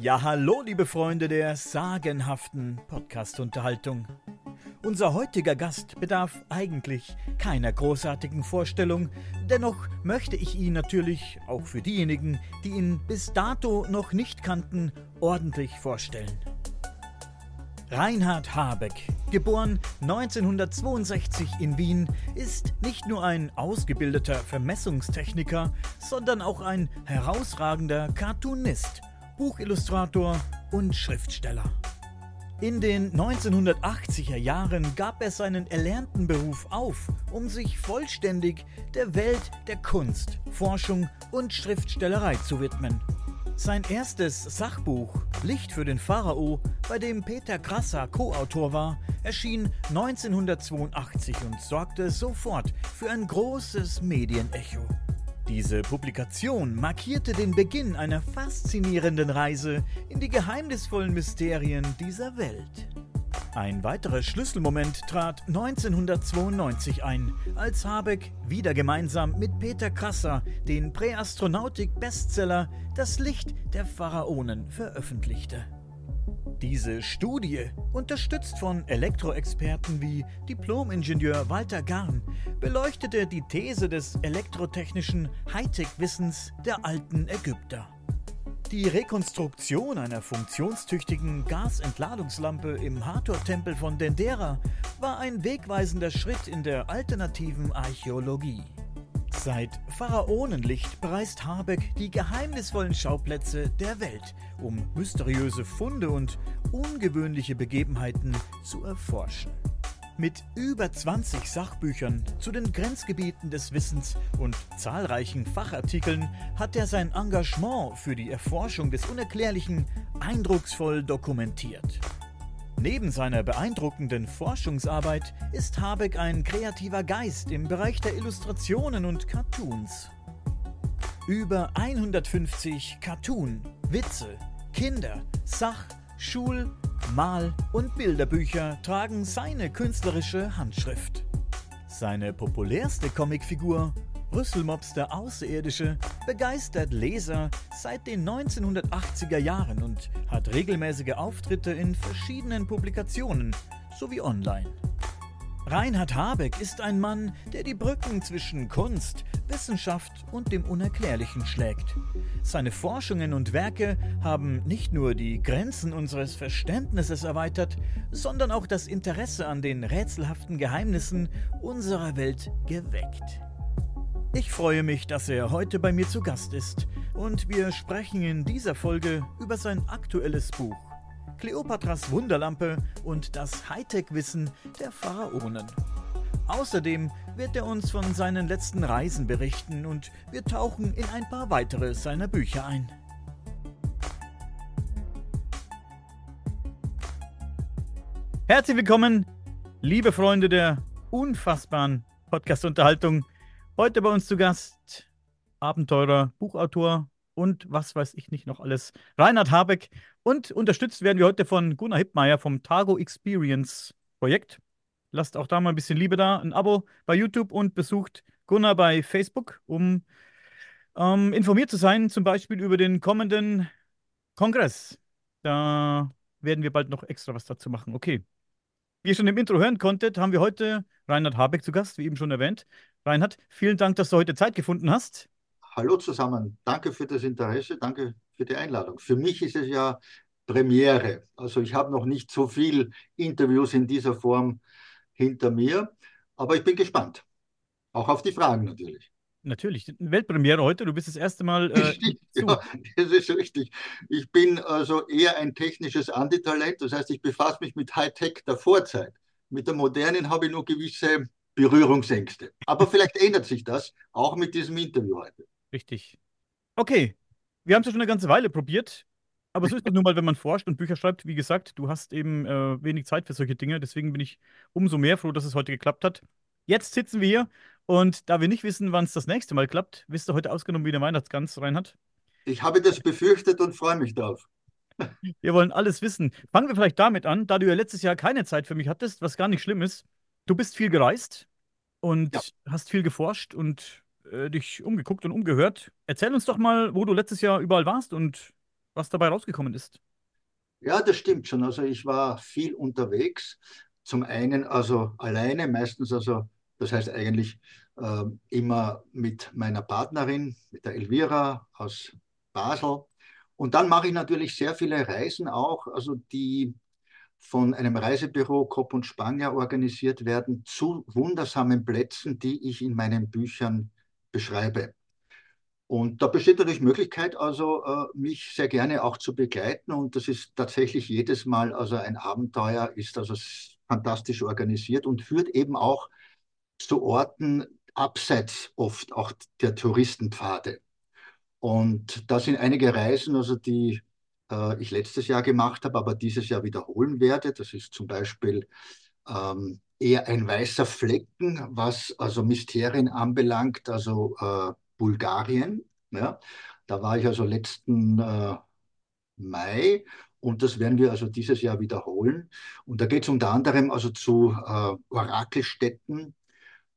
Ja, hallo, liebe Freunde der sagenhaften Podcast-Unterhaltung. Unser heutiger Gast bedarf eigentlich keiner großartigen Vorstellung, dennoch möchte ich ihn natürlich, auch für diejenigen, die ihn bis dato noch nicht kannten, ordentlich vorstellen. Reinhard Habeck, geboren 1962 in Wien, ist nicht nur ein ausgebildeter Vermessungstechniker, sondern auch ein herausragender Cartoonist, Buchillustrator und Schriftsteller. In den 1980er Jahren gab er seinen erlernten Beruf auf, um sich vollständig der Welt der Kunst, Forschung und Schriftstellerei zu widmen. Sein erstes Sachbuch Licht für den Pharao, bei dem Peter Krasser Co-Autor war, erschien 1982 und sorgte sofort für ein großes Medienecho. Diese Publikation markierte den Beginn einer faszinierenden Reise in die geheimnisvollen Mysterien dieser Welt. Ein weiterer Schlüsselmoment trat 1992 ein, als Habeck wieder gemeinsam mit Peter Krasser den Präastronautik-Bestseller Das Licht der Pharaonen veröffentlichte. Diese Studie, unterstützt von Elektroexperten wie Diplomingenieur Walter Garn, beleuchtete die These des elektrotechnischen Hightech-Wissens der alten Ägypter. Die Rekonstruktion einer funktionstüchtigen Gasentladungslampe im Hathor-Tempel von Dendera war ein wegweisender Schritt in der alternativen Archäologie. Seit Pharaonenlicht bereist Habeck die geheimnisvollen Schauplätze der Welt, um mysteriöse Funde und ungewöhnliche Begebenheiten zu erforschen. Mit über 20 Sachbüchern zu den Grenzgebieten des Wissens und zahlreichen Fachartikeln hat er sein Engagement für die Erforschung des Unerklärlichen eindrucksvoll dokumentiert. Neben seiner beeindruckenden Forschungsarbeit ist Habeck ein kreativer Geist im Bereich der Illustrationen und Cartoons. Über 150 Cartoon, Witze, Kinder, Sach, Schul, Mal- und Bilderbücher tragen seine künstlerische Handschrift. Seine populärste Comicfigur, Rüsselmops der Außerirdische, begeistert Leser seit den 1980er Jahren und hat regelmäßige Auftritte in verschiedenen Publikationen sowie online. Reinhard Habeck ist ein Mann, der die Brücken zwischen Kunst, Wissenschaft und dem Unerklärlichen schlägt. Seine Forschungen und Werke haben nicht nur die Grenzen unseres Verständnisses erweitert, sondern auch das Interesse an den rätselhaften Geheimnissen unserer Welt geweckt. Ich freue mich, dass er heute bei mir zu Gast ist und wir sprechen in dieser Folge über sein aktuelles Buch Kleopatras Wunderlampe und das Hightech-Wissen der Pharaonen. Außerdem wird er uns von seinen letzten Reisen berichten und wir tauchen in ein paar weitere seiner Bücher ein. Herzlich willkommen, liebe Freunde der unfassbaren Podcast-Unterhaltung. Heute bei uns zu Gast Abenteurer, Buchautor und was weiß ich nicht noch alles, Reinhard Habeck. Und unterstützt werden wir heute von Gunnar Hippmeier vom Targo Experience Projekt. Lasst auch da mal ein bisschen Liebe da, ein Abo bei YouTube und besucht Gunnar bei Facebook, um ähm, informiert zu sein, zum Beispiel über den kommenden Kongress. Da werden wir bald noch extra was dazu machen. Okay. Wie ihr schon im Intro hören konntet, haben wir heute Reinhard Habeck zu Gast, wie eben schon erwähnt. Reinhard, vielen Dank, dass du heute Zeit gefunden hast. Hallo zusammen, danke für das Interesse, danke für die Einladung. Für mich ist es ja Premiere. Also ich habe noch nicht so viel Interviews in dieser Form hinter mir, aber ich bin gespannt. Auch auf die Fragen natürlich. Natürlich, Weltpremiere heute. Du bist das erste Mal. Äh, ja, das ist richtig. Ich bin also eher ein technisches Antitalent. Das heißt, ich befasse mich mit Hightech der Vorzeit. Mit der modernen habe ich nur gewisse Berührungsängste. Aber vielleicht ändert sich das auch mit diesem Interview heute. Richtig. Okay, wir haben es ja schon eine ganze Weile probiert. Aber so ist es nun mal, wenn man forscht und Bücher schreibt. Wie gesagt, du hast eben äh, wenig Zeit für solche Dinge. Deswegen bin ich umso mehr froh, dass es heute geklappt hat. Jetzt sitzen wir hier und da wir nicht wissen, wann es das nächste Mal klappt, wisst ihr heute ausgenommen, wie der Weihnachtsgans Reinhard? Ich habe das befürchtet und freue mich darauf. Wir wollen alles wissen. Fangen wir vielleicht damit an, da du ja letztes Jahr keine Zeit für mich hattest, was gar nicht schlimm ist. Du bist viel gereist und ja. hast viel geforscht und äh, dich umgeguckt und umgehört. Erzähl uns doch mal, wo du letztes Jahr überall warst und was dabei rausgekommen ist. Ja, das stimmt schon. Also ich war viel unterwegs. Zum einen also alleine, meistens also, das heißt eigentlich äh, immer mit meiner Partnerin, mit der Elvira aus Basel. Und dann mache ich natürlich sehr viele Reisen auch, also die von einem Reisebüro Kopp und Spanier organisiert werden zu wundersamen Plätzen, die ich in meinen Büchern beschreibe. Und da besteht natürlich Möglichkeit, also äh, mich sehr gerne auch zu begleiten. Und das ist tatsächlich jedes Mal also ein Abenteuer, ist also fantastisch organisiert und führt eben auch zu Orten abseits oft auch der Touristenpfade. Und da sind einige Reisen, also die äh, ich letztes Jahr gemacht habe, aber dieses Jahr wiederholen werde. Das ist zum Beispiel ähm, eher ein weißer Flecken, was also Mysterien anbelangt, also äh, Bulgarien. Ja. Da war ich also letzten äh, Mai und das werden wir also dieses Jahr wiederholen. Und da geht es unter anderem also zu äh, Orakelstätten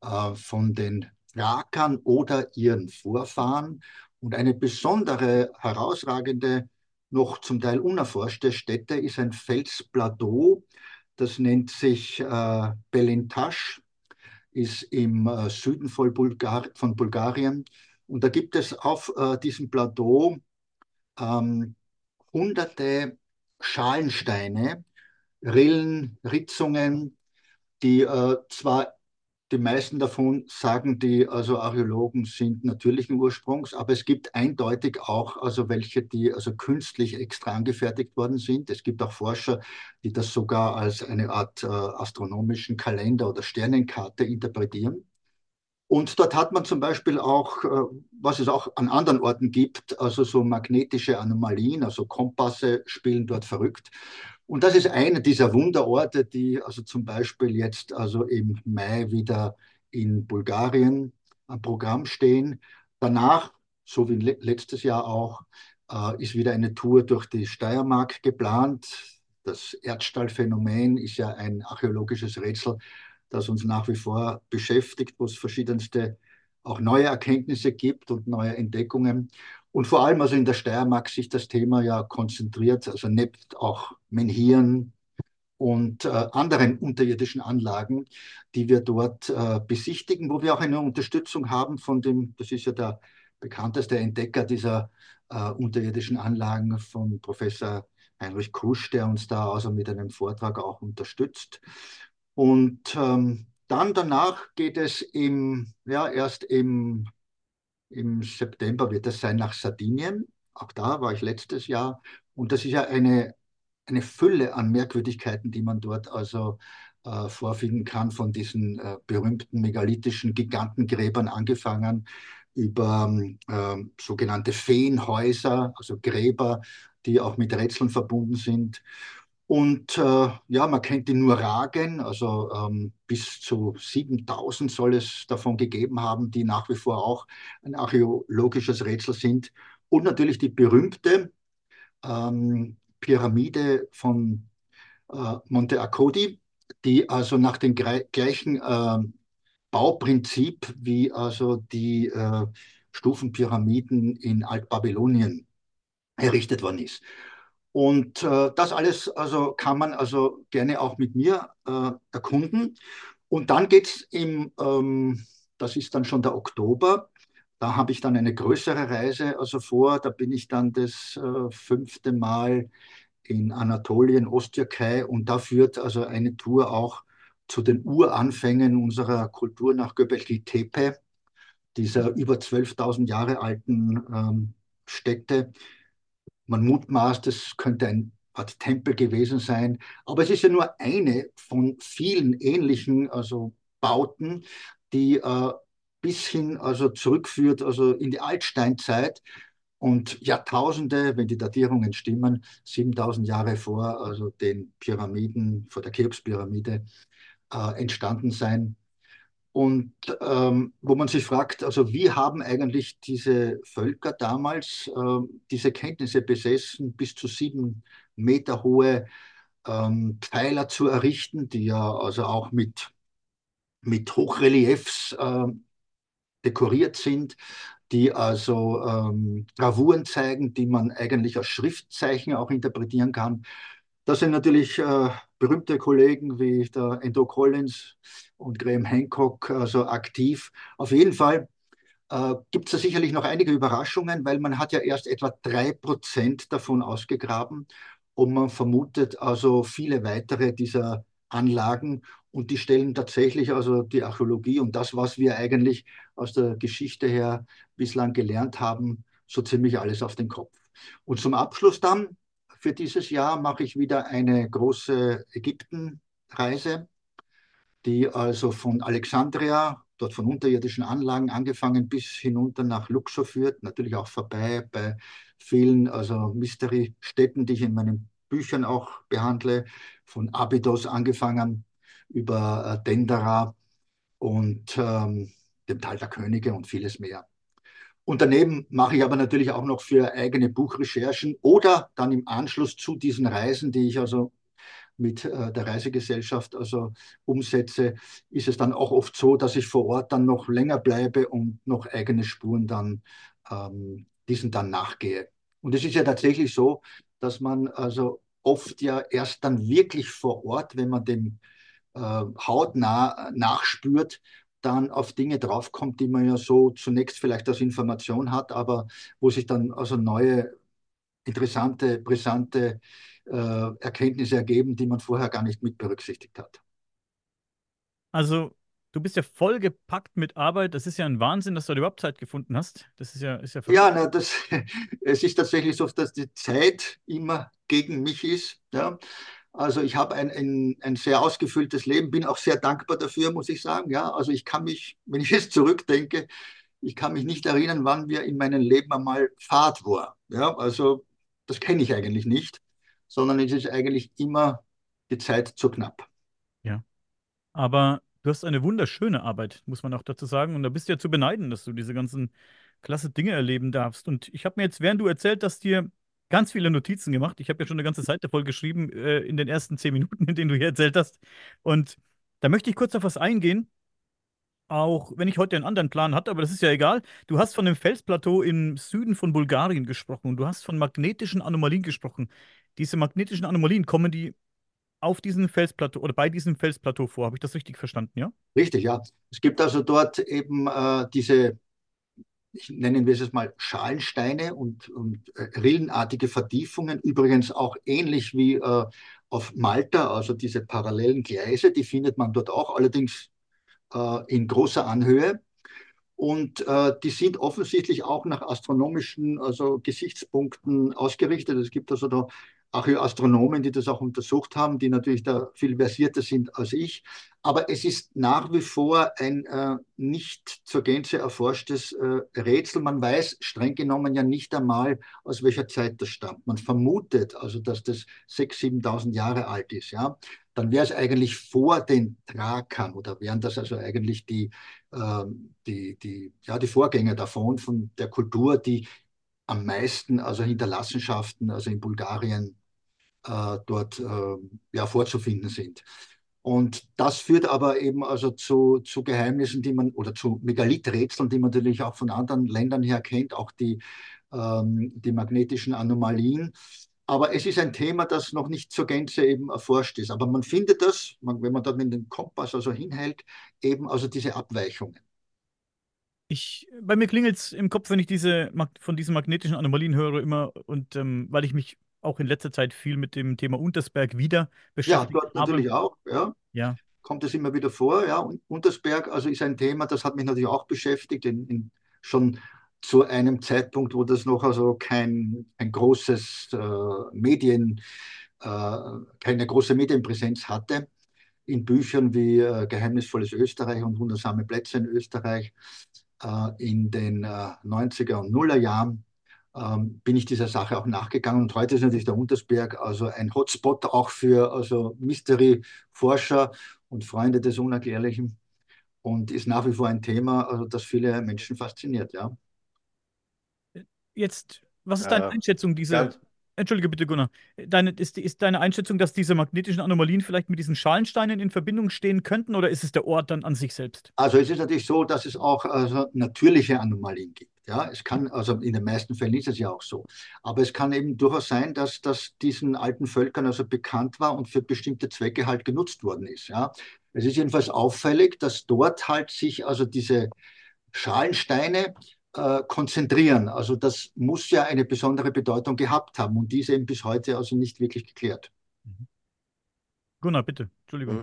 äh, von den Thrakern oder ihren Vorfahren. Und eine besondere, herausragende noch zum Teil unerforschte Stätte ist ein Felsplateau, das nennt sich äh, Belintasch, ist im äh, Süden von, Bulgar von, Bulgarien. Und da gibt es auf äh, diesem Plateau ähm, hunderte Schalensteine, Rillen, Ritzungen, die äh, zwar die meisten davon sagen die also Archäologen sind natürlichen Ursprungs, aber es gibt eindeutig auch also welche, die also künstlich extra angefertigt worden sind. Es gibt auch Forscher, die das sogar als eine Art äh, astronomischen Kalender oder Sternenkarte interpretieren. Und dort hat man zum Beispiel auch, äh, was es auch an anderen Orten gibt, also so magnetische Anomalien, also Kompasse spielen dort verrückt. Und das ist einer dieser Wunderorte, die also zum Beispiel jetzt also im Mai wieder in Bulgarien am Programm stehen. Danach, so wie letztes Jahr auch, äh, ist wieder eine Tour durch die Steiermark geplant. Das Erdstallphänomen ist ja ein archäologisches Rätsel, das uns nach wie vor beschäftigt, wo es verschiedenste auch neue Erkenntnisse gibt und neue Entdeckungen. Und vor allem also in der Steiermark sich das Thema ja konzentriert, also nebst auch Menhiren und äh, anderen unterirdischen Anlagen, die wir dort äh, besichtigen, wo wir auch eine Unterstützung haben von dem, das ist ja der bekannteste Entdecker dieser äh, unterirdischen Anlagen von Professor Heinrich Kusch, der uns da also mit einem Vortrag auch unterstützt. Und ähm, dann danach geht es im, ja, erst im im September wird es sein nach Sardinien. Auch da war ich letztes Jahr. Und das ist ja eine, eine Fülle an Merkwürdigkeiten, die man dort also äh, vorfinden kann, von diesen äh, berühmten megalithischen Gigantengräbern angefangen über äh, sogenannte Feenhäuser, also Gräber, die auch mit Rätseln verbunden sind und äh, ja, man kennt die Nuragen, also ähm, bis zu 7000 soll es davon gegeben haben, die nach wie vor auch ein archäologisches Rätsel sind. Und natürlich die berühmte ähm, Pyramide von äh, Monte Accodi, die also nach dem gleichen äh, Bauprinzip wie also die äh, Stufenpyramiden in Altbabylonien errichtet worden ist. Und äh, das alles also kann man also gerne auch mit mir äh, erkunden. Und dann geht es im, ähm, das ist dann schon der Oktober, da habe ich dann eine größere Reise also vor. Da bin ich dann das äh, fünfte Mal in Anatolien, Osttürkei und da führt also eine Tour auch zu den Uranfängen unserer Kultur nach Göbekli Tepe, dieser über 12.000 Jahre alten ähm, Stätte, man mutmaßt, es könnte ein Art Tempel gewesen sein. Aber es ist ja nur eine von vielen ähnlichen also Bauten, die äh, bis hin also zurückführt also in die Altsteinzeit und Jahrtausende, wenn die Datierungen stimmen, 7000 Jahre vor also den Pyramiden, vor der Cheops-Pyramide äh, entstanden sein. Und ähm, wo man sich fragt, also wie haben eigentlich diese Völker damals äh, diese Kenntnisse besessen, bis zu sieben Meter hohe ähm, Pfeiler zu errichten, die ja also auch mit, mit Hochreliefs äh, dekoriert sind, die also ähm, Gravuren zeigen, die man eigentlich als Schriftzeichen auch interpretieren kann. Das sind natürlich äh, berühmte Kollegen wie der Endo Collins und Graham Hancock also aktiv. Auf jeden Fall äh, gibt es da sicherlich noch einige Überraschungen, weil man hat ja erst etwa drei Prozent davon ausgegraben und man vermutet also viele weitere dieser Anlagen und die stellen tatsächlich also die Archäologie und das, was wir eigentlich aus der Geschichte her bislang gelernt haben, so ziemlich alles auf den Kopf. Und zum Abschluss dann für dieses Jahr mache ich wieder eine große Ägyptenreise, die also von Alexandria dort von unterirdischen Anlagen angefangen bis hinunter nach Luxor führt, natürlich auch vorbei bei vielen also Mystery-Städten, die ich in meinen Büchern auch behandle, von Abydos angefangen über äh, Dendera und ähm, dem Tal der Könige und vieles mehr. Und daneben mache ich aber natürlich auch noch für eigene Buchrecherchen oder dann im Anschluss zu diesen Reisen, die ich also mit äh, der Reisegesellschaft also umsetze, ist es dann auch oft so, dass ich vor Ort dann noch länger bleibe und noch eigene Spuren dann ähm, diesen dann nachgehe. Und es ist ja tatsächlich so, dass man also oft ja erst dann wirklich vor Ort, wenn man dem äh, hautnah nachspürt, dann auf Dinge draufkommt, die man ja so zunächst vielleicht als Information hat, aber wo sich dann also neue, interessante, brisante äh, Erkenntnisse ergeben, die man vorher gar nicht mit berücksichtigt hat. Also, du bist ja vollgepackt mit Arbeit. Das ist ja ein Wahnsinn, dass du überhaupt Zeit gefunden hast. Das ist ja, ist ja Ja, na, das, es ist tatsächlich so, dass die Zeit immer gegen mich ist. Ja. Also ich habe ein, ein, ein sehr ausgefülltes Leben, bin auch sehr dankbar dafür, muss ich sagen. Ja, also ich kann mich, wenn ich jetzt zurückdenke, ich kann mich nicht erinnern, wann wir in meinem Leben einmal Fahrt war. Ja, also das kenne ich eigentlich nicht sondern es ist eigentlich immer die Zeit zu knapp. Ja. Aber du hast eine wunderschöne Arbeit, muss man auch dazu sagen. Und da bist du ja zu beneiden, dass du diese ganzen klasse Dinge erleben darfst. Und ich habe mir jetzt, während du erzählt hast, dir ganz viele Notizen gemacht. Ich habe ja schon eine ganze Seite voll geschrieben äh, in den ersten zehn Minuten, in denen du hier erzählt hast. Und da möchte ich kurz auf was eingehen, auch wenn ich heute einen anderen Plan hatte, aber das ist ja egal. Du hast von dem Felsplateau im Süden von Bulgarien gesprochen und du hast von magnetischen Anomalien gesprochen. Diese magnetischen Anomalien, kommen die auf diesem Felsplateau oder bei diesem Felsplateau vor? Habe ich das richtig verstanden, ja? Richtig, ja. Es gibt also dort eben äh, diese, nennen wir es mal Schalensteine und, und äh, rillenartige Vertiefungen, übrigens auch ähnlich wie äh, auf Malta, also diese parallelen Gleise, die findet man dort auch, allerdings äh, in großer Anhöhe. Und äh, die sind offensichtlich auch nach astronomischen also Gesichtspunkten ausgerichtet. Es gibt also da Archäoastronomen, die das auch untersucht haben, die natürlich da viel versierter sind als ich. Aber es ist nach wie vor ein äh, nicht zur Gänze erforschtes äh, Rätsel. Man weiß streng genommen ja nicht einmal, aus welcher Zeit das stammt. Man vermutet also, dass das 6.000, 7.000 Jahre alt ist. Ja? Dann wäre es eigentlich vor den Thrakern oder wären das also eigentlich die, äh, die, die, ja, die Vorgänger davon, von der Kultur, die am meisten also Hinterlassenschaften, also in Bulgarien dort äh, ja, vorzufinden sind. Und das führt aber eben also zu, zu Geheimnissen, die man oder zu Megalithrätseln, die man natürlich auch von anderen Ländern her kennt, auch die, ähm, die magnetischen Anomalien. Aber es ist ein Thema, das noch nicht zur Gänze eben erforscht ist. Aber man findet das, man, wenn man dort mit dem Kompass also hinhält, eben also diese Abweichungen. Ich, bei mir klingelt es im Kopf, wenn ich diese von diesen magnetischen Anomalien höre, immer und ähm, weil ich mich auch in letzter Zeit viel mit dem Thema Untersberg wieder beschäftigt. Ja, dort natürlich auch, ja. ja. Kommt es immer wieder vor, ja. Und Untersberg, also ist ein Thema, das hat mich natürlich auch beschäftigt, in, in, schon zu einem Zeitpunkt, wo das noch also kein, ein großes äh, Medien, äh, keine große Medienpräsenz hatte. In Büchern wie äh, Geheimnisvolles Österreich und Wundersame Plätze in Österreich äh, in den 90er äh, und Nuller Jahren ähm, bin ich dieser Sache auch nachgegangen. Und heute ist natürlich der Untersberg also ein Hotspot auch für also Mystery-Forscher und Freunde des Unerklärlichen und ist nach wie vor ein Thema, also das viele Menschen fasziniert, ja. Jetzt, was ist deine äh, Einschätzung dieser? Entschuldige bitte, Gunnar. Deine, ist, ist deine Einschätzung, dass diese magnetischen Anomalien vielleicht mit diesen Schalensteinen in Verbindung stehen könnten oder ist es der Ort dann an sich selbst? Also es ist natürlich so, dass es auch also, natürliche Anomalien gibt. Ja, es kann, also in den meisten Fällen ist es ja auch so. Aber es kann eben durchaus sein, dass das diesen alten Völkern also bekannt war und für bestimmte Zwecke halt genutzt worden ist. Ja, es ist jedenfalls auffällig, dass dort halt sich also diese Schalensteine äh, konzentrieren. Also das muss ja eine besondere Bedeutung gehabt haben und diese eben bis heute also nicht wirklich geklärt. Mhm. Gunnar, bitte, Entschuldigung.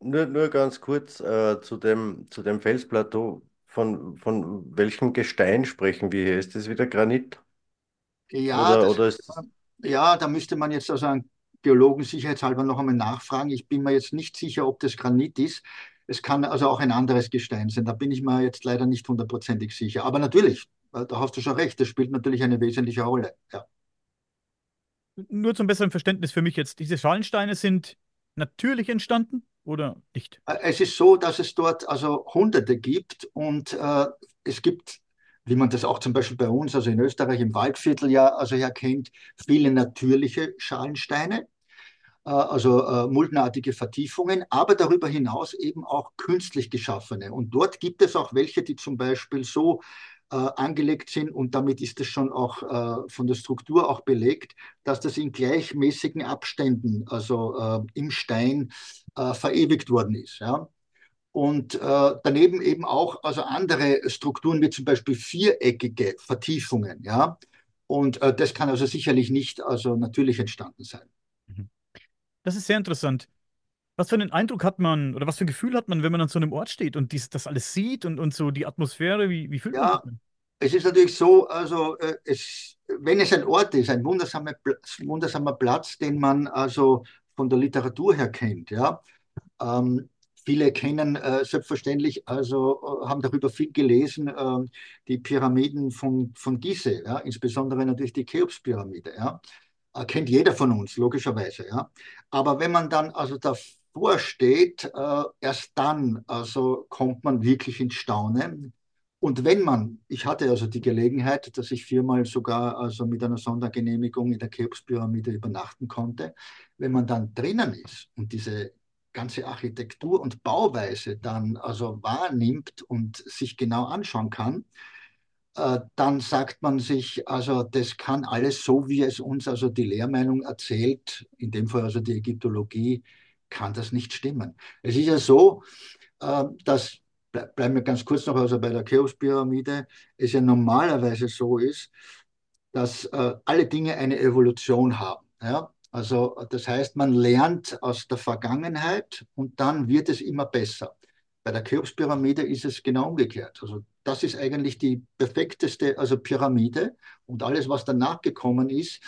Mhm. Nur, nur ganz kurz äh, zu, dem, zu dem Felsplateau. Von, von welchem Gestein sprechen wir hier? Ist das wieder Granit? Ja, oder, oder ist ja, da müsste man jetzt also einen Geologen sicherheitshalber noch einmal nachfragen. Ich bin mir jetzt nicht sicher, ob das Granit ist. Es kann also auch ein anderes Gestein sein. Da bin ich mir jetzt leider nicht hundertprozentig sicher. Aber natürlich, da hast du schon recht, das spielt natürlich eine wesentliche Rolle. Ja. Nur zum besseren Verständnis für mich jetzt, diese Schalensteine sind natürlich entstanden oder nicht? Äh, es ist so, dass es dort also Hunderte gibt und äh, es gibt, wie man das auch zum Beispiel bei uns, also in Österreich im Waldviertel ja also erkennt, viele natürliche Schalensteine. Äh, also äh, muldenartige Vertiefungen, aber darüber hinaus eben auch künstlich geschaffene. Und dort gibt es auch welche, die zum Beispiel so äh, angelegt sind und damit ist es schon auch von der Struktur auch belegt, dass das in gleichmäßigen Abständen, also im Stein, verewigt worden ist. Und daneben eben auch also andere Strukturen, wie zum Beispiel viereckige Vertiefungen. Und das kann also sicherlich nicht also natürlich entstanden sein. Das ist sehr interessant. Was für einen Eindruck hat man oder was für ein Gefühl hat man, wenn man an so einem Ort steht und dies, das alles sieht und, und so die Atmosphäre, wie, wie fühlt ja, man sich? Es ist natürlich so, also äh, es, wenn es ein Ort ist, ein wundersamer, wundersamer Platz, den man also von der Literatur her kennt, ja. Ähm, viele kennen äh, selbstverständlich, also äh, haben darüber viel gelesen, äh, die Pyramiden von, von Gizeh, ja, insbesondere natürlich die Cheops-Pyramide, ja kennt jeder von uns, logischerweise. Ja. Aber wenn man dann also davor steht, äh, erst dann also kommt man wirklich ins Staunen. Und wenn man, ich hatte also die Gelegenheit, dass ich viermal sogar also mit einer Sondergenehmigung in der Cheops-Pyramide übernachten konnte, wenn man dann drinnen ist und diese ganze Architektur und Bauweise dann also wahrnimmt und sich genau anschauen kann, dann sagt man sich, also das kann alles so, wie es uns also die Lehrmeinung erzählt, in dem Fall also die Ägyptologie, kann das nicht stimmen. Es ist ja so, äh, dass, bleiben wir ganz kurz noch also bei der Cheops-Pyramide, es ja normalerweise so ist, dass äh, alle Dinge eine Evolution haben. Ja? Also das heißt, man lernt aus der Vergangenheit und dann wird es immer besser. Bei der Cheops-Pyramide ist es genau umgekehrt. Also das ist eigentlich die perfekteste also Pyramide und alles, was danach gekommen ist,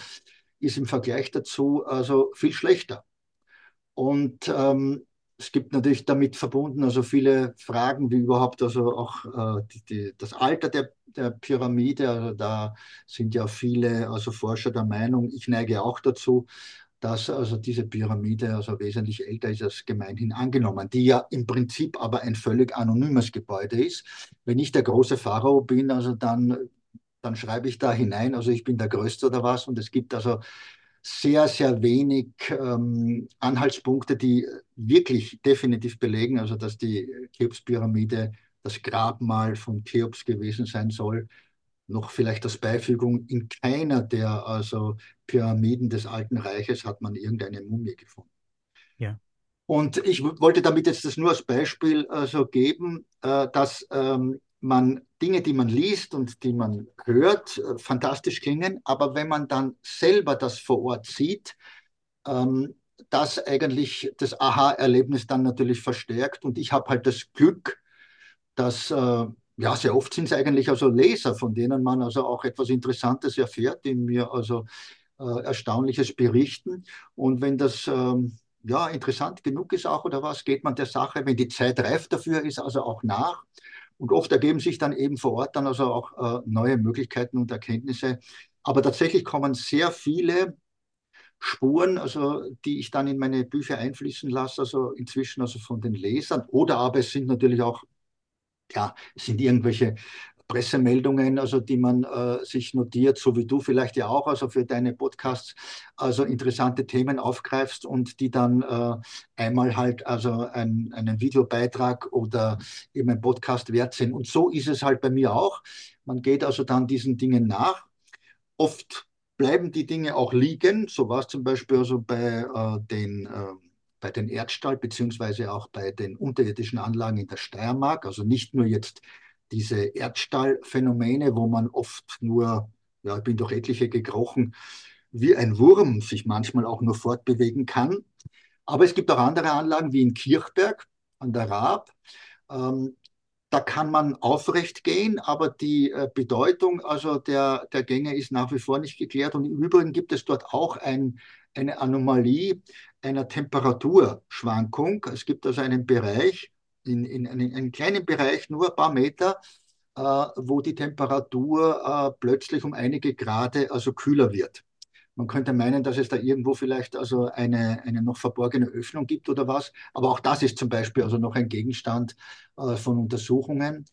ist im Vergleich dazu also viel schlechter. Und ähm, es gibt natürlich damit verbunden also viele Fragen, wie überhaupt also auch äh, die, die, das Alter der, der Pyramide. Also da sind ja viele also Forscher der Meinung, ich neige auch dazu, dass also diese Pyramide also wesentlich älter ist als gemeinhin angenommen, die ja im Prinzip aber ein völlig anonymes Gebäude ist. Wenn ich der große Pharao bin, also dann, dann schreibe ich da hinein, also ich bin der Größte oder was und es gibt also sehr, sehr wenig ähm, Anhaltspunkte, die wirklich definitiv belegen, also dass die Cheops-Pyramide das Grabmal von Cheops gewesen sein soll noch vielleicht als Beifügung, in keiner der also Pyramiden des Alten Reiches hat man irgendeine Mumie gefunden. Ja. Und ich wollte damit jetzt das nur als Beispiel also geben, äh, dass ähm, man Dinge, die man liest und die man hört, äh, fantastisch klingen, aber wenn man dann selber das vor Ort sieht, ähm, das eigentlich das Aha-Erlebnis dann natürlich verstärkt. Und ich habe halt das Glück, dass äh, ja, sehr oft sind es eigentlich also Leser, von denen man also auch etwas Interessantes erfährt, die mir also äh, Erstaunliches berichten. Und wenn das ähm, ja interessant genug ist auch oder was, geht man der Sache, wenn die Zeit reif dafür ist, also auch nach. Und oft ergeben sich dann eben vor Ort dann also auch äh, neue Möglichkeiten und Erkenntnisse. Aber tatsächlich kommen sehr viele Spuren, also die ich dann in meine Bücher einfließen lasse, also inzwischen also von den Lesern. Oder aber es sind natürlich auch ja, es sind irgendwelche Pressemeldungen, also die man äh, sich notiert, so wie du vielleicht ja auch, also für deine Podcasts, also interessante Themen aufgreifst und die dann äh, einmal halt also ein, einen Videobeitrag oder eben ein Podcast wert sind. Und so ist es halt bei mir auch. Man geht also dann diesen Dingen nach. Oft bleiben die Dinge auch liegen. So war es zum Beispiel also bei äh, den äh, bei den Erdstall beziehungsweise auch bei den unterirdischen Anlagen in der Steiermark. Also nicht nur jetzt diese Erdstallphänomene, wo man oft nur, ja, ich bin durch etliche gekrochen, wie ein Wurm sich manchmal auch nur fortbewegen kann. Aber es gibt auch andere Anlagen wie in Kirchberg an der Raab. Ähm, da kann man aufrecht gehen, aber die äh, Bedeutung also der, der Gänge ist nach wie vor nicht geklärt. Und im Übrigen gibt es dort auch ein, eine Anomalie einer Temperaturschwankung. Es gibt also einen Bereich, in, in, in einem kleinen Bereich, nur ein paar Meter, äh, wo die Temperatur äh, plötzlich um einige Grade also kühler wird. Man könnte meinen, dass es da irgendwo vielleicht also eine, eine noch verborgene Öffnung gibt oder was. Aber auch das ist zum Beispiel also noch ein Gegenstand äh, von Untersuchungen.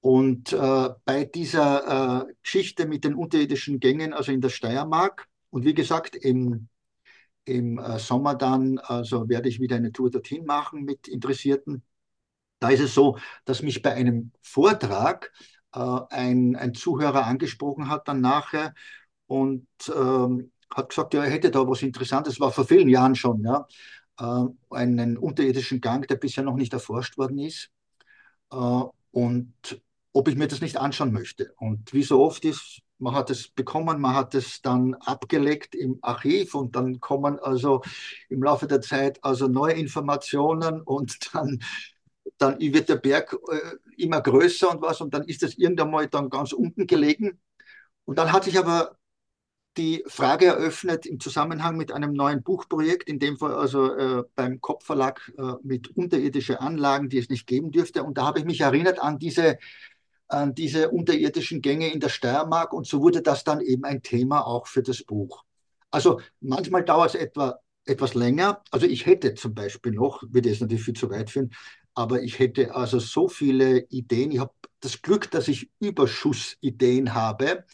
Und äh, bei dieser äh, Geschichte mit den unterirdischen Gängen, also in der Steiermark, und wie gesagt, im, im äh, Sommer dann, also werde ich wieder eine Tour dorthin machen mit Interessierten. Da ist es so, dass mich bei einem Vortrag äh, ein, ein Zuhörer angesprochen hat dann nachher und ähm, hat gesagt, ja, er hätte da was Interessantes, war vor vielen Jahren schon, ja, äh, einen unterirdischen Gang, der bisher noch nicht erforscht worden ist. Äh, und ob ich mir das nicht anschauen möchte. Und wie so oft ist, man hat es bekommen, man hat es dann abgelegt im Archiv und dann kommen also im Laufe der Zeit also neue Informationen und dann, dann wird der Berg äh, immer größer und was und dann ist es irgendwann mal dann ganz unten gelegen. Und dann hat sich aber die Frage eröffnet im Zusammenhang mit einem neuen Buchprojekt, in dem Fall also äh, beim Kopfverlag äh, mit unterirdischen Anlagen, die es nicht geben dürfte. Und da habe ich mich erinnert an diese, an diese unterirdischen Gänge in der Steiermark und so wurde das dann eben ein Thema auch für das Buch. Also manchmal dauert es etwa etwas länger. Also ich hätte zum Beispiel noch, würde es natürlich viel zu weit führen, aber ich hätte also so viele Ideen. Ich habe das Glück, dass ich Überschussideen habe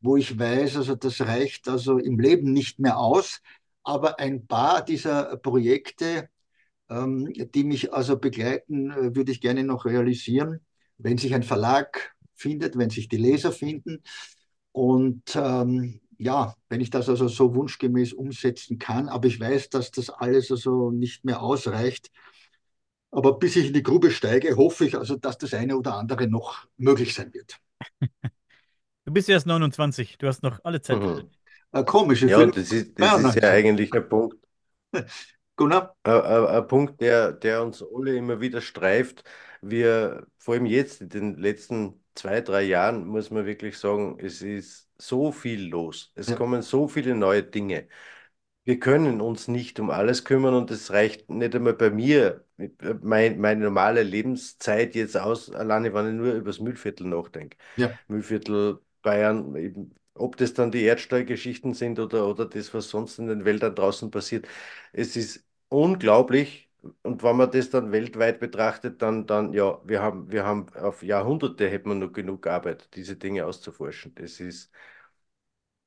wo ich weiß, also das reicht also im Leben nicht mehr aus. Aber ein paar dieser Projekte, ähm, die mich also begleiten, äh, würde ich gerne noch realisieren, wenn sich ein Verlag findet, wenn sich die Leser finden. Und ähm, ja, wenn ich das also so wunschgemäß umsetzen kann, aber ich weiß, dass das alles also nicht mehr ausreicht. Aber bis ich in die Grube steige, hoffe ich also, dass das eine oder andere noch möglich sein wird. Du bist erst 29, du hast noch alle Zeit. Mhm. Äh, komisch. Ja, das ist, das ist ja eigentlich ein Punkt. Gunnar? Ein, ein, ein Punkt, der, der uns alle immer wieder streift. Wir, vor allem jetzt in den letzten zwei, drei Jahren, muss man wirklich sagen, es ist so viel los. Es ja. kommen so viele neue Dinge. Wir können uns nicht um alles kümmern und es reicht nicht einmal bei mir, mein, meine normale Lebenszeit jetzt aus, alleine wenn ich nur über das Müllviertel nachdenke. Ja. Müllviertel Bayern, eben, ob das dann die Erdstallgeschichten sind oder, oder das, was sonst in den Wäldern draußen passiert. Es ist unglaublich. Und wenn man das dann weltweit betrachtet, dann, dann ja, wir haben, wir haben auf Jahrhunderte hätten wir noch genug Arbeit, diese Dinge auszuforschen. Das ist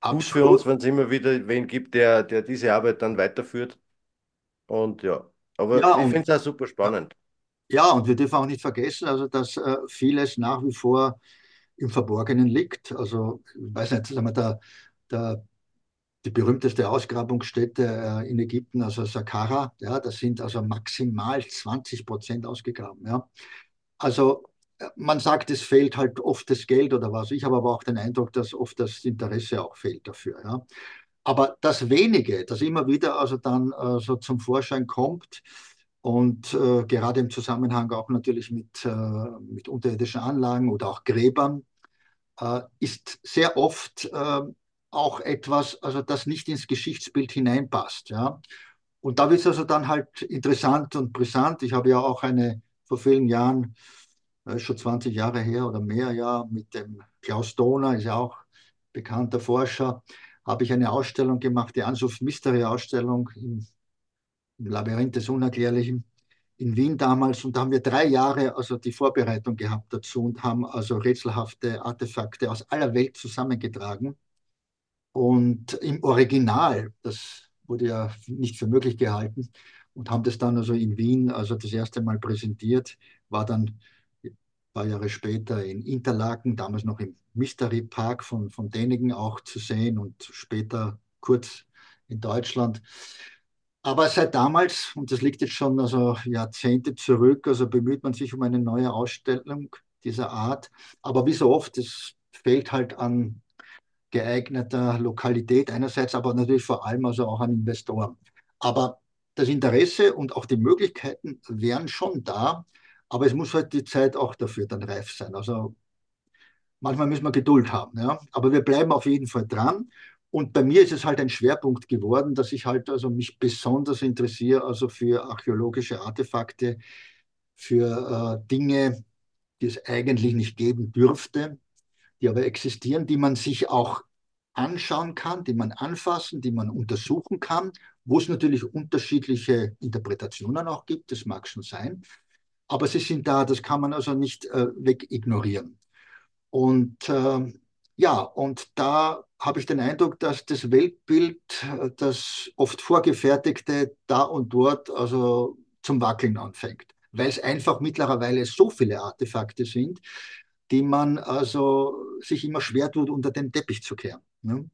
Absolut. gut für uns, wenn es immer wieder wen gibt, der, der diese Arbeit dann weiterführt. Und ja, aber ja, ich finde es auch super spannend. Ja, und wir dürfen auch nicht vergessen, also dass äh, vieles nach wie vor im Verborgenen liegt. Also, ich weiß nicht, sagen wir, der, der, die berühmteste Ausgrabungsstätte äh, in Ägypten, also Saqqara, ja, das sind also maximal 20 Prozent ausgegraben. Ja. Also äh, man sagt, es fehlt halt oft das Geld oder was. Ich habe aber auch den Eindruck, dass oft das Interesse auch fehlt dafür. Ja. Aber das wenige, das immer wieder also dann äh, so zum Vorschein kommt, und äh, gerade im Zusammenhang auch natürlich mit, äh, mit unterirdischen Anlagen oder auch Gräbern äh, ist sehr oft äh, auch etwas, also das nicht ins Geschichtsbild hineinpasst. Ja? Und da wird es also dann halt interessant und brisant. Ich habe ja auch eine vor vielen Jahren, äh, schon 20 Jahre her oder mehr, ja, mit dem Klaus Dohner, ist ja auch bekannter Forscher, habe ich eine Ausstellung gemacht, die Ansuft Mystery Ausstellung im im Labyrinth des Unerklärlichen in Wien damals und da haben wir drei Jahre also die Vorbereitung gehabt dazu und haben also rätselhafte Artefakte aus aller Welt zusammengetragen. Und im Original, das wurde ja nicht für möglich gehalten, und haben das dann also in Wien also das erste Mal präsentiert, war dann ein paar Jahre später in Interlaken, damals noch im Mystery Park von, von Däniken auch zu sehen und später kurz in Deutschland. Aber seit damals, und das liegt jetzt schon also Jahrzehnte zurück, also bemüht man sich um eine neue Ausstellung dieser Art. Aber wie so oft, es fehlt halt an geeigneter Lokalität einerseits, aber natürlich vor allem also auch an Investoren. Aber das Interesse und auch die Möglichkeiten wären schon da, aber es muss halt die Zeit auch dafür dann reif sein. Also manchmal müssen wir Geduld haben, ja. Aber wir bleiben auf jeden Fall dran. Und bei mir ist es halt ein Schwerpunkt geworden, dass ich halt also mich besonders interessiere, also für archäologische Artefakte, für äh, Dinge, die es eigentlich nicht geben dürfte, die aber existieren, die man sich auch anschauen kann, die man anfassen, die man untersuchen kann, wo es natürlich unterschiedliche Interpretationen auch gibt, das mag schon sein, aber sie sind da, das kann man also nicht äh, wegignorieren. Und äh, ja, und da habe ich den Eindruck, dass das Weltbild, äh, das oft vorgefertigte, da und dort also zum Wackeln anfängt, weil es einfach mittlerweile so viele Artefakte sind, die man also sich immer schwer tut, unter den Teppich zu kehren. Ne?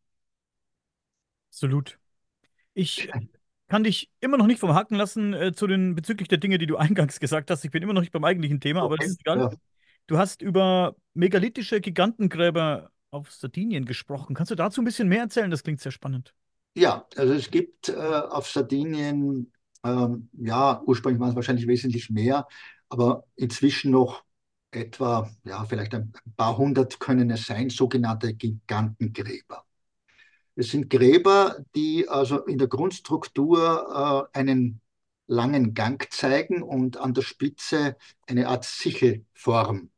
Absolut. Ich kann dich immer noch nicht vom Haken lassen äh, zu den bezüglich der Dinge, die du eingangs gesagt hast. Ich bin immer noch nicht beim eigentlichen Thema, okay, aber das ist egal. Ja. Du hast über megalithische Gigantengräber auf Sardinien gesprochen. Kannst du dazu ein bisschen mehr erzählen? Das klingt sehr spannend. Ja, also es gibt äh, auf Sardinien, ähm, ja, ursprünglich waren es wahrscheinlich wesentlich mehr, aber inzwischen noch etwa, ja, vielleicht ein paar hundert können es sein, sogenannte Gigantengräber. Es sind Gräber, die also in der Grundstruktur äh, einen langen Gang zeigen und an der Spitze eine Art Sichelform.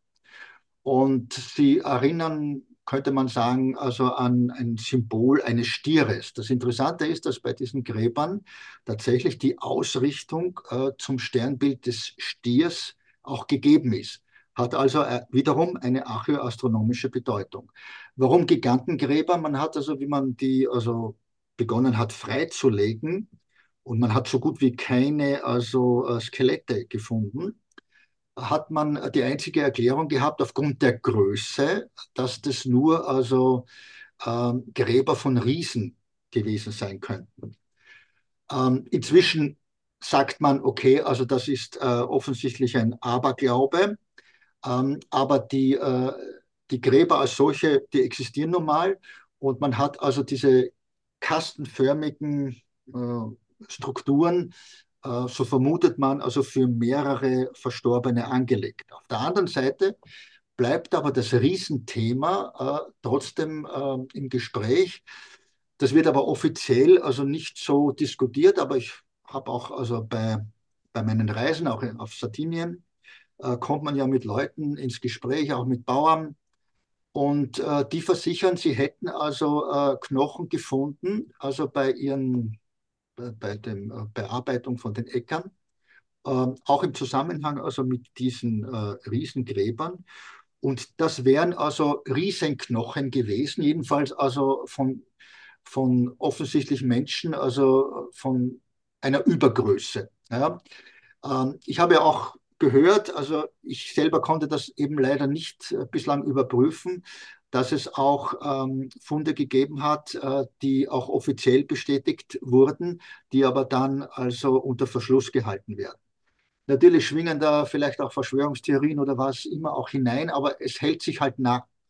Und sie erinnern könnte man sagen, also an ein Symbol eines Stieres. Das Interessante ist, dass bei diesen Gräbern tatsächlich die Ausrichtung äh, zum Sternbild des Stiers auch gegeben ist. Hat also äh, wiederum eine archäoastronomische Bedeutung. Warum Gigantengräber? Man hat also, wie man die also begonnen hat freizulegen, und man hat so gut wie keine also äh, Skelette gefunden, hat man die einzige Erklärung gehabt aufgrund der Größe, dass das nur also ähm, Gräber von Riesen gewesen sein könnten. Ähm, inzwischen sagt man, okay, also das ist äh, offensichtlich ein Aberglaube, ähm, aber die, äh, die Gräber als solche, die existieren normal und man hat also diese kastenförmigen äh, Strukturen äh, so vermutet man, also für mehrere Verstorbene angelegt. Auf der anderen Seite bleibt aber das Riesenthema äh, trotzdem äh, im Gespräch. Das wird aber offiziell also nicht so diskutiert, aber ich habe auch also bei, bei meinen Reisen, auch auf Sardinien, äh, kommt man ja mit Leuten ins Gespräch, auch mit Bauern. Und äh, die versichern, sie hätten also äh, Knochen gefunden, also bei ihren bei der Bearbeitung von den Äckern, ähm, auch im Zusammenhang also mit diesen äh, Riesengräbern. Und das wären also Riesenknochen gewesen, jedenfalls also von, von offensichtlich Menschen, also von einer Übergröße. Ja. Ähm, ich habe ja auch gehört, also ich selber konnte das eben leider nicht äh, bislang überprüfen, dass es auch ähm, Funde gegeben hat, äh, die auch offiziell bestätigt wurden, die aber dann also unter Verschluss gehalten werden. Natürlich schwingen da vielleicht auch Verschwörungstheorien oder was immer auch hinein, aber es hält sich halt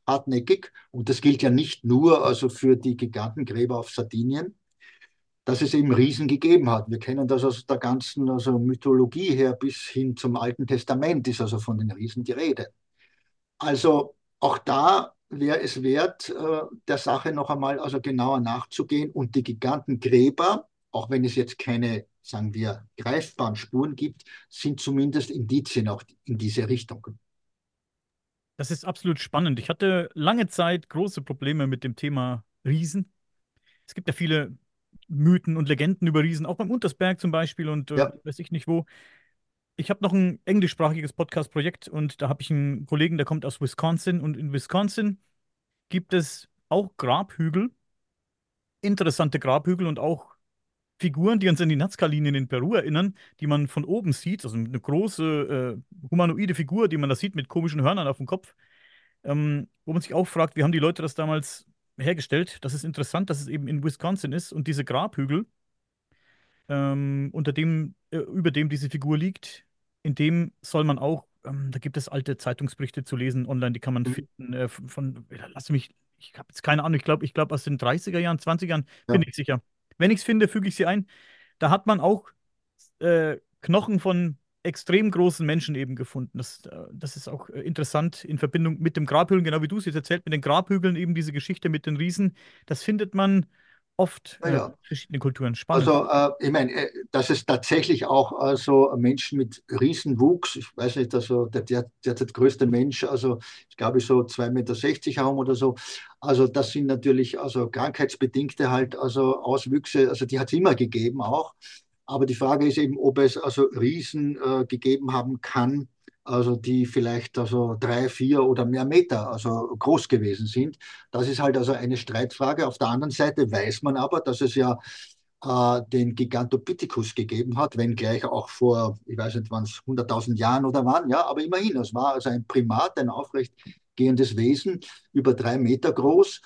hartnäckig und das gilt ja nicht nur also für die Gigantengräber auf Sardinien, dass es eben Riesen gegeben hat. Wir kennen das aus der ganzen also Mythologie her bis hin zum Alten Testament ist also von den Riesen die Rede. Also auch da wäre es wert, äh, der Sache noch einmal also genauer nachzugehen und die Gigantengräber, auch wenn es jetzt keine, sagen wir, greifbaren Spuren gibt, sind zumindest Indizien auch in diese Richtung. Das ist absolut spannend. Ich hatte lange Zeit große Probleme mit dem Thema Riesen. Es gibt ja viele Mythen und Legenden über Riesen, auch beim Untersberg zum Beispiel und äh, weiß ich nicht wo. ich habe noch ein englischsprachiges Podcast-Projekt und da habe ich einen Kollegen, der kommt aus Wisconsin und in Wisconsin gibt es auch Grabhügel, interessante Grabhügel und auch Figuren, die uns an die Nazca-Linien in Peru erinnern, die man von oben sieht, also eine große äh, humanoide Figur, die man da sieht mit komischen Hörnern auf dem Kopf, ähm, wo man sich auch fragt, wie haben die Leute das damals hergestellt? Das ist interessant, dass es eben in Wisconsin ist und diese Grabhügel, ähm, unter dem, äh, über dem diese Figur liegt, in dem soll man auch, ähm, da gibt es alte Zeitungsberichte zu lesen online, die kann man mhm. finden, äh, von, lass mich, ich habe jetzt keine Ahnung, ich glaube, ich glaube aus den 30er Jahren, 20er Jahren, ja. bin ich sicher. Wenn ich es finde, füge ich sie ein. Da hat man auch äh, Knochen von extrem großen Menschen eben gefunden. Das, äh, das ist auch äh, interessant in Verbindung mit dem Grabhügeln, genau wie du es jetzt erzählt, mit den Grabhügeln, eben diese Geschichte mit den Riesen. Das findet man oft naja. äh, verschiedene Kulturen. Spannend. Also äh, ich meine, äh, dass es tatsächlich auch also Menschen mit Riesenwuchs, ich weiß nicht, also der derzeit größte Mensch, also ich glaube so 2,60 Meter haben oder so. Also das sind natürlich also krankheitsbedingte halt also Auswüchse, also die hat es immer gegeben auch. Aber die Frage ist eben, ob es also Riesen äh, gegeben haben kann, also die vielleicht also drei, vier oder mehr Meter also groß gewesen sind. Das ist halt also eine Streitfrage. Auf der anderen Seite weiß man aber, dass es ja äh, den Gigantopithecus gegeben hat, wenngleich auch vor, ich weiß nicht wann es, 100.000 Jahren oder wann, ja, aber immerhin, es war also ein Primat, ein aufrechtgehendes Wesen, über drei Meter groß.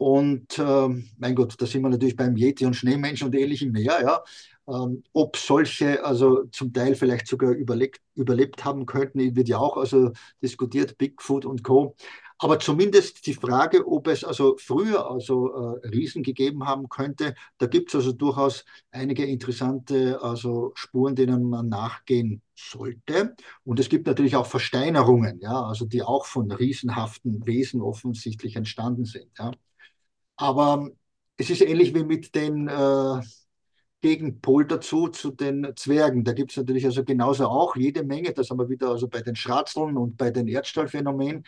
Und äh, mein Gott, da sind wir natürlich beim Yeti und Schneemenschen und ähnlichem mehr, ja. Ähm, ob solche also zum Teil vielleicht sogar überlebt, überlebt haben könnten, wird ja auch also diskutiert, Bigfoot und Co. Aber zumindest die Frage, ob es also früher also äh, Riesen gegeben haben könnte, da gibt es also durchaus einige interessante also Spuren, denen man nachgehen sollte. Und es gibt natürlich auch Versteinerungen, ja, also die auch von riesenhaften Wesen offensichtlich entstanden sind. Ja. Aber es ist ähnlich wie mit den äh, Gegenpol dazu, zu den Zwergen. Da gibt es natürlich also genauso auch jede Menge, das haben wir wieder also bei den Schratzeln und bei den Erdstahlphänomenen.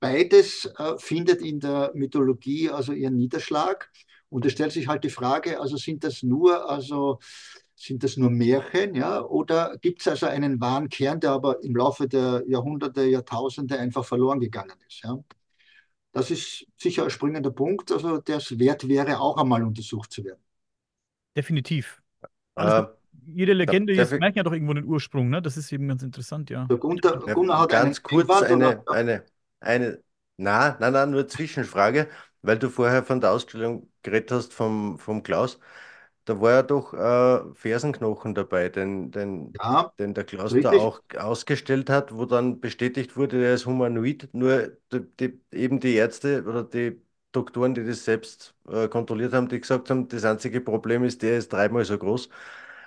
Beides äh, findet in der Mythologie also ihren Niederschlag. Und es stellt sich halt die Frage, also sind das nur, also sind das nur Märchen, ja, oder gibt es also einen wahren Kern, der aber im Laufe der Jahrhunderte, Jahrtausende einfach verloren gegangen ist, ja? Das ist sicher ein springender Punkt, also der es wert wäre, auch einmal untersucht zu werden. Definitiv. Also, äh, jede Legende, jedes Märchen hat doch irgendwo einen Ursprung, ne? Das ist eben ganz interessant, ja. Der Gunter, Gunnar hat ganz kurz eine, eine, eine, na, na, na, nur Zwischenfrage, weil du vorher von der Ausstellung geredet hast vom, vom Klaus. Da war ja doch äh, Fersenknochen dabei, den, den, ja, den der Klaus richtig. da auch ausgestellt hat, wo dann bestätigt wurde, der ist humanoid. Nur die, die, eben die Ärzte oder die Doktoren, die das selbst äh, kontrolliert haben, die gesagt haben, das einzige Problem ist, der ist dreimal so groß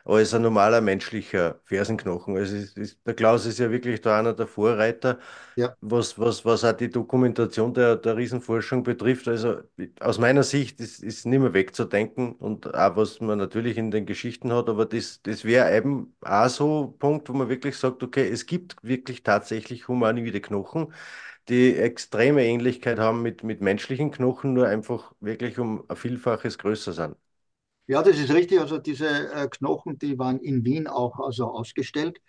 als ein normaler menschlicher Fersenknochen. Also ist, ist, der Klaus ist ja wirklich da einer der Vorreiter, ja. was, was, was auch die Dokumentation der, der Riesenforschung betrifft. Also aus meiner Sicht ist, ist nicht mehr wegzudenken und auch was man natürlich in den Geschichten hat, aber das, das wäre eben auch so ein Punkt, wo man wirklich sagt, okay, es gibt wirklich tatsächlich humanoide Knochen die extreme Ähnlichkeit haben mit, mit menschlichen Knochen, nur einfach wirklich um ein Vielfaches größer sind. Ja, das ist richtig. Also diese äh, Knochen, die waren in Wien auch also ausgestellt.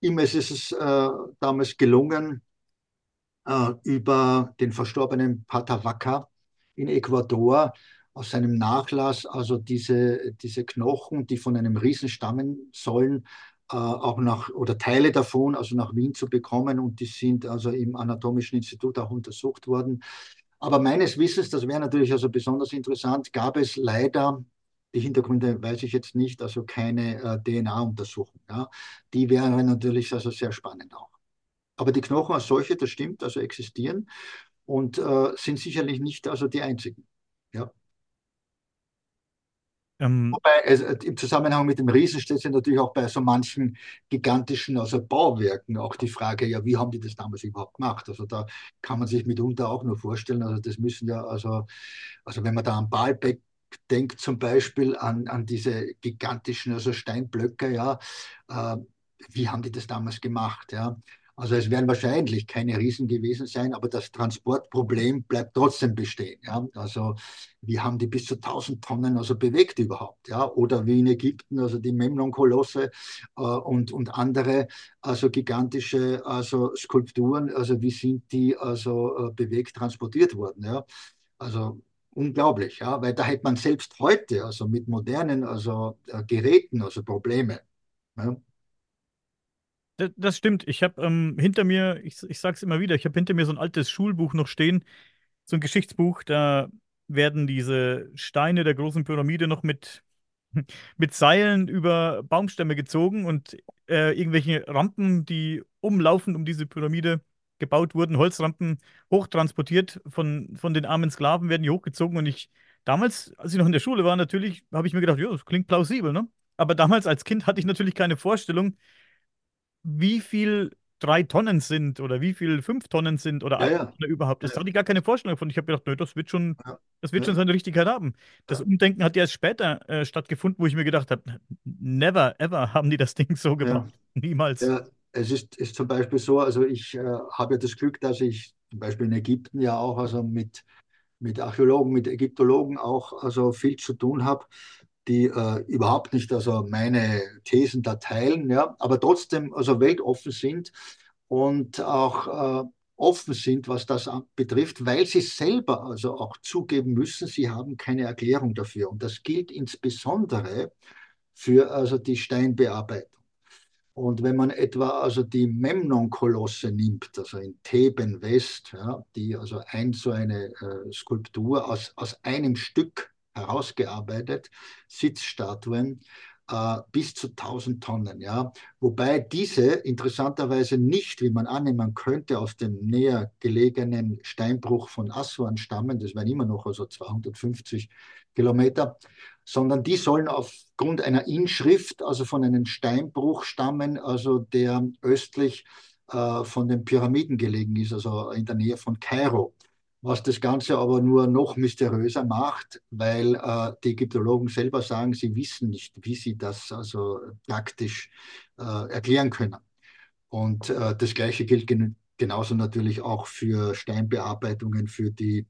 Ihm ist es äh, damals gelungen, äh, über den verstorbenen Wacker in Ecuador aus seinem Nachlass, also diese, diese Knochen, die von einem Riesen stammen sollen, äh, auch nach, oder Teile davon, also nach Wien zu bekommen. Und die sind also im Anatomischen Institut auch untersucht worden. Aber meines Wissens, das wäre natürlich also besonders interessant, gab es leider die Hintergründe weiß ich jetzt nicht, also keine äh, DNA-Untersuchung. Ja. Die wäre natürlich also sehr spannend auch. Aber die Knochen als solche, das stimmt, also existieren und äh, sind sicherlich nicht also die einzigen. Ja. Ähm, Wobei also, im Zusammenhang mit dem Riesen steht sich natürlich auch bei so manchen gigantischen also Bauwerken auch die Frage, ja, wie haben die das damals überhaupt gemacht? Also da kann man sich mitunter auch nur vorstellen, also das müssen ja, also, also wenn man da an Baalbek denkt zum Beispiel an, an diese gigantischen also Steinblöcke, ja, äh, wie haben die das damals gemacht, ja? Also es werden wahrscheinlich keine Riesen gewesen sein, aber das Transportproblem bleibt trotzdem bestehen. Ja? Also wie haben die bis zu 1000 Tonnen also bewegt überhaupt? Ja? Oder wie in Ägypten, also die Memnon-Kolosse äh, und, und andere also gigantische also Skulpturen, also wie sind die also äh, bewegt transportiert worden? Ja? Also unglaublich, ja, weil da hätte man selbst heute, also mit modernen also, äh, Geräten, also Probleme. Ja? Das stimmt. Ich habe ähm, hinter mir, ich, ich sage es immer wieder, ich habe hinter mir so ein altes Schulbuch noch stehen, so ein Geschichtsbuch, da werden diese Steine der großen Pyramide noch mit, mit Seilen über Baumstämme gezogen und äh, irgendwelche Rampen, die umlaufend um diese Pyramide gebaut wurden, Holzrampen hochtransportiert von, von den armen Sklaven, werden die hochgezogen. Und ich, damals, als ich noch in der Schule war, natürlich, habe ich mir gedacht, ja, das klingt plausibel, ne? Aber damals als Kind hatte ich natürlich keine Vorstellung, wie viel drei Tonnen sind oder wie viel fünf Tonnen sind oder ja, ja. überhaupt. Das ja. hatte ich gar keine Vorstellung davon. Ich habe gedacht, nö, das wird schon, das wird schon seine Richtigkeit haben. Das Umdenken hat ja erst später äh, stattgefunden, wo ich mir gedacht habe, never, ever haben die das Ding so gemacht. Niemals. Es ist, ist zum Beispiel so, also ich äh, habe ja das Glück, dass ich zum Beispiel in Ägypten ja auch also mit, mit Archäologen, mit Ägyptologen auch also viel zu tun habe die äh, überhaupt nicht also meine Thesen da teilen, ja, aber trotzdem also weltoffen sind und auch äh, offen sind, was das betrifft, weil sie selber also auch zugeben müssen, sie haben keine Erklärung dafür. Und das gilt insbesondere für also die Steinbearbeitung. Und wenn man etwa also die Memnon-Kolosse nimmt, also in Theben West, ja, die also ein so eine äh, Skulptur aus, aus einem Stück herausgearbeitet, Sitzstatuen, äh, bis zu 1000 Tonnen. Ja? Wobei diese interessanterweise nicht, wie man annehmen könnte, aus dem näher gelegenen Steinbruch von Aswan stammen, das wären immer noch also 250 Kilometer, sondern die sollen aufgrund einer Inschrift, also von einem Steinbruch stammen, also der östlich äh, von den Pyramiden gelegen ist, also in der Nähe von Kairo was das Ganze aber nur noch mysteriöser macht, weil äh, die Ägyptologen selber sagen, sie wissen nicht, wie sie das also praktisch äh, erklären können. Und äh, das Gleiche gilt gen genauso natürlich auch für Steinbearbeitungen, für die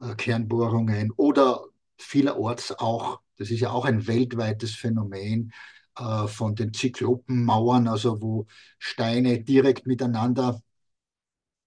äh, Kernbohrungen oder vielerorts auch, das ist ja auch ein weltweites Phänomen, äh, von den Zyklopenmauern, also wo Steine direkt miteinander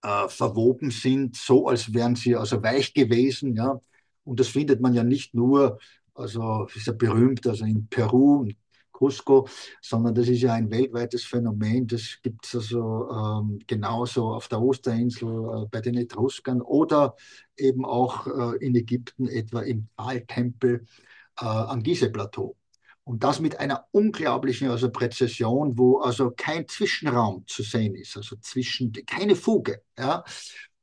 äh, verwoben sind, so als wären sie also weich gewesen. Ja? Und das findet man ja nicht nur, also ist ja berühmt, also in Peru, in Cusco, sondern das ist ja ein weltweites Phänomen. Das gibt es also ähm, genauso auf der Osterinsel äh, bei den Etruskern oder eben auch äh, in Ägypten, etwa im Taltempel äh, am Gizeh-Plateau. Und das mit einer unglaublichen also Präzision, wo also kein Zwischenraum zu sehen ist, also zwischen, keine Fuge. Ja?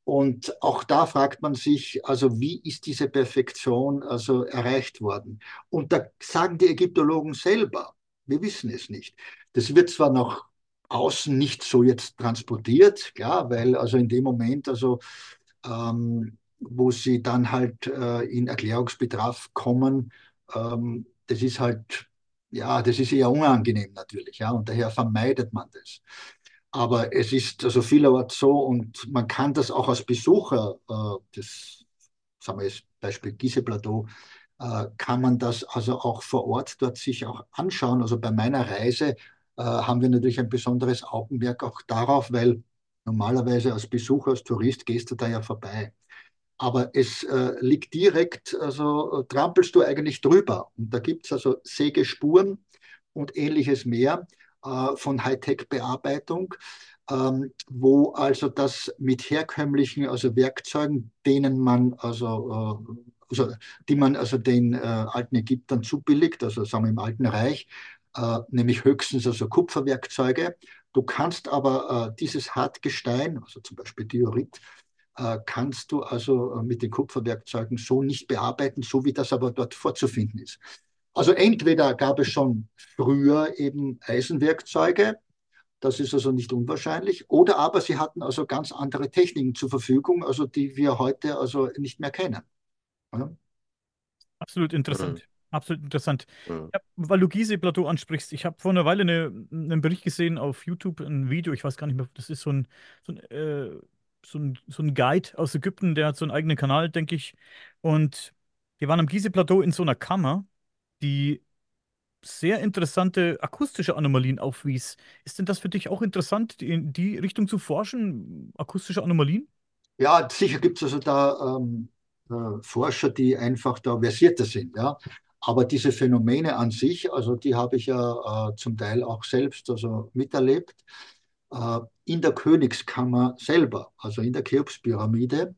Und auch da fragt man sich, also wie ist diese Perfektion also erreicht worden? Und da sagen die Ägyptologen selber, wir wissen es nicht. Das wird zwar nach außen nicht so jetzt transportiert, klar, weil also in dem Moment, also ähm, wo sie dann halt äh, in Erklärungsbedarf kommen, ähm, das ist halt ja, das ist eher unangenehm natürlich, ja, und daher vermeidet man das. Aber es ist also vielerorts so und man kann das auch als Besucher, äh, das sagen wir jetzt Beispiel Gieseplateau, kann man das also auch vor Ort dort sich auch anschauen. Also bei meiner Reise äh, haben wir natürlich ein besonderes Augenmerk auch darauf, weil normalerweise als Besucher, als Tourist gehst du da ja vorbei aber es äh, liegt direkt, also trampelst du eigentlich drüber. Und da gibt es also Sägespuren und ähnliches mehr äh, von Hightech-Bearbeitung, ähm, wo also das mit herkömmlichen also Werkzeugen, denen man also, äh, also die man also den äh, alten Ägyptern zubilligt, also sagen wir im Alten Reich, äh, nämlich höchstens also Kupferwerkzeuge. Du kannst aber äh, dieses Hartgestein, also zum Beispiel Diorit, äh, kannst du also äh, mit den Kupferwerkzeugen so nicht bearbeiten, so wie das aber dort vorzufinden ist. Also entweder gab es schon früher eben Eisenwerkzeuge, das ist also nicht unwahrscheinlich, oder aber sie hatten also ganz andere Techniken zur Verfügung, also die wir heute also nicht mehr kennen. Ja? Absolut interessant. Absolut interessant. Mhm. Ja, weil du Gizeh-Plateau ansprichst, ich habe vor einer Weile eine, einen Bericht gesehen auf YouTube, ein Video, ich weiß gar nicht mehr, das ist so ein, so ein, äh, so ein, so ein Guide aus Ägypten, der hat so einen eigenen Kanal, denke ich. Und wir waren am Gizeh-Plateau in so einer Kammer, die sehr interessante akustische Anomalien aufwies. Ist denn das für dich auch interessant, in die Richtung zu forschen, akustische Anomalien? Ja, sicher gibt es also da ähm, äh, Forscher, die einfach da versierter sind. Ja? Aber diese Phänomene an sich, also die habe ich ja äh, zum Teil auch selbst also miterlebt, äh, in der Königskammer selber, also in der Cheops-Pyramide.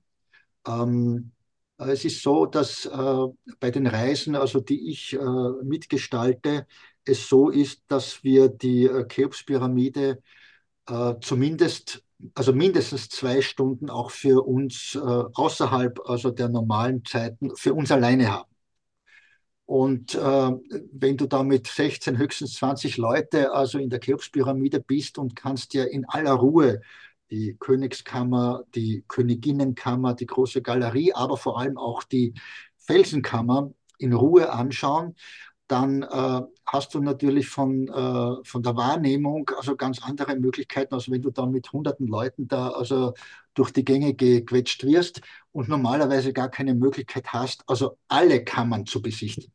Ähm, es ist so, dass äh, bei den Reisen, also die ich äh, mitgestalte, es so ist, dass wir die äh, Cheops-Pyramide äh, zumindest, also mindestens zwei Stunden auch für uns außerhalb also der normalen Zeiten für uns alleine haben. Und äh, wenn du da mit 16, höchstens 20 Leute also in der Cheops-Pyramide bist und kannst dir in aller Ruhe die Königskammer, die Königinnenkammer, die große Galerie, aber vor allem auch die Felsenkammer in Ruhe anschauen, dann äh, hast du natürlich von, äh, von der Wahrnehmung also ganz andere Möglichkeiten, als wenn du dann mit hunderten Leuten da also durch die Gänge gequetscht wirst und normalerweise gar keine Möglichkeit hast, also alle Kammern zu besichtigen.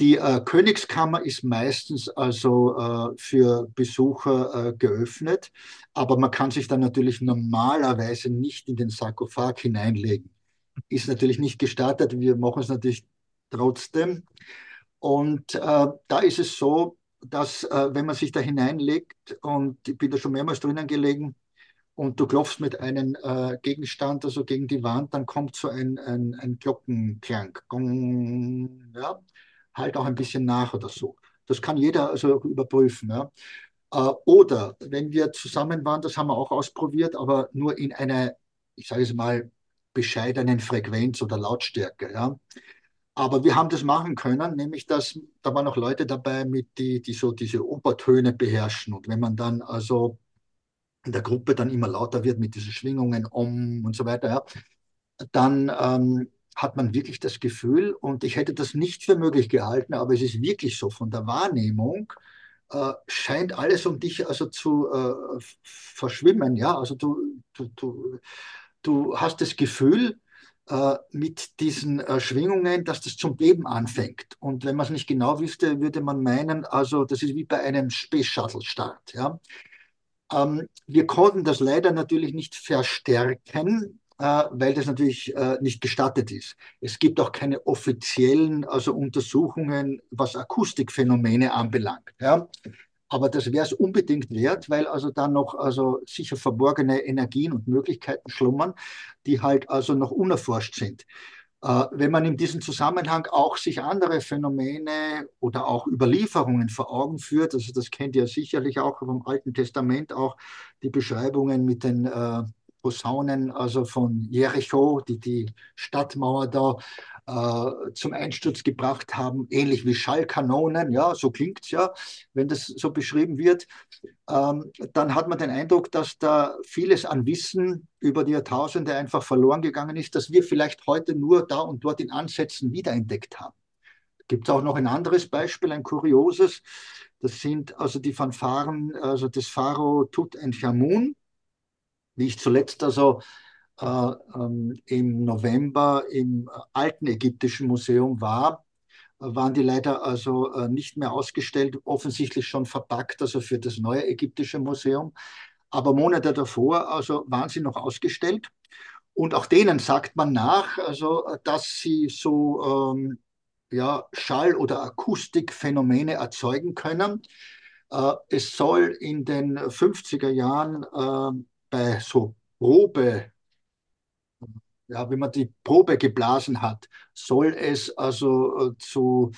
Die äh, Königskammer ist meistens also äh, für Besucher äh, geöffnet, aber man kann sich dann natürlich normalerweise nicht in den Sarkophag hineinlegen. Ist natürlich nicht gestartet, wir machen es natürlich trotzdem. Und äh, da ist es so, dass äh, wenn man sich da hineinlegt, und ich bin da schon mehrmals drinnen gelegen, und du klopfst mit einem äh, Gegenstand, also gegen die Wand, dann kommt so ein, ein, ein Glockenklang. Gong, ja halt auch ein bisschen nach oder so. Das kann jeder also überprüfen. Ja. Äh, oder wenn wir zusammen waren, das haben wir auch ausprobiert, aber nur in einer, ich sage es mal, bescheidenen Frequenz oder Lautstärke. Ja. Aber wir haben das machen können, nämlich dass da waren auch Leute dabei, mit die, die so diese Obertöne beherrschen. Und wenn man dann also in der Gruppe dann immer lauter wird mit diesen Schwingungen um und so weiter, ja, dann ähm, hat man wirklich das Gefühl, und ich hätte das nicht für möglich gehalten, aber es ist wirklich so, von der Wahrnehmung äh, scheint alles um dich also zu äh, verschwimmen. Ja? Also du, du, du, du hast das Gefühl, mit diesen äh, Schwingungen, dass das zum Leben anfängt. Und wenn man es nicht genau wüsste, würde man meinen, also das ist wie bei einem Space Shuttle Start. Ja? Ähm, wir konnten das leider natürlich nicht verstärken, äh, weil das natürlich äh, nicht gestattet ist. Es gibt auch keine offiziellen also Untersuchungen, was Akustikphänomene anbelangt. Ja? Aber das wäre es unbedingt wert, weil also da noch also sicher verborgene Energien und Möglichkeiten schlummern, die halt also noch unerforscht sind. Äh, wenn man in diesem Zusammenhang auch sich andere Phänomene oder auch Überlieferungen vor Augen führt, also das kennt ihr sicherlich auch vom Alten Testament, auch die Beschreibungen mit den äh, Posaunen also von Jericho, die die Stadtmauer da äh, zum Einsturz gebracht haben, ähnlich wie Schallkanonen, ja, so klingt es ja, wenn das so beschrieben wird, ähm, dann hat man den Eindruck, dass da vieles an Wissen über die Jahrtausende einfach verloren gegangen ist, dass wir vielleicht heute nur da und dort in Ansätzen wiederentdeckt haben. Gibt es auch noch ein anderes Beispiel, ein kurioses. Das sind also die Fanfaren also des Pharao Tutanchamun wie ich zuletzt also äh, ähm, im November im alten ägyptischen Museum war, waren die leider also äh, nicht mehr ausgestellt, offensichtlich schon verpackt, also für das neue ägyptische Museum. Aber Monate davor also waren sie noch ausgestellt. Und auch denen sagt man nach, also, dass sie so ähm, ja, Schall- oder Akustikphänomene erzeugen können. Äh, es soll in den 50er Jahren äh, bei so Probe, ja, wenn man die Probe geblasen hat, soll es also äh, zu,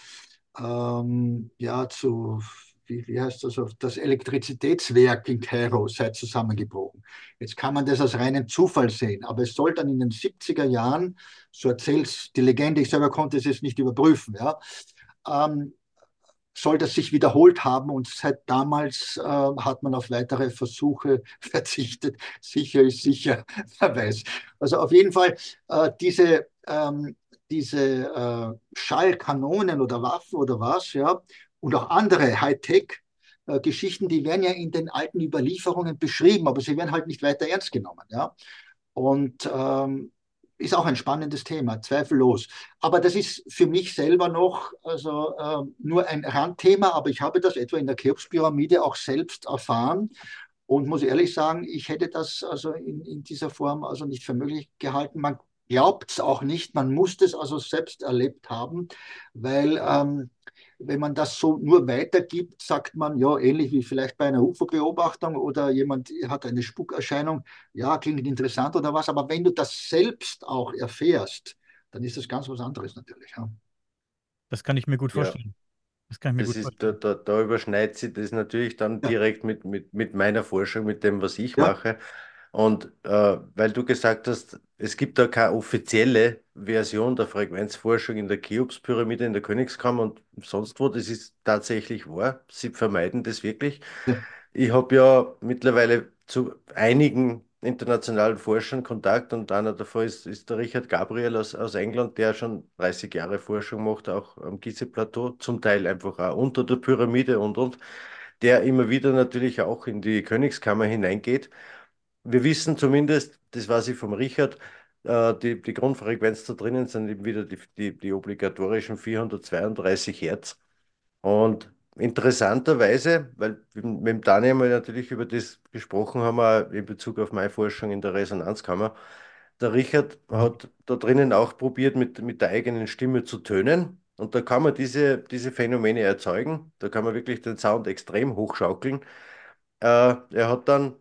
ähm, ja, zu, wie, wie heißt das, das Elektrizitätswerk in Kairo sei zusammengebrochen. Jetzt kann man das als reinen Zufall sehen, aber es soll dann in den 70er Jahren, so erzählt die Legende, ich selber konnte es jetzt nicht überprüfen, ja, ähm, soll das sich wiederholt haben und seit damals äh, hat man auf weitere Versuche verzichtet. Sicher ist sicher, wer weiß. Also auf jeden Fall, äh, diese, ähm, diese äh, Schallkanonen oder Waffen oder was, ja, und auch andere Hightech-Geschichten, äh, die werden ja in den alten Überlieferungen beschrieben, aber sie werden halt nicht weiter ernst genommen, ja. Und ähm, ist auch ein spannendes Thema, zweifellos. Aber das ist für mich selber noch also, äh, nur ein Randthema, aber ich habe das etwa in der Cheops-Pyramide auch selbst erfahren und muss ehrlich sagen, ich hätte das also in, in dieser Form also nicht für möglich gehalten. Man glaubt es auch nicht, man muss es also selbst erlebt haben, weil ähm, wenn man das so nur weitergibt, sagt man, ja, ähnlich wie vielleicht bei einer UFO-Beobachtung oder jemand hat eine Spukerscheinung, ja, klingt interessant oder was, aber wenn du das selbst auch erfährst, dann ist das ganz was anderes natürlich. Ja. Das kann ich mir gut vorstellen. Ja. Das kann ich mir das gut ist, vorstellen. Da, da, da, überschneidet sich das natürlich dann ja. direkt mit, mit, mit meiner Forschung, mit dem, was ich mache. Und äh, weil du gesagt hast, es gibt da keine offizielle Version der Frequenzforschung in der Cheops-Pyramide in der Königskammer und sonst wo, das ist tatsächlich wahr. Sie vermeiden das wirklich. Ja. Ich habe ja mittlerweile zu einigen internationalen Forschern Kontakt und einer davon ist, ist der Richard Gabriel aus, aus England, der schon 30 Jahre Forschung macht, auch am Gizeh-Plateau, zum Teil einfach auch unter der Pyramide und und, der immer wieder natürlich auch in die Königskammer hineingeht wir wissen zumindest, das weiß ich vom Richard, äh, die, die Grundfrequenz da drinnen sind eben wieder die, die, die obligatorischen 432 Hertz. Und interessanterweise, weil wir mit dem Daniel mal natürlich über das gesprochen haben, auch in Bezug auf meine Forschung in der Resonanzkammer, der Richard hat da drinnen auch probiert, mit, mit der eigenen Stimme zu tönen. Und da kann man diese, diese Phänomene erzeugen. Da kann man wirklich den Sound extrem hochschaukeln. Äh, er hat dann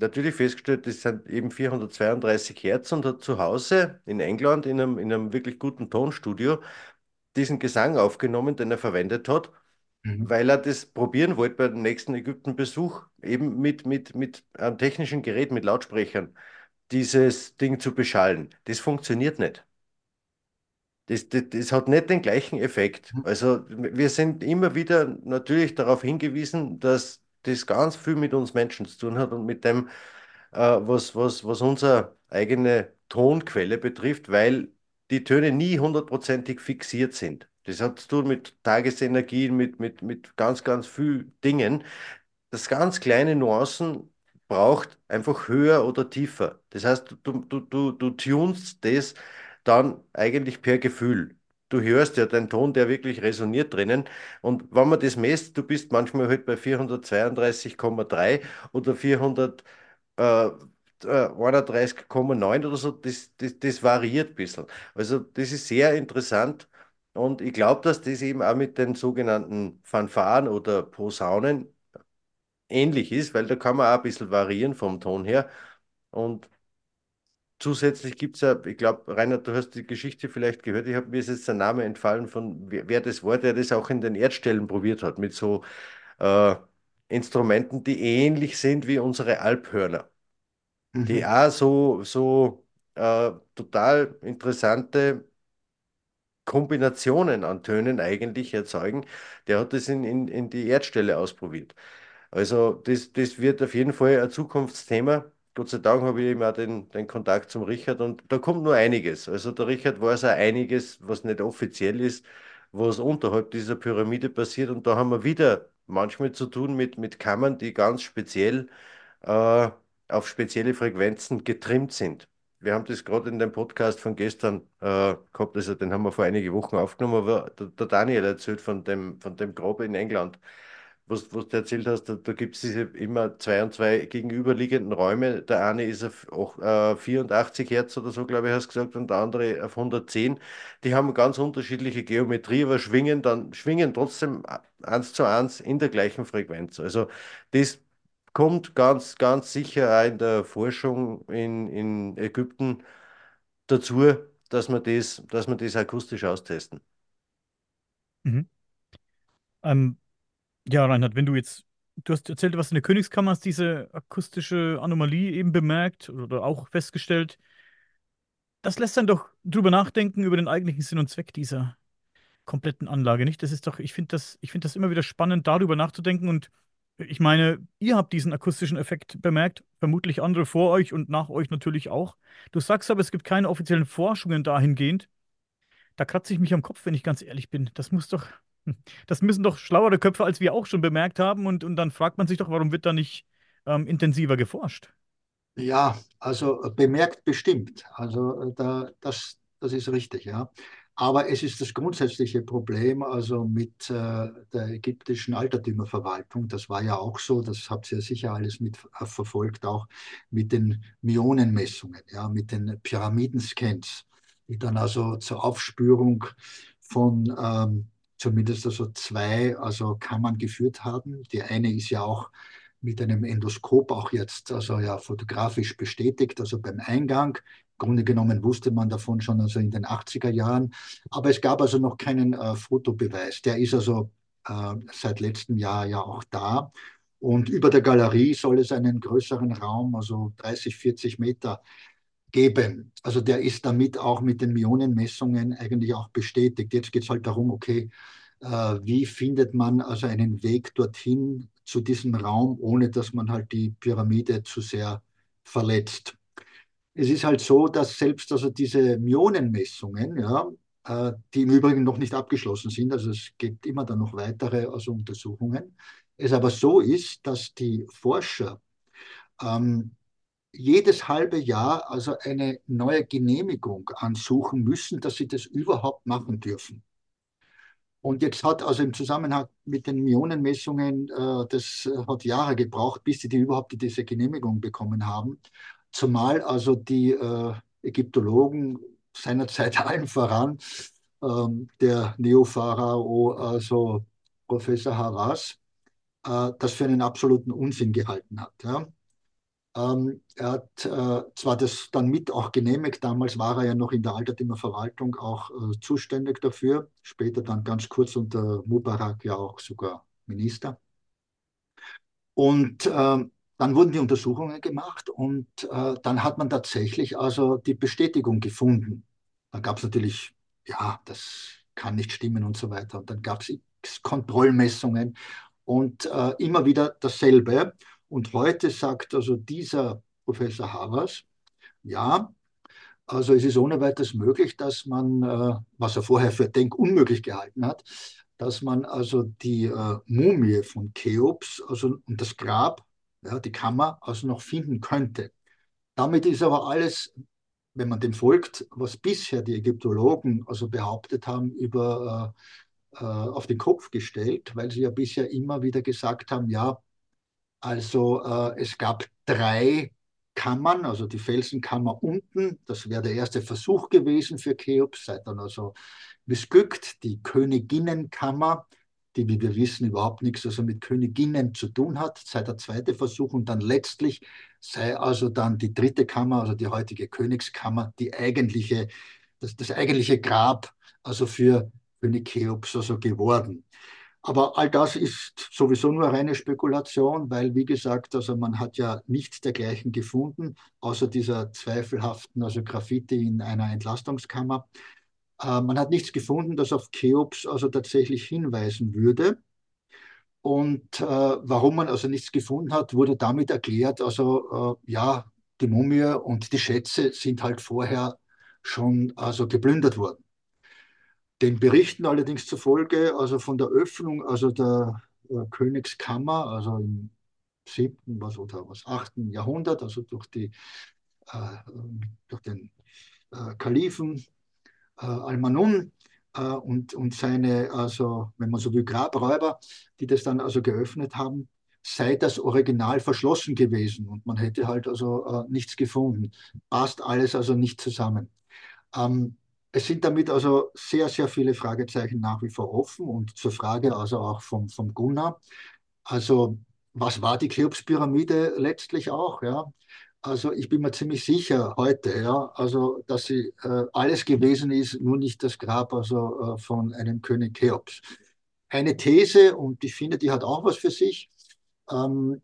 natürlich festgestellt, das sind eben 432 Hertz und hat zu Hause in England in einem, in einem wirklich guten Tonstudio diesen Gesang aufgenommen, den er verwendet hat, mhm. weil er das probieren wollte bei dem nächsten Ägyptenbesuch, eben mit, mit, mit einem technischen Gerät, mit Lautsprechern, dieses Ding zu beschallen. Das funktioniert nicht. Das, das, das, hat nicht den gleichen Effekt. Mhm. Also wir sind immer wieder natürlich darauf hingewiesen, dass das ganz viel mit uns Menschen zu tun hat und mit dem, äh, was, was, was unsere eigene Tonquelle betrifft, weil die Töne nie hundertprozentig fixiert sind. Das hat zu tun mit Tagesenergien, mit, mit, mit ganz, ganz vielen Dingen. Das ganz kleine Nuancen braucht einfach höher oder tiefer. Das heißt, du, du, du, du tunst das dann eigentlich per Gefühl du hörst ja den Ton, der wirklich resoniert drinnen. Und wenn man das messt, du bist manchmal halt bei 432,3 oder 431,9 äh, oder so, das, das, das variiert ein bisschen. Also das ist sehr interessant. Und ich glaube, dass das eben auch mit den sogenannten Fanfaren oder Posaunen ähnlich ist, weil da kann man auch ein bisschen variieren vom Ton her. Und Zusätzlich gibt es ja, ich glaube, Reinhard, du hast die Geschichte vielleicht gehört, ich habe mir ist jetzt der Name entfallen von wer, wer, das war, der das auch in den Erdstellen probiert hat, mit so äh, Instrumenten, die ähnlich sind wie unsere Alphörner. Mhm. Die auch so, so äh, total interessante Kombinationen an Tönen eigentlich erzeugen. Der hat das in, in, in die Erdstelle ausprobiert. Also das, das wird auf jeden Fall ein Zukunftsthema. Gott sei Dank habe ich eben auch den, den Kontakt zum Richard und da kommt nur einiges. Also der Richard weiß auch einiges, was nicht offiziell ist, was unterhalb dieser Pyramide passiert und da haben wir wieder manchmal zu tun mit, mit Kammern, die ganz speziell äh, auf spezielle Frequenzen getrimmt sind. Wir haben das gerade in dem Podcast von gestern äh, gehabt, also den haben wir vor einigen Wochen aufgenommen, aber der, der Daniel erzählt von dem, von dem Grab in England was, was du erzählt hast, da, da gibt es diese immer zwei und zwei gegenüberliegenden Räume. Der eine ist auf auch, äh, 84 Hertz oder so, glaube ich, hast du gesagt, und der andere auf 110. Die haben ganz unterschiedliche Geometrie, aber schwingen dann, schwingen trotzdem eins zu eins in der gleichen Frequenz. Also das kommt ganz, ganz sicher auch in der Forschung in, in Ägypten dazu, dass wir das, dass wir das akustisch austesten. Mhm. Ähm, ja, Reinhard, wenn du jetzt, du hast erzählt, was in der Königskammer hast diese akustische Anomalie eben bemerkt oder auch festgestellt. Das lässt dann doch drüber nachdenken, über den eigentlichen Sinn und Zweck dieser kompletten Anlage, nicht? Das ist doch, ich finde das, ich das immer wieder spannend, darüber nachzudenken und ich meine, ihr habt diesen akustischen Effekt bemerkt, vermutlich andere vor euch und nach euch natürlich auch. Du sagst aber, es gibt keine offiziellen Forschungen dahingehend. da kratze ich mich am Kopf, wenn ich ganz ehrlich bin. Das muss doch, das müssen doch schlauere Köpfe als wir auch schon bemerkt haben. Und, und dann fragt man sich doch, warum wird da nicht ähm, intensiver geforscht? Ja, also äh, bemerkt bestimmt. Also äh, da, das, das ist richtig, ja. Aber es ist das grundsätzliche Problem, also mit äh, der ägyptischen Altertümerverwaltung. Das war ja auch so, das habt ihr sicher alles mitverfolgt, auch mit den Myonenmessungen, ja, mit den Pyramidenscans, die dann also zur Aufspürung von ähm, zumindest also zwei also Kammern geführt haben. Die eine ist ja auch mit einem Endoskop auch jetzt also ja fotografisch bestätigt, also beim Eingang. Im Grunde genommen wusste man davon schon also in den 80er Jahren, aber es gab also noch keinen äh, Fotobeweis. Der ist also äh, seit letztem Jahr ja auch da. Und über der Galerie soll es einen größeren Raum, also 30, 40 Meter, geben. Also der ist damit auch mit den Myonenmessungen eigentlich auch bestätigt. Jetzt geht es halt darum, okay, äh, wie findet man also einen Weg dorthin zu diesem Raum, ohne dass man halt die Pyramide zu sehr verletzt. Es ist halt so, dass selbst also diese Myonenmessungen, ja, äh, die im Übrigen noch nicht abgeschlossen sind, also es gibt immer dann noch weitere also Untersuchungen, es aber so ist, dass die Forscher ähm, jedes halbe Jahr also eine neue Genehmigung ansuchen müssen, dass sie das überhaupt machen dürfen. Und jetzt hat also im Zusammenhang mit den Myonenmessungen, äh, das hat Jahre gebraucht, bis sie die überhaupt diese Genehmigung bekommen haben. Zumal also die äh, Ägyptologen seinerzeit allen voran, ähm, der Neopharao, also Professor Haras, äh, das für einen absoluten Unsinn gehalten hat. Ähm, er hat äh, zwar das dann mit auch genehmigt, damals war er ja noch in der Altertümerverwaltung auch äh, zuständig dafür, später dann ganz kurz unter Mubarak ja auch sogar Minister. Und äh, dann wurden die Untersuchungen gemacht und äh, dann hat man tatsächlich also die Bestätigung gefunden. Dann gab es natürlich, ja, das kann nicht stimmen und so weiter. Und dann gab es Kontrollmessungen und äh, immer wieder dasselbe. Und heute sagt also dieser Professor Havas, ja, also es ist ohne weiteres möglich, dass man, äh, was er vorher für denkunmöglich gehalten hat, dass man also die äh, Mumie von Cheops also, und das Grab, ja, die Kammer, also noch finden könnte. Damit ist aber alles, wenn man dem folgt, was bisher die Ägyptologen also behauptet haben, über, äh, äh auf den Kopf gestellt, weil sie ja bisher immer wieder gesagt haben, ja, also äh, es gab drei Kammern, also die Felsenkammer unten, das wäre der erste Versuch gewesen für Cheops, sei dann also missglückt. Die Königinnenkammer, die, wie wir wissen, überhaupt nichts also mit Königinnen zu tun hat, sei der zweite Versuch und dann letztlich sei also dann die dritte Kammer, also die heutige Königskammer, die eigentliche, das, das eigentliche Grab also für König Cheops also geworden. Aber all das ist sowieso nur reine Spekulation, weil, wie gesagt, also man hat ja nichts dergleichen gefunden, außer dieser zweifelhaften, also Graffiti in einer Entlastungskammer. Äh, man hat nichts gefunden, das auf Cheops also tatsächlich hinweisen würde. Und äh, warum man also nichts gefunden hat, wurde damit erklärt, also äh, ja, die Mumie und die Schätze sind halt vorher schon also geplündert worden. Den Berichten allerdings zufolge, also von der Öffnung, also der äh, Königskammer, also im siebten was, oder was, achten Jahrhundert, also durch, die, äh, durch den äh, Kalifen äh, Al-Manun äh, und, und seine, also wenn man so will, Grabräuber, die das dann also geöffnet haben, sei das Original verschlossen gewesen und man hätte halt also äh, nichts gefunden. Passt alles also nicht zusammen. Ähm, es sind damit also sehr, sehr viele Fragezeichen nach wie vor offen und zur Frage also auch vom, vom Gunnar. Also was war die Cheops-Pyramide letztlich auch? Ja? Also ich bin mir ziemlich sicher heute, ja, also dass sie äh, alles gewesen ist, nur nicht das Grab also äh, von einem König Cheops. Eine These und ich finde, die hat auch was für sich. Ähm,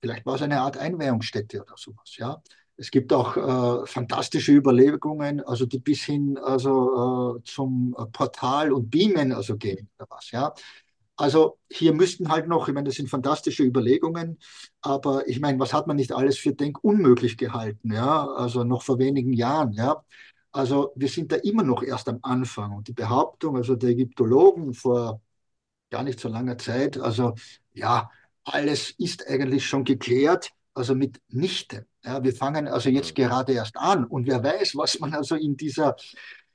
vielleicht war es eine Art Einweihungsstätte oder sowas, ja. Es gibt auch äh, fantastische Überlegungen, also die bis hin also, äh, zum Portal und Beamen also gehen oder was, ja. Also hier müssten halt noch, ich meine, das sind fantastische Überlegungen, aber ich meine, was hat man nicht alles für denkunmöglich gehalten, ja, also noch vor wenigen Jahren, ja. Also wir sind da immer noch erst am Anfang. Und die Behauptung, also der Ägyptologen vor gar nicht so langer Zeit, also ja, alles ist eigentlich schon geklärt, also mit Nichte. Ja, wir fangen also jetzt gerade erst an und wer weiß, was man also in dieser,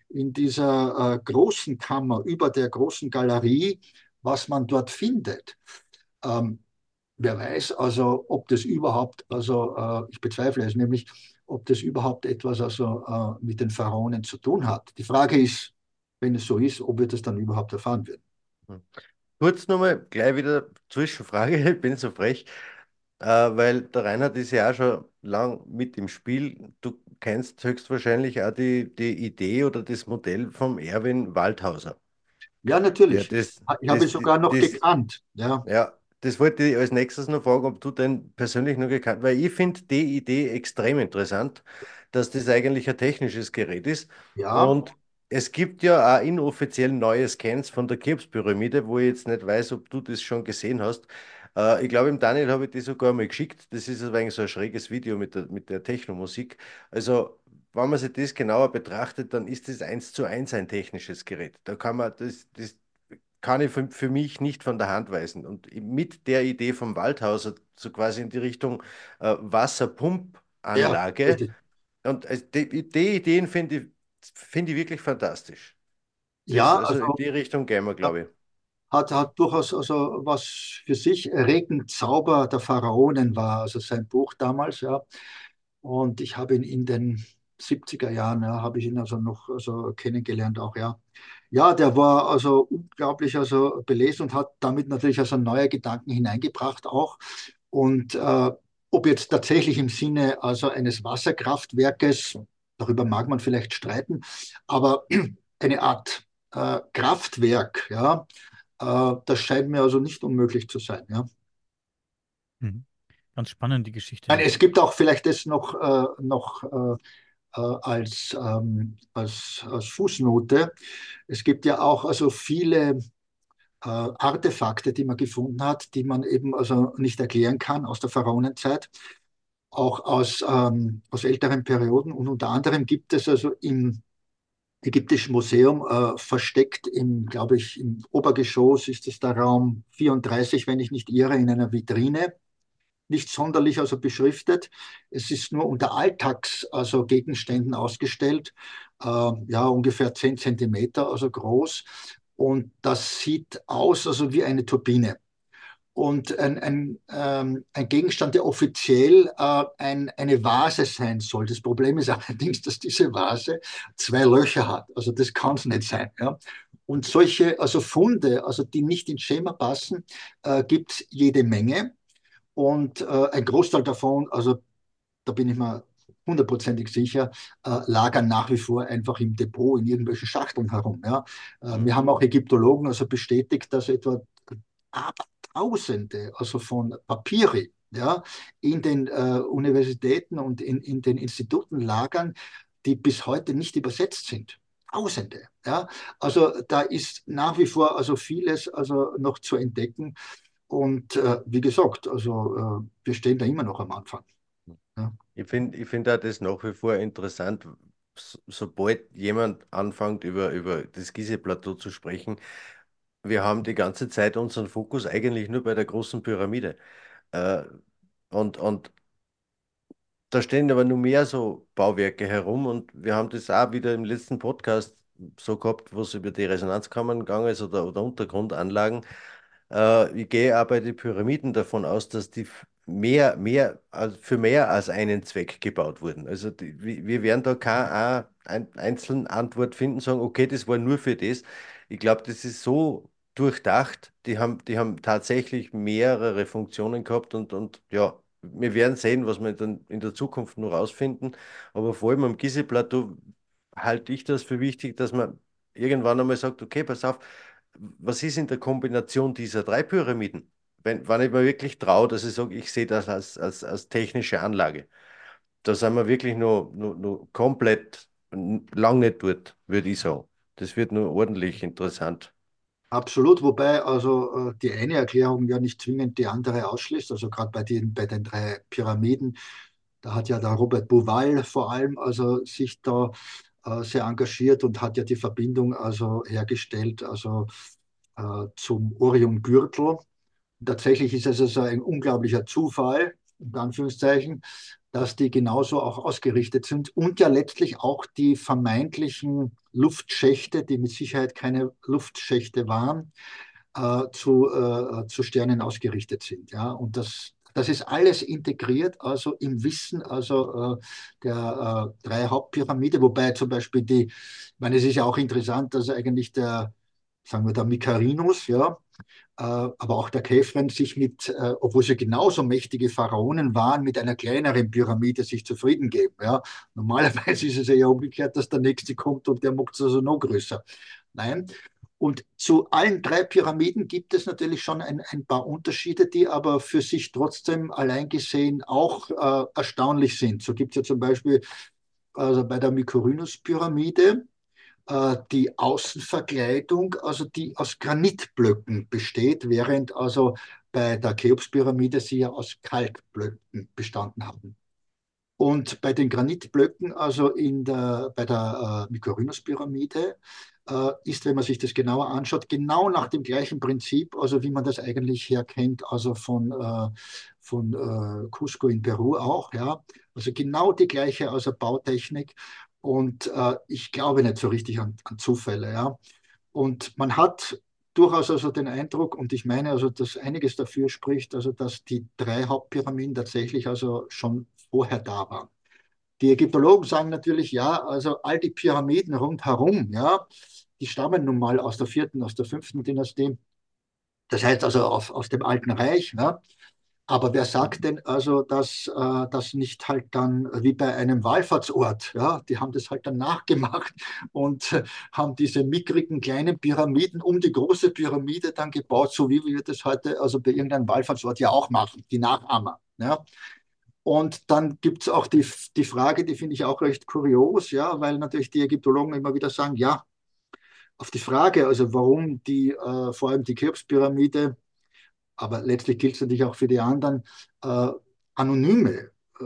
in dieser äh, großen Kammer über der großen Galerie, was man dort findet. Ähm, wer weiß also, ob das überhaupt, also äh, ich bezweifle es nämlich, ob das überhaupt etwas also äh, mit den Pharaonen zu tun hat. Die Frage ist, wenn es so ist, ob wir das dann überhaupt erfahren werden. Hm. Kurz nochmal, gleich wieder Zwischenfrage, ich bin so frech, äh, weil der Reinhard ist ja auch schon lang mit im Spiel. Du kennst höchstwahrscheinlich auch die, die Idee oder das Modell vom Erwin Waldhauser. Ja, natürlich. Ja, das, ich habe es sogar noch das, gekannt. Ja. ja, das wollte ich als nächstes noch fragen, ob du den persönlich noch gekannt weil ich finde die Idee extrem interessant, dass das eigentlich ein technisches Gerät ist. Ja. Und es gibt ja auch inoffiziell neue Scans von der Krebspyramide, wo ich jetzt nicht weiß, ob du das schon gesehen hast. Äh, ich glaube, im Daniel habe ich die sogar mal geschickt. Das ist eigentlich so ein schräges Video mit der, mit der Technomusik. Also, wenn man sich das genauer betrachtet, dann ist das eins zu eins ein technisches Gerät. Da kann man das, das kann ich für, für mich nicht von der Hand weisen. Und mit der Idee vom Waldhauser, so quasi in die Richtung äh, Wasserpumpanlage, ja, und äh, die, die Ideen finde ich, find ich wirklich fantastisch. Das, ja, also, also, in die Richtung gehen wir, glaube ich. Hat, hat durchaus also was für sich. Regenzauber der Pharaonen war also sein Buch damals, ja. Und ich habe ihn in den 70er Jahren, ja, habe ich ihn also noch also kennengelernt auch, ja. Ja, der war also unglaublich also belesen und hat damit natürlich also neue Gedanken hineingebracht auch. Und äh, ob jetzt tatsächlich im Sinne also eines Wasserkraftwerkes, darüber mag man vielleicht streiten, aber eine Art äh, Kraftwerk, ja, das scheint mir also nicht unmöglich zu sein, ja. Mhm. Ganz spannend, die Geschichte. Nein, es gibt auch vielleicht das noch, äh, noch äh, äh, als, ähm, als, als Fußnote. Es gibt ja auch also viele äh, Artefakte, die man gefunden hat, die man eben also nicht erklären kann aus der Pharaonenzeit, auch aus, ähm, aus älteren Perioden. Und unter anderem gibt es also im Ägyptischen Museum äh, versteckt im, glaube ich, im Obergeschoss ist es der Raum 34, wenn ich nicht irre, in einer Vitrine nicht sonderlich also beschriftet. Es ist nur unter Alltags, also Gegenständen ausgestellt, äh, ja, ungefähr 10 Zentimeter, also groß. Und das sieht aus, also wie eine Turbine. Und ein, ein, ähm, ein Gegenstand, der offiziell äh, ein, eine Vase sein soll. Das Problem ist allerdings, dass diese Vase zwei Löcher hat. Also das kann es nicht sein. Ja? Und solche also Funde, also die nicht ins Schema passen, äh, gibt es jede Menge. Und äh, ein Großteil davon, also da bin ich mir hundertprozentig sicher, äh, lagern nach wie vor einfach im Depot in irgendwelchen Schachteln herum. Ja. Äh, wir haben auch Ägyptologen also bestätigt, dass etwa Tausende also von Papiere ja, in den äh, Universitäten und in, in den Instituten lagern, die bis heute nicht übersetzt sind. Tausende. Ja. Also da ist nach wie vor also vieles also noch zu entdecken. Und äh, wie gesagt, also äh, wir stehen da immer noch am Anfang. Ja. Ich finde ich find auch das nach wie vor interessant, so, sobald jemand anfängt, über, über das Gizeh-Plateau zu sprechen. Wir haben die ganze Zeit unseren Fokus eigentlich nur bei der großen Pyramide. Äh, und, und da stehen aber nur mehr so Bauwerke herum und wir haben das auch wieder im letzten Podcast so gehabt, wo es über die Resonanzkammern gegangen ist oder, oder Untergrundanlagen. Äh, ich gehe aber bei den Pyramiden davon aus, dass die mehr, mehr, für mehr als einen Zweck gebaut wurden. Also die, wir werden da keine ein, einzelne Antwort finden, sagen, okay, das war nur für das. Ich glaube, das ist so durchdacht. Die haben, die haben tatsächlich mehrere Funktionen gehabt und, und ja, wir werden sehen, was wir dann in der Zukunft noch rausfinden. Aber vor allem am Gizeh-Plateau halte ich das für wichtig, dass man irgendwann einmal sagt, okay, pass auf, was ist in der Kombination dieser drei Pyramiden? Wenn, wenn ich mir wirklich traue, dass ich sage, ich sehe das als, als, als technische Anlage. Da sind wir wirklich nur, nur, komplett lang nicht dort, würde ich sagen. Das wird nur ordentlich interessant. Absolut, wobei also äh, die eine Erklärung ja nicht zwingend die andere ausschließt. Also gerade bei den, bei den drei Pyramiden, da hat ja der Robert Bouval vor allem also sich da äh, sehr engagiert und hat ja die Verbindung also hergestellt also äh, zum Orion-Gürtel. Tatsächlich ist es also ein unglaublicher Zufall, in Anführungszeichen, dass die genauso auch ausgerichtet sind und ja letztlich auch die vermeintlichen Luftschächte, die mit Sicherheit keine Luftschächte waren, äh, zu, äh, zu Sternen ausgerichtet sind. Ja? Und das, das ist alles integriert, also im Wissen also äh, der äh, drei Hauptpyramide, wobei zum Beispiel die, ich meine, es ist ja auch interessant, dass eigentlich der, sagen wir, der Mikarinus, ja, aber auch der Kefren sich mit, äh, obwohl sie genauso mächtige Pharaonen waren, mit einer kleineren Pyramide sich zufrieden geben. Ja. Normalerweise ist es ja umgekehrt, dass der nächste kommt und der macht es also noch größer. Nein. Und zu allen drei Pyramiden gibt es natürlich schon ein, ein paar Unterschiede, die aber für sich trotzdem allein gesehen auch äh, erstaunlich sind. So gibt es ja zum Beispiel also bei der Mykorynus-Pyramide, äh, die Außenverkleidung, also die aus Granitblöcken besteht, während also bei der Cheops-Pyramide sie ja aus Kalkblöcken bestanden haben. Und bei den Granitblöcken, also in der, bei der äh, Mykorynus-Pyramide, äh, ist, wenn man sich das genauer anschaut, genau nach dem gleichen Prinzip, also wie man das eigentlich herkennt, also von, äh, von äh, Cusco in Peru auch, ja. Also genau die gleiche also Bautechnik. Und äh, ich glaube nicht so richtig an, an, Zufälle. Ja. Und man hat durchaus also den Eindruck, und ich meine also, dass einiges dafür spricht, also dass die drei Hauptpyramiden tatsächlich also schon vorher da waren. Die Ägyptologen sagen natürlich, ja, also all die Pyramiden rundherum, ja, die stammen nun mal aus der vierten, aus der fünften Dynastie. Das heißt also auf, aus dem Alten Reich. Ja. Aber wer sagt denn also, dass äh, das nicht halt dann wie bei einem Wallfahrtsort, ja, die haben das halt dann nachgemacht und äh, haben diese mickrigen kleinen Pyramiden um die große Pyramide dann gebaut, so wie wir das heute also bei irgendeinem Wallfahrtsort ja auch machen, die Nachahmer. Ja. Und dann gibt es auch die, die Frage, die finde ich auch recht kurios, ja, weil natürlich die Ägyptologen immer wieder sagen, ja, auf die Frage, also warum die, äh, vor allem die Cheops-Pyramide aber letztlich gilt es natürlich auch für die anderen, äh, anonyme äh,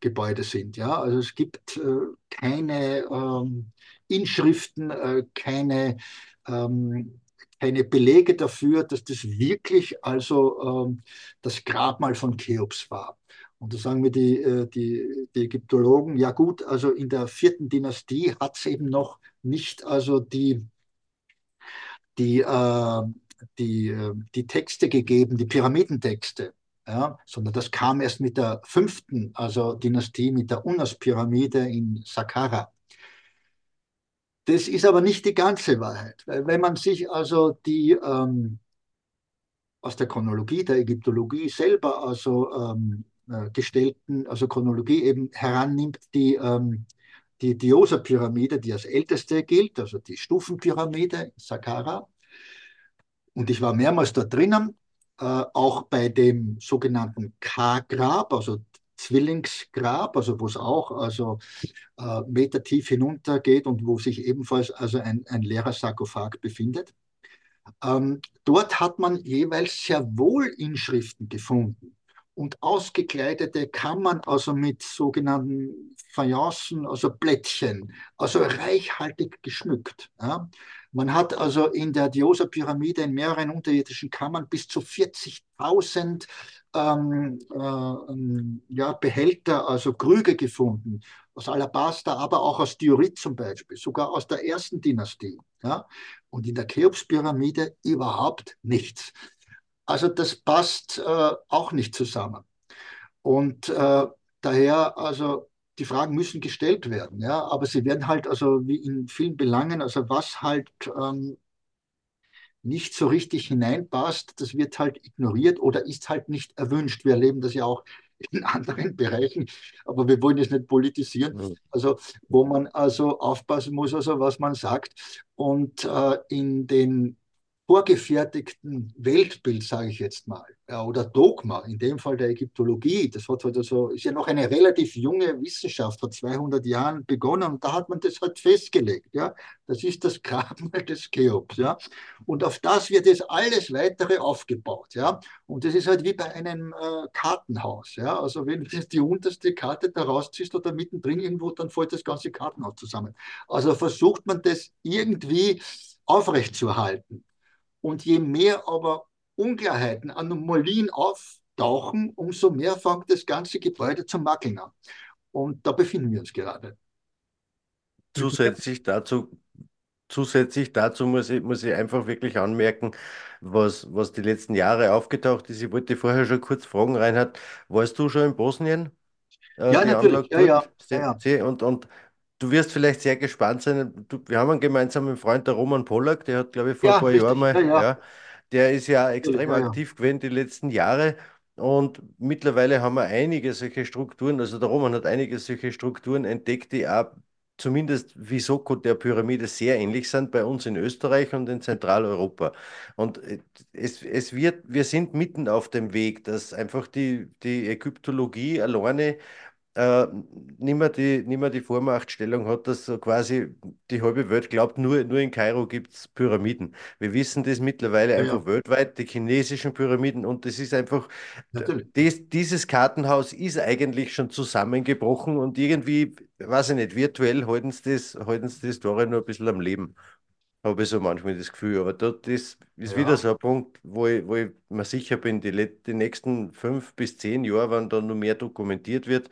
Gebäude sind. Ja? Also es gibt äh, keine ähm, Inschriften, äh, keine, ähm, keine Belege dafür, dass das wirklich also ähm, das Grabmal von Cheops war. Und da sagen mir die, äh, die, die Ägyptologen, ja gut, also in der vierten Dynastie hat es eben noch nicht also die, die, äh, die, äh, die Texte gegeben, die Pyramidentexte, ja, sondern das kam erst mit der fünften, also Dynastie, mit der Unas-Pyramide in Saqqara. Das ist aber nicht die ganze Wahrheit, weil wenn man sich also die ähm, aus der Chronologie der Ägyptologie selber also ähm, äh, gestellten, also Chronologie eben herannimmt, die ähm, die Diosa-Pyramide, die als älteste gilt, also die Stufenpyramide in Saqqara, und ich war mehrmals dort drinnen, äh, auch bei dem sogenannten K-Grab, also Zwillingsgrab, also wo es auch also äh, Meter tief hinuntergeht und wo sich ebenfalls also ein, ein leerer Sarkophag befindet. Ähm, dort hat man jeweils sehr wohl Inschriften gefunden und ausgekleidete Kammern, also mit sogenannten Fayencen, also Blättchen, also reichhaltig geschmückt. Ja. Man hat also in der Diosa-Pyramide in mehreren unterirdischen Kammern bis zu 40.000 ähm, äh, ja, Behälter, also Krüge gefunden, aus Alabaster, aber auch aus Diorit zum Beispiel, sogar aus der ersten Dynastie. Ja? Und in der Cheops-Pyramide überhaupt nichts. Also das passt äh, auch nicht zusammen. Und äh, daher, also die Fragen müssen gestellt werden, ja, aber sie werden halt, also wie in vielen Belangen, also was halt ähm, nicht so richtig hineinpasst, das wird halt ignoriert oder ist halt nicht erwünscht. Wir erleben das ja auch in anderen Bereichen, aber wir wollen es nicht politisieren. Mhm. Also wo man also aufpassen muss, also was man sagt. Und äh, in den vorgefertigten Weltbild, sage ich jetzt mal, oder Dogma, in dem Fall der Ägyptologie, das hat halt also, ist ja noch eine relativ junge Wissenschaft, vor 200 Jahren begonnen und da hat man das halt festgelegt. Ja. Das ist das Grabmal des Cheops. Ja. Und auf das wird jetzt alles weitere aufgebaut. Ja. Und das ist halt wie bei einem äh, Kartenhaus. Ja. Also wenn du die unterste Karte da rausziehst oder mittendrin irgendwo, dann fällt das ganze Kartenhaus zusammen. Also versucht man das irgendwie aufrechtzuerhalten. Und je mehr aber Unklarheiten, Anomalien auftauchen, umso mehr fängt das ganze Gebäude zu mackeln an. Und da befinden wir uns gerade. Zusätzlich dazu, zusätzlich dazu muss ich, muss ich einfach wirklich anmerken, was, was die letzten Jahre aufgetaucht ist. Ich wollte vorher schon kurz fragen, Reinhard, warst du schon in Bosnien? Äh, ja, natürlich. Ja, ja, ja, ja. Und, und Du wirst vielleicht sehr gespannt sein. Du, wir haben einen gemeinsamen Freund, der Roman Pollack, der hat, glaube ich, vor ja, ein paar richtig. Jahren mal, ja, ja. der ist ja extrem aktiv gewesen die letzten Jahre. Und mittlerweile haben wir einige solche Strukturen, also der Roman hat einige solche Strukturen entdeckt, die auch zumindest wie Soko der Pyramide sehr ähnlich sind bei uns in Österreich und in Zentraleuropa. Und äh, es, es wird, wir sind mitten auf dem Weg, dass einfach die, die Ägyptologie alleine äh, nicht, mehr die, nicht mehr die Vormachtstellung hat, dass so quasi die halbe Welt glaubt, nur, nur in Kairo gibt es Pyramiden. Wir wissen das mittlerweile ja, einfach ja. weltweit, die chinesischen Pyramiden und das ist einfach, dies, dieses Kartenhaus ist eigentlich schon zusammengebrochen und irgendwie, weiß ich nicht, virtuell halten sie das, halten sie die Story nur ein bisschen am Leben habe ich so manchmal das Gefühl. Aber dort ist, ist ja. wieder so ein Punkt, wo ich, wo ich mir sicher bin, die, die nächsten fünf bis zehn Jahre, wenn da noch mehr dokumentiert wird,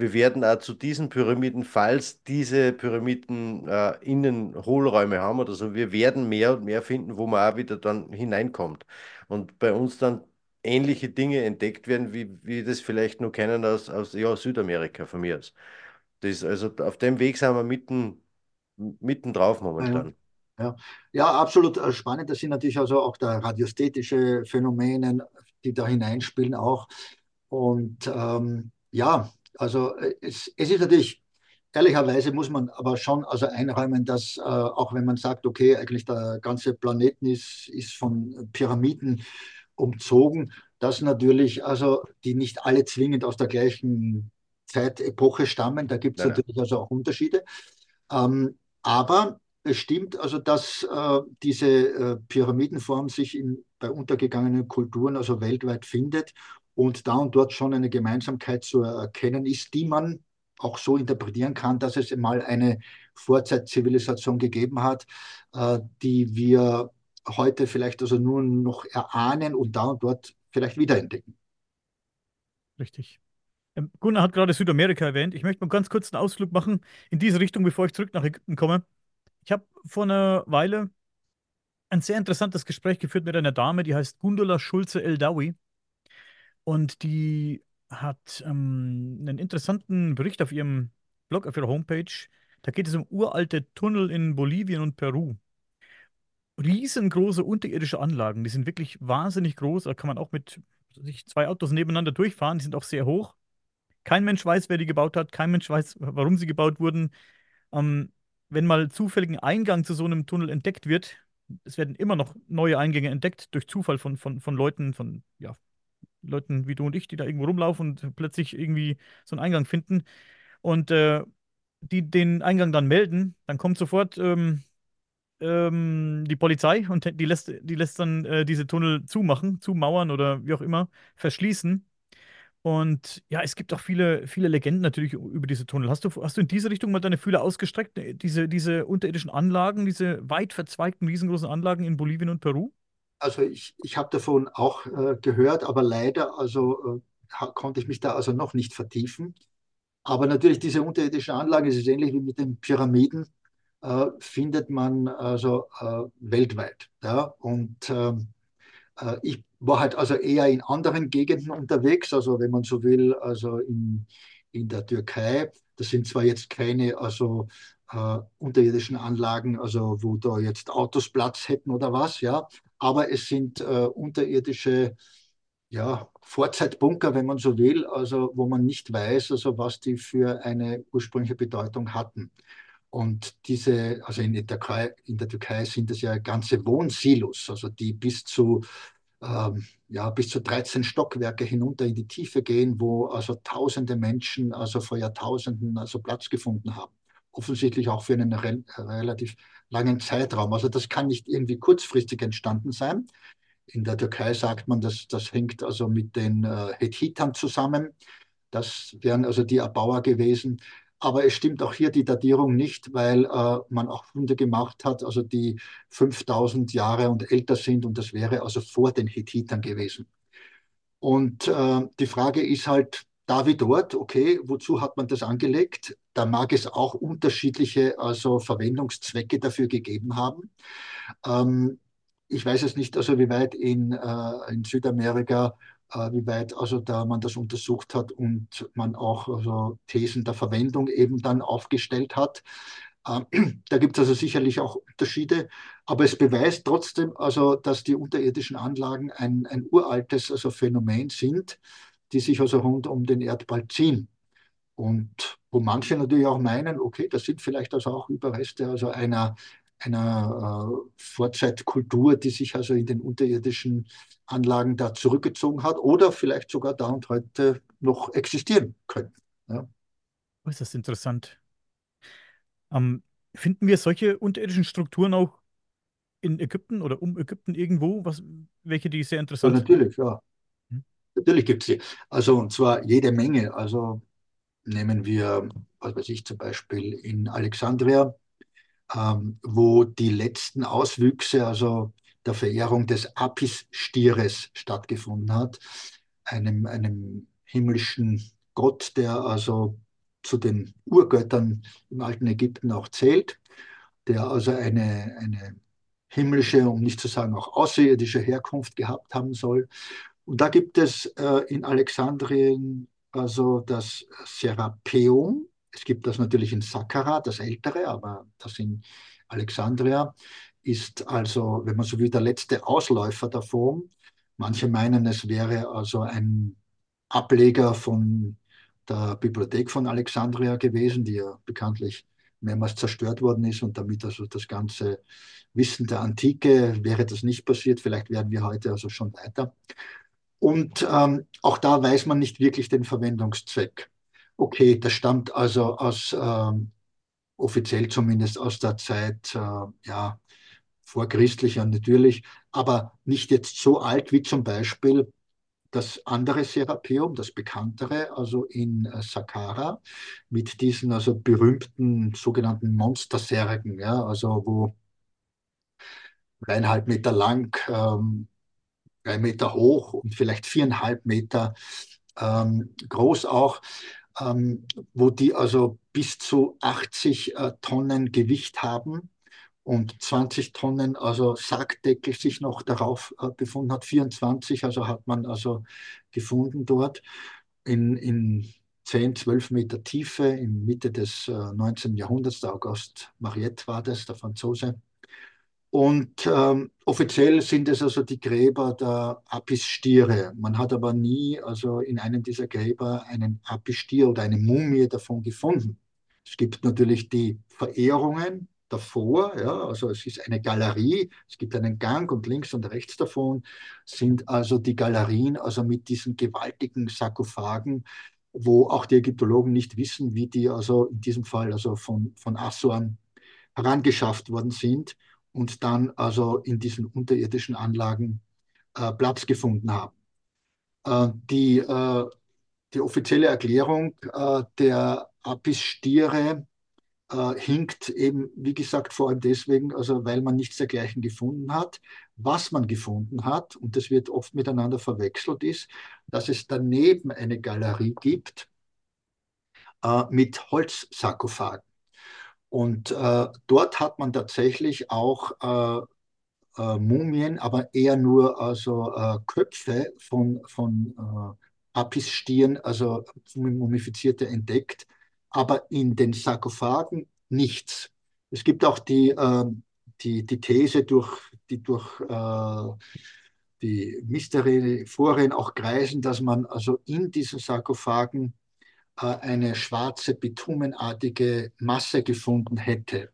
wir werden auch zu diesen Pyramiden, falls diese Pyramiden äh, innen Hohlräume haben oder so, wir werden mehr und mehr finden, wo man auch wieder dann hineinkommt. Und bei uns dann ähnliche Dinge entdeckt werden, wie wir das vielleicht noch kennen aus, aus ja, Südamerika von mir aus. Das, also auf dem Weg sind wir mitten, mitten drauf momentan. Ja, ja, absolut äh, spannend. Das sind natürlich also auch da radiosthetische Phänomene, die da hineinspielen auch. Und ähm, ja, also äh, es, es ist natürlich, ehrlicherweise muss man aber schon also einräumen, dass äh, auch wenn man sagt, okay, eigentlich der ganze Planeten ist, ist von Pyramiden umzogen, dass natürlich also die nicht alle zwingend aus der gleichen Zeitepoche stammen. Da gibt es natürlich also auch Unterschiede. Ähm, aber es stimmt also, dass äh, diese äh, Pyramidenform sich in, bei untergegangenen Kulturen also weltweit findet und da und dort schon eine Gemeinsamkeit zu erkennen ist, die man auch so interpretieren kann, dass es mal eine Vorzeitzivilisation gegeben hat, äh, die wir heute vielleicht also nur noch erahnen und da und dort vielleicht wiederentdecken. Richtig. Ähm, Gunnar hat gerade Südamerika erwähnt. Ich möchte mal ganz kurz einen Ausflug machen in diese Richtung, bevor ich zurück nach Ägypten komme. Ich habe vor einer Weile ein sehr interessantes Gespräch geführt mit einer Dame, die heißt Gundula Schulze-Eldawi. Und die hat ähm, einen interessanten Bericht auf ihrem Blog, auf ihrer Homepage. Da geht es um uralte Tunnel in Bolivien und Peru. Riesengroße unterirdische Anlagen, die sind wirklich wahnsinnig groß. Da kann man auch mit sich zwei Autos nebeneinander durchfahren. Die sind auch sehr hoch. Kein Mensch weiß, wer die gebaut hat. Kein Mensch weiß, warum sie gebaut wurden. Ähm, wenn mal zufällig ein Eingang zu so einem Tunnel entdeckt wird, es werden immer noch neue Eingänge entdeckt durch Zufall von, von, von Leuten, von ja, Leuten wie du und ich, die da irgendwo rumlaufen und plötzlich irgendwie so einen Eingang finden und äh, die den Eingang dann melden, dann kommt sofort ähm, ähm, die Polizei und die lässt, die lässt dann äh, diese Tunnel zumachen, zumauern oder wie auch immer, verschließen. Und ja, es gibt auch viele, viele Legenden natürlich über diese Tunnel. Hast du, hast du in diese Richtung mal deine Fühler ausgestreckt? Diese, diese unterirdischen Anlagen, diese weit verzweigten, riesengroßen Anlagen in Bolivien und Peru? Also ich, ich habe davon auch äh, gehört, aber leider also äh, konnte ich mich da also noch nicht vertiefen. Aber natürlich diese unterirdischen Anlagen, es ist ähnlich wie mit den Pyramiden, äh, findet man also äh, weltweit. Ja? Und ähm, äh, ich war halt also eher in anderen Gegenden unterwegs, also wenn man so will, also in, in der Türkei. Das sind zwar jetzt keine also äh, unterirdischen Anlagen, also wo da jetzt Autos Platz hätten oder was, ja, aber es sind äh, unterirdische ja, Vorzeitbunker, wenn man so will, also wo man nicht weiß, also was die für eine ursprüngliche Bedeutung hatten. Und diese, also in der, Türkei, in der Türkei sind es ja ganze Wohnsilos, also die bis zu, ähm, ja, bis zu 13 Stockwerke hinunter in die Tiefe gehen, wo also tausende Menschen also vor Jahrtausenden also Platz gefunden haben. Offensichtlich auch für einen re relativ langen Zeitraum. Also das kann nicht irgendwie kurzfristig entstanden sein. In der Türkei sagt man, dass das hängt also mit den äh, Hethitern zusammen. Das wären also die Erbauer gewesen. Aber es stimmt auch hier die Datierung nicht, weil äh, man auch Funde gemacht hat, also die 5000 Jahre und älter sind und das wäre also vor den Hethitern gewesen. Und äh, die Frage ist halt, da wie dort, okay, wozu hat man das angelegt? Da mag es auch unterschiedliche also Verwendungszwecke dafür gegeben haben. Ähm, ich weiß es nicht, also wie weit in, äh, in Südamerika äh, wie weit also da man das untersucht hat und man auch also Thesen der Verwendung eben dann aufgestellt hat. Ähm, da gibt es also sicherlich auch Unterschiede, aber es beweist trotzdem also, dass die unterirdischen Anlagen ein, ein uraltes also Phänomen sind, die sich also rund um den Erdball ziehen. Und wo manche natürlich auch meinen, okay, das sind vielleicht also auch Überreste also einer, einer äh, Vorzeitkultur, die sich also in den unterirdischen Anlagen da zurückgezogen hat oder vielleicht sogar da und heute noch existieren können. Ja. Oh, ist das interessant. Ähm, finden wir solche unterirdischen Strukturen auch in Ägypten oder um Ägypten irgendwo, was, welche die sehr interessant sind? Ja, natürlich, ja. Hm? Natürlich gibt es sie. Also und zwar jede Menge. Also nehmen wir, was weiß ich, zum Beispiel in Alexandria ähm, wo die letzten Auswüchse, also der Verehrung des Apis-Stieres stattgefunden hat, einem, einem himmlischen Gott, der also zu den Urgöttern im alten Ägypten auch zählt, der also eine, eine himmlische, um nicht zu sagen auch außerirdische Herkunft gehabt haben soll. Und da gibt es äh, in Alexandrien also das Serapeum, es gibt das natürlich in Sakkara, das ältere, aber das in Alexandria ist also, wenn man so will, der letzte Ausläufer Form. Manche meinen, es wäre also ein Ableger von der Bibliothek von Alexandria gewesen, die ja bekanntlich mehrmals zerstört worden ist und damit also das ganze Wissen der Antike wäre das nicht passiert. Vielleicht wären wir heute also schon weiter. Und ähm, auch da weiß man nicht wirklich den Verwendungszweck. Okay, das stammt also aus, ähm, offiziell zumindest aus der Zeit, äh, ja, vorchristlicher natürlich, aber nicht jetzt so alt wie zum Beispiel das andere Serapeum, das bekanntere, also in äh, Saqqara, mit diesen also berühmten sogenannten Monstersärgen, ja, also wo dreieinhalb Meter lang, ähm, drei Meter hoch und vielleicht viereinhalb Meter ähm, groß auch ähm, wo die also bis zu 80 äh, Tonnen Gewicht haben und 20 Tonnen also Sargdeckel sich noch darauf äh, befunden hat. 24 also hat man also gefunden dort in, in 10, 12 Meter Tiefe in Mitte des äh, 19. Jahrhunderts. Der August Mariette war das, der Franzose. Und ähm, offiziell sind es also die Gräber der Apis-Stiere. Man hat aber nie also in einem dieser Gräber einen Apis-Stier oder eine Mumie davon gefunden. Es gibt natürlich die Verehrungen davor, ja, also es ist eine Galerie, es gibt einen Gang und links und rechts davon sind also die Galerien, also mit diesen gewaltigen Sarkophagen, wo auch die Ägyptologen nicht wissen, wie die also in diesem Fall also von, von Assuan herangeschafft worden sind und dann also in diesen unterirdischen Anlagen äh, Platz gefunden haben. Äh, die, äh, die offizielle Erklärung äh, der Apis-Stiere äh, hinkt eben, wie gesagt, vor allem deswegen, also weil man nichts dergleichen gefunden hat. Was man gefunden hat, und das wird oft miteinander verwechselt, ist, dass es daneben eine Galerie gibt äh, mit Holzsarkophagen. Und äh, dort hat man tatsächlich auch äh, äh, Mumien, aber eher nur also äh, Köpfe von, von äh, Apis-Stieren, also mumifizierte, entdeckt, aber in den Sarkophagen nichts. Es gibt auch die, äh, die, die These, durch, die durch die Mysterien auch kreisen, dass man also in diesen Sarkophagen eine schwarze bitumenartige Masse gefunden hätte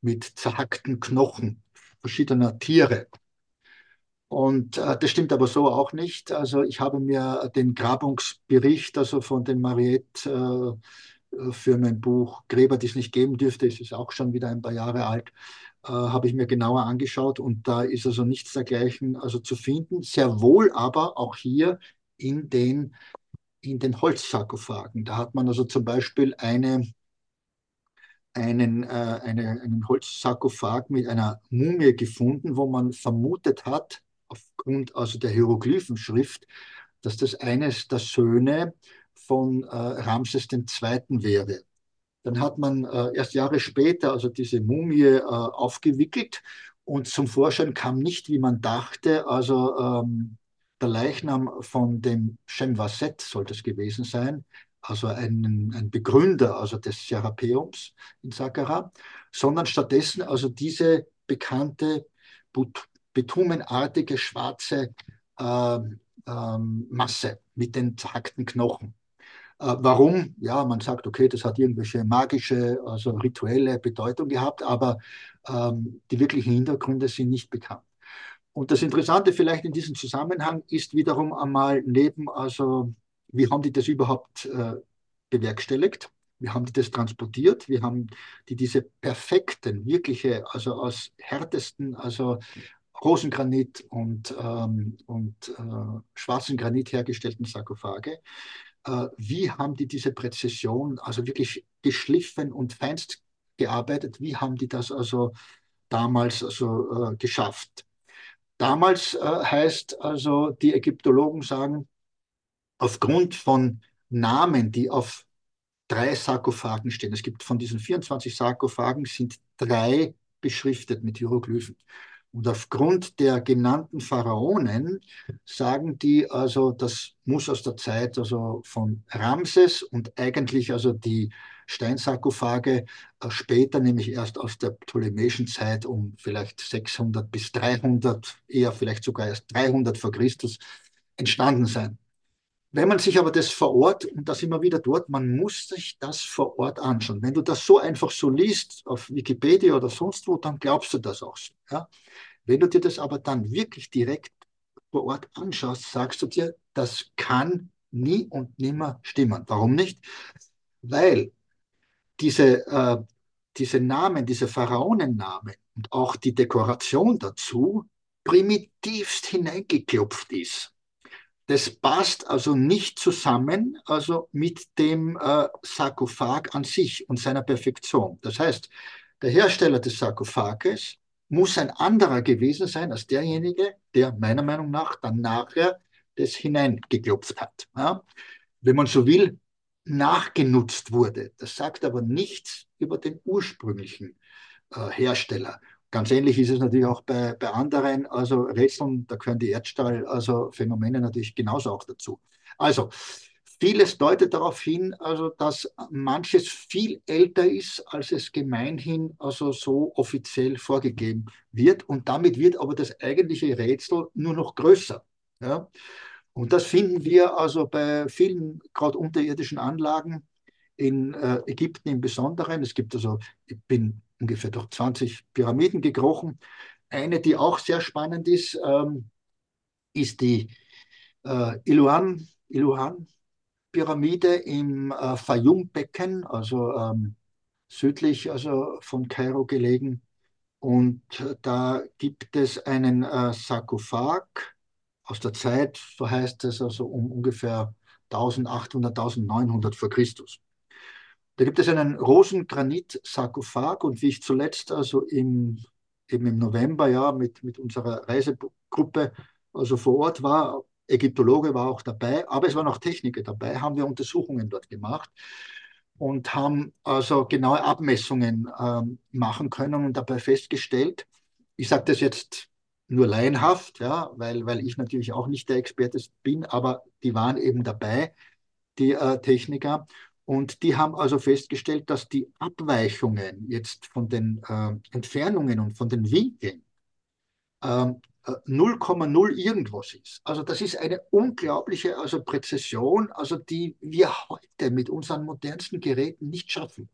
mit zerhackten Knochen verschiedener Tiere. Und äh, das stimmt aber so auch nicht. Also ich habe mir den Grabungsbericht also von den Mariette äh, für mein Buch Gräber, die es nicht geben dürfte, es ist auch schon wieder ein paar Jahre alt, äh, habe ich mir genauer angeschaut und da ist also nichts dergleichen also zu finden. Sehr wohl aber auch hier in den, in den Holzsarkophagen. Da hat man also zum Beispiel eine einen, äh, eine, einen Holzsarkophag mit einer Mumie gefunden, wo man vermutet hat, aufgrund also der Hieroglyphenschrift, dass das eines der Söhne von äh, Ramses II. wäre. Dann hat man äh, erst Jahre später also diese Mumie äh, aufgewickelt und zum Vorschein kam nicht, wie man dachte, also ähm, der Leichnam von dem Shemwaset soll das gewesen sein, also ein, ein Begründer also des Serapeums in Saqqara, sondern stattdessen also diese bekannte bitumenartige schwarze äh, äh, Masse mit den zackten Knochen. Äh, warum? Ja, man sagt, okay, das hat irgendwelche magische, also rituelle Bedeutung gehabt, aber ähm, die wirklichen Hintergründe sind nicht bekannt. Und das Interessante vielleicht in diesem Zusammenhang ist wiederum einmal neben, also wie haben die das überhaupt äh, bewerkstelligt? Wie haben die das transportiert? Wie haben die diese perfekten, wirkliche, also aus härtesten, also Rosengranit und, ähm, und äh, schwarzen Granit hergestellten Sarkophage. Äh, wie haben die diese Präzision, also wirklich geschliffen und feinst gearbeitet? Wie haben die das also damals also, äh, geschafft? Damals äh, heißt also, die Ägyptologen sagen, aufgrund von Namen, die auf drei Sarkophagen stehen. Es gibt von diesen 24 Sarkophagen sind drei beschriftet mit Hieroglyphen. Und aufgrund der genannten Pharaonen sagen die, also das muss aus der Zeit also von Ramses und eigentlich also die Steinsarkophage äh, später, nämlich erst aus der ptolemäischen Zeit um vielleicht 600 bis 300, eher vielleicht sogar erst 300 vor Christus entstanden sein. Wenn man sich aber das vor Ort, und das immer wieder dort, man muss sich das vor Ort anschauen. Wenn du das so einfach so liest auf Wikipedia oder sonst wo, dann glaubst du das auch so. Ja? Wenn du dir das aber dann wirklich direkt vor Ort anschaust, sagst du dir, das kann nie und nimmer stimmen. Warum nicht? Weil diese, äh, diese Namen, diese Pharaonennamen und auch die Dekoration dazu primitivst hineingeklopft ist. Das passt also nicht zusammen also mit dem äh, Sarkophag an sich und seiner Perfektion. Das heißt, der Hersteller des Sarkophages muss ein anderer gewesen sein als derjenige, der meiner Meinung nach dann nachher das hineingeklopft hat. Ja? Wenn man so will, nachgenutzt wurde. Das sagt aber nichts über den ursprünglichen äh, Hersteller. Ganz ähnlich ist es natürlich auch bei, bei anderen, also Rätseln, da gehören die Erdstahl, also Phänomene natürlich genauso auch dazu. Also vieles deutet darauf hin, also dass manches viel älter ist, als es gemeinhin also so offiziell vorgegeben wird. Und damit wird aber das eigentliche Rätsel nur noch größer. Ja? Und das finden wir also bei vielen gerade unterirdischen Anlagen in äh, Ägypten im Besonderen. Es gibt also, ich bin ungefähr durch 20 Pyramiden gekrochen. Eine, die auch sehr spannend ist, ähm, ist die äh, Iluan, Iluan Pyramide im äh, Fayum-Becken, also ähm, südlich also von Kairo gelegen. Und äh, da gibt es einen äh, Sarkophag aus der Zeit, so heißt es also um ungefähr 1800, 1900 vor Christus. Da gibt es einen Rosengranit-Sarkophag und wie ich zuletzt also im, eben im November ja mit, mit unserer Reisegruppe also vor Ort war, Ägyptologe war auch dabei, aber es waren auch Techniker dabei, haben wir Untersuchungen dort gemacht und haben also genaue Abmessungen ähm, machen können und dabei festgestellt, ich sage das jetzt nur laienhaft, ja, weil, weil ich natürlich auch nicht der Experte bin, aber die waren eben dabei, die äh, Techniker. Und die haben also festgestellt, dass die Abweichungen jetzt von den äh, Entfernungen und von den Winkeln ähm, äh, 0,0 irgendwas ist. Also das ist eine unglaubliche also Präzision, also die wir heute mit unseren modernsten Geräten nicht schaffen.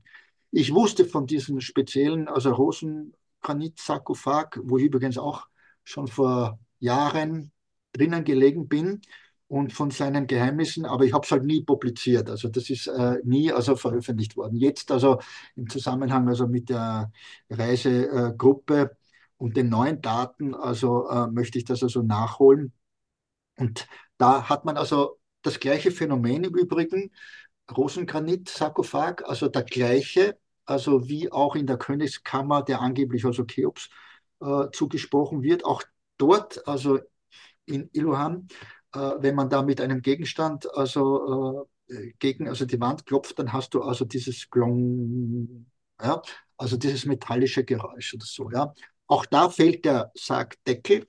Ich wusste von diesem speziellen, also Rosengranit-Sarkophag, wo übrigens auch schon vor Jahren drinnen gelegen bin und von seinen Geheimnissen, aber ich habe es halt nie publiziert. Also das ist äh, nie also veröffentlicht worden. Jetzt also im Zusammenhang also mit der Reisegruppe äh, und den neuen Daten, also äh, möchte ich das also nachholen. Und da hat man also das gleiche Phänomen im Übrigen, Rosengranit-Sarkophag, also der gleiche, also wie auch in der Königskammer, der angeblich also Cheops äh, zugesprochen wird. Auch dort, also in Iluhan, äh, wenn man da mit einem Gegenstand also äh, gegen also die Wand klopft, dann hast du also dieses Glong, ja, also dieses metallische Geräusch oder so, ja. Auch da fehlt der Sargdeckel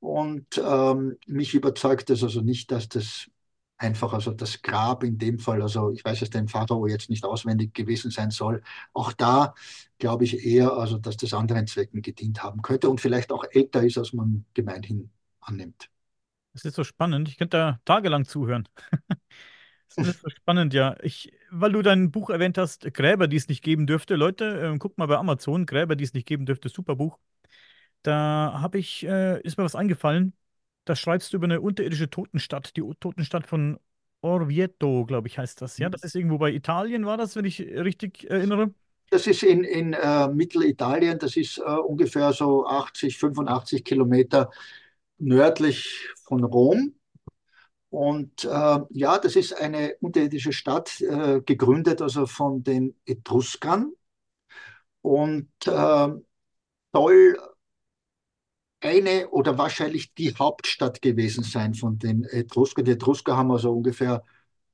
und ähm, mich überzeugt es also nicht, dass das einfach, also das Grab in dem Fall, also ich weiß, dass der Pharao jetzt nicht auswendig gewesen sein soll. Auch da glaube ich eher, also dass das anderen Zwecken gedient haben könnte und vielleicht auch älter ist, als man gemeinhin annimmt. Das ist so spannend. Ich könnte da tagelang zuhören. Das ist so spannend, ja. Ich, weil du dein Buch erwähnt hast, Gräber, die es nicht geben dürfte. Leute, äh, guckt mal bei Amazon, Gräber, die es nicht geben dürfte, super Buch. Da habe ich, äh, ist mir was eingefallen. Da schreibst du über eine unterirdische Totenstadt, die Totenstadt von Orvieto, glaube ich, heißt das. Ja, mhm. das ist irgendwo bei Italien, war das, wenn ich richtig erinnere? Das ist in, in äh, Mittelitalien, das ist äh, ungefähr so 80, 85 Kilometer nördlich von Rom. Und äh, ja, das ist eine unterirdische Stadt, äh, gegründet also von den Etruskern und äh, soll eine oder wahrscheinlich die Hauptstadt gewesen sein von den Etruskern. Die Etrusker haben also ungefähr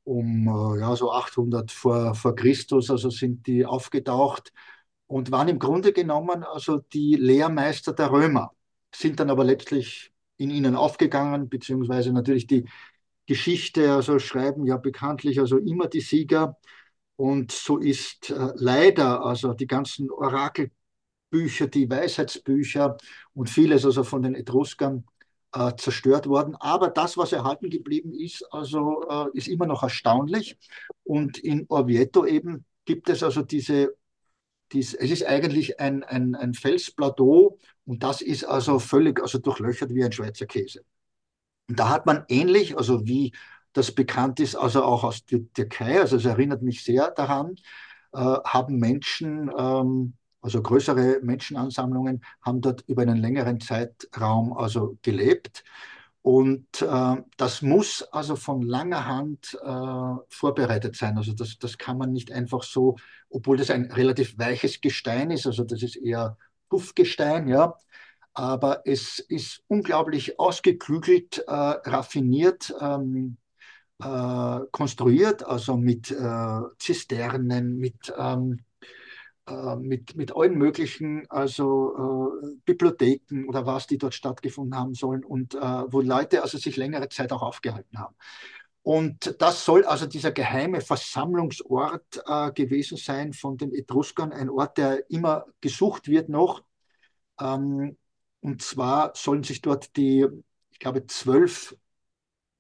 um äh, ja, so 800 vor, vor Christus, also sind die aufgetaucht und waren im Grunde genommen also die Lehrmeister der Römer, sind dann aber letztlich in ihnen aufgegangen, beziehungsweise natürlich die Geschichte, also schreiben ja bekanntlich also immer die Sieger. Und so ist äh, leider also die ganzen Orakelbücher, die Weisheitsbücher und vieles also von den Etruskern äh, zerstört worden. Aber das, was erhalten geblieben ist, also äh, ist immer noch erstaunlich. Und in Orvieto eben gibt es also diese, dies, es ist eigentlich ein, ein, ein Felsplateau und das ist also völlig also durchlöchert wie ein Schweizer Käse. Und da hat man ähnlich, also wie das bekannt ist, also auch aus der Türkei, also es erinnert mich sehr daran, äh, haben Menschen, ähm, also größere Menschenansammlungen, haben dort über einen längeren Zeitraum also gelebt. Und äh, das muss also von langer Hand äh, vorbereitet sein. Also das, das kann man nicht einfach so, obwohl das ein relativ weiches Gestein ist, also das ist eher Puffgestein, ja, aber es ist unglaublich ausgeklügelt, äh, raffiniert, ähm, äh, konstruiert, also mit äh, Zisternen, mit, ähm, äh, mit, mit allen möglichen also, äh, Bibliotheken oder was, die dort stattgefunden haben sollen und äh, wo Leute also sich längere Zeit auch aufgehalten haben. Und das soll also dieser geheime Versammlungsort äh, gewesen sein von den Etruskern, ein Ort, der immer gesucht wird noch. Ähm, und zwar sollen sich dort die, ich glaube, zwölf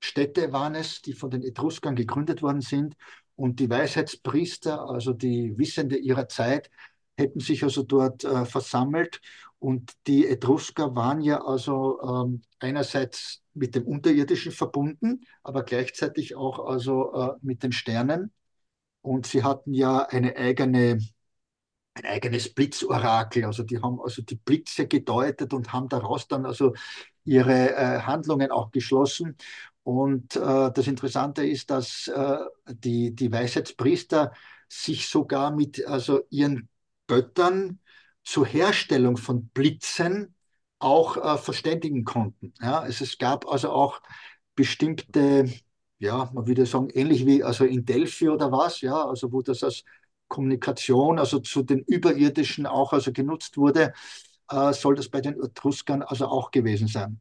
Städte waren es, die von den Etruskern gegründet worden sind. Und die Weisheitspriester, also die Wissende ihrer Zeit, hätten sich also dort äh, versammelt. Und die Etrusker waren ja also ähm, einerseits mit dem Unterirdischen verbunden, aber gleichzeitig auch also äh, mit den Sternen. Und sie hatten ja eine eigene ein eigenes Blitzorakel. Also die haben also die Blitze gedeutet und haben daraus dann also ihre äh, Handlungen auch geschlossen. Und äh, das Interessante ist, dass äh, die, die Weisheitspriester sich sogar mit also ihren Göttern zur Herstellung von Blitzen auch äh, verständigen konnten. Ja, es, es gab also auch bestimmte, ja, man würde sagen, ähnlich wie also in Delphi oder was, ja, also wo das als Kommunikation, also zu den Überirdischen auch also genutzt wurde, äh, soll das bei den Etruskern also auch gewesen sein.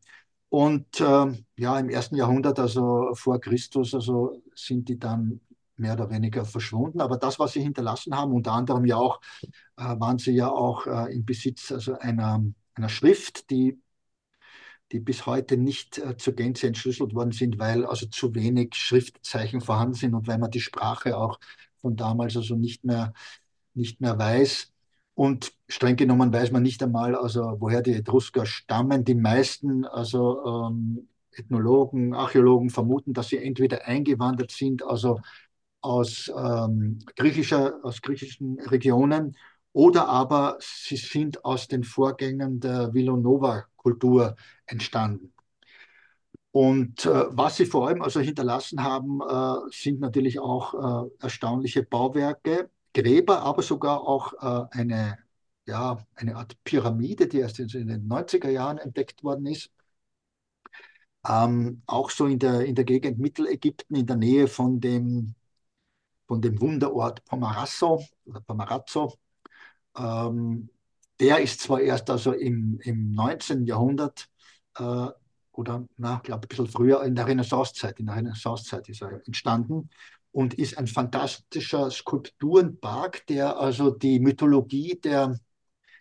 Und äh, ja, im ersten Jahrhundert, also vor Christus, also sind die dann mehr oder weniger verschwunden. Aber das, was sie hinterlassen haben, unter anderem ja auch, äh, waren sie ja auch äh, im Besitz also einer, einer Schrift, die die bis heute nicht äh, zur Gänze entschlüsselt worden sind, weil also zu wenig Schriftzeichen vorhanden sind und weil man die Sprache auch von damals also nicht mehr, nicht mehr weiß. Und streng genommen weiß man nicht einmal, also woher die Etrusker stammen. Die meisten also ähm, Ethnologen, Archäologen vermuten, dass sie entweder eingewandert sind, also aus, ähm, griechischer, aus griechischen Regionen, oder aber sie sind aus den Vorgängen der Villanova-Kultur entstanden. Und äh, was sie vor allem also hinterlassen haben, äh, sind natürlich auch äh, erstaunliche Bauwerke, Gräber, aber sogar auch äh, eine, ja, eine Art Pyramide, die erst in den 90er Jahren entdeckt worden ist. Ähm, auch so in der, in der Gegend Mittelägypten, in der Nähe von dem, von dem Wunderort Pomarazzo oder Pomarazzo. Ähm, der ist zwar erst also im, im 19. Jahrhundert äh, oder, na, glaube ein bisschen früher in der Renaissancezeit, in der Renaissancezeit ist er entstanden und ist ein fantastischer Skulpturenpark, der also die Mythologie der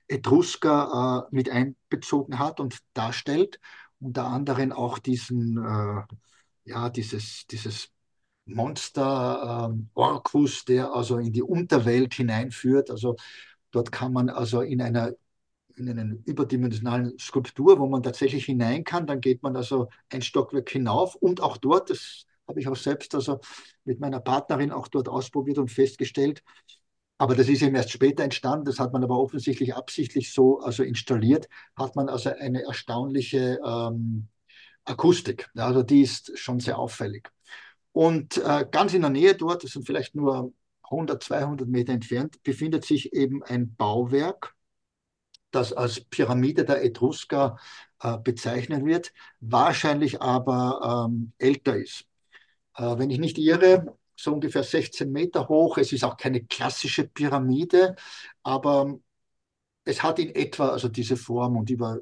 Etrusker äh, mit einbezogen hat und darstellt. Unter anderem auch diesen, äh, ja, dieses, dieses Monster äh, Orcus, der also in die Unterwelt hineinführt. Also dort kann man also in einer in einer überdimensionalen Skulptur, wo man tatsächlich hinein kann, dann geht man also ein Stockwerk hinauf und auch dort, das habe ich auch selbst also mit meiner Partnerin auch dort ausprobiert und festgestellt. Aber das ist eben erst später entstanden, das hat man aber offensichtlich absichtlich so also installiert, hat man also eine erstaunliche ähm, Akustik. Also die ist schon sehr auffällig. Und äh, ganz in der Nähe dort, das sind vielleicht nur 100, 200 Meter entfernt, befindet sich eben ein Bauwerk, das als Pyramide der Etrusker äh, bezeichnet wird, wahrscheinlich aber ähm, älter ist wenn ich nicht irre, so ungefähr 16 Meter hoch. Es ist auch keine klassische Pyramide, aber es hat in etwa also diese Form und über,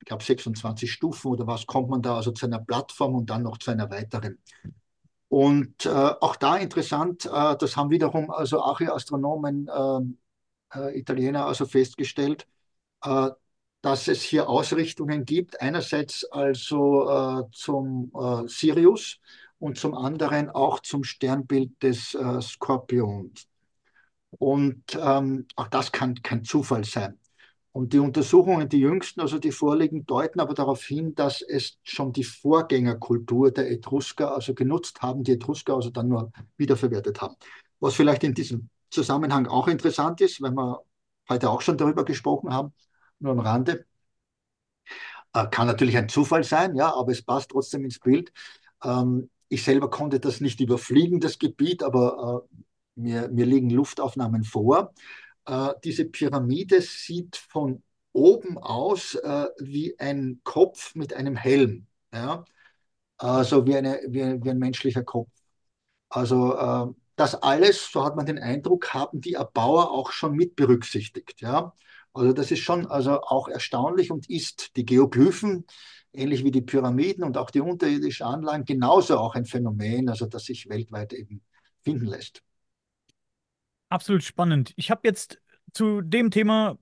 ich glaube, 26 Stufen oder was kommt man da also zu einer Plattform und dann noch zu einer weiteren. Und äh, auch da interessant, äh, das haben wiederum also Archäoastronomen ähm, äh, Italiener also festgestellt, äh, dass es hier Ausrichtungen gibt. Einerseits also äh, zum äh, Sirius, und zum anderen auch zum Sternbild des äh, Skorpions. Und ähm, auch das kann kein Zufall sein. Und die Untersuchungen, die jüngsten, also die vorliegen, deuten aber darauf hin, dass es schon die Vorgängerkultur der Etrusker also genutzt haben, die Etrusker also dann nur wiederverwertet haben. Was vielleicht in diesem Zusammenhang auch interessant ist, wenn wir heute auch schon darüber gesprochen haben, nur am Rande, äh, kann natürlich ein Zufall sein, ja, aber es passt trotzdem ins Bild. Ähm, ich selber konnte das nicht überfliegen, das Gebiet, aber äh, mir, mir liegen Luftaufnahmen vor. Äh, diese Pyramide sieht von oben aus äh, wie ein Kopf mit einem Helm. Ja? Also wie, eine, wie, wie ein menschlicher Kopf. Also äh, das alles, so hat man den Eindruck, haben die Erbauer auch schon mit berücksichtigt. Ja? Also das ist schon also auch erstaunlich und ist die Geoglyphen ähnlich wie die Pyramiden und auch die unterirdischen Anlagen, genauso auch ein Phänomen, also das sich weltweit eben finden lässt. Absolut spannend. Ich habe jetzt zu dem Thema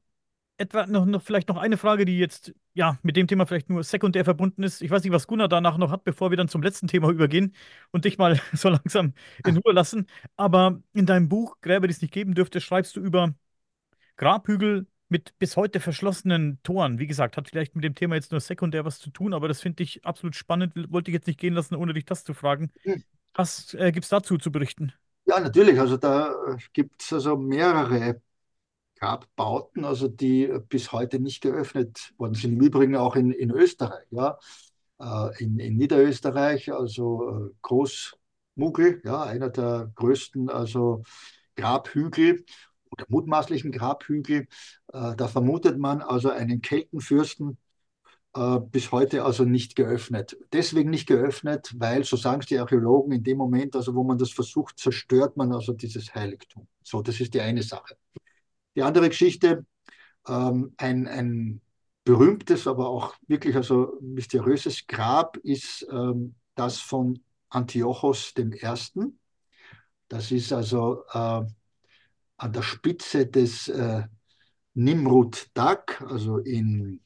etwa noch, noch vielleicht noch eine Frage, die jetzt ja mit dem Thema vielleicht nur sekundär verbunden ist. Ich weiß nicht, was Gunnar danach noch hat, bevor wir dann zum letzten Thema übergehen und dich mal so langsam in Ruhe lassen. Aber in deinem Buch Gräber, die es nicht geben dürfte, schreibst du über Grabhügel mit bis heute verschlossenen Toren. Wie gesagt, hat vielleicht mit dem Thema jetzt nur sekundär was zu tun, aber das finde ich absolut spannend. Wollte ich jetzt nicht gehen lassen, ohne dich das zu fragen. Hm. Was äh, gibt es dazu zu berichten? Ja, natürlich. Also da äh, gibt es also mehrere Grabbauten, also die bis heute nicht geöffnet worden sind. Im Übrigen auch in, in Österreich, ja. Äh, in, in Niederösterreich, also äh, Großmugel, ja, einer der größten also Grabhügel oder mutmaßlichen Grabhügel. Äh, da vermutet man also einen Keltenfürsten, äh, bis heute also nicht geöffnet. Deswegen nicht geöffnet, weil, so sagen es die Archäologen, in dem Moment, also wo man das versucht, zerstört man also dieses Heiligtum. So, das ist die eine Sache. Die andere Geschichte, ähm, ein, ein berühmtes, aber auch wirklich also mysteriöses Grab ist ähm, das von Antiochos I. Das ist also äh, an der Spitze des äh, Nimrud Dag, also in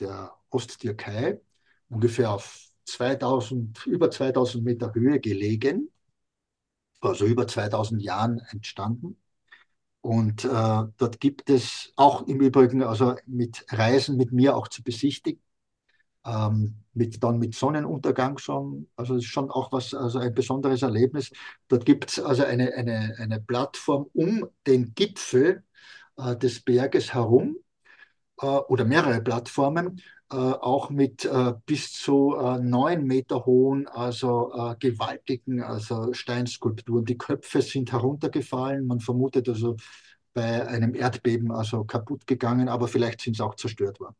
der Osttürkei. ungefähr auf 2000, über 2000 Meter Höhe gelegen, also über 2000 Jahren entstanden. Und äh, dort gibt es auch im Übrigen, also mit Reisen mit mir auch zu besichtigen, ähm, mit, dann mit Sonnenuntergang schon, also das ist schon auch was, also ein besonderes Erlebnis. Dort gibt es also eine, eine, eine Plattform um den Gipfel äh, des Berges herum äh, oder mehrere Plattformen, äh, auch mit äh, bis zu äh, neun Meter hohen, also äh, gewaltigen also Steinskulpturen. Die Köpfe sind heruntergefallen. Man vermutet also bei einem Erdbeben also kaputt gegangen, aber vielleicht sind sie auch zerstört worden.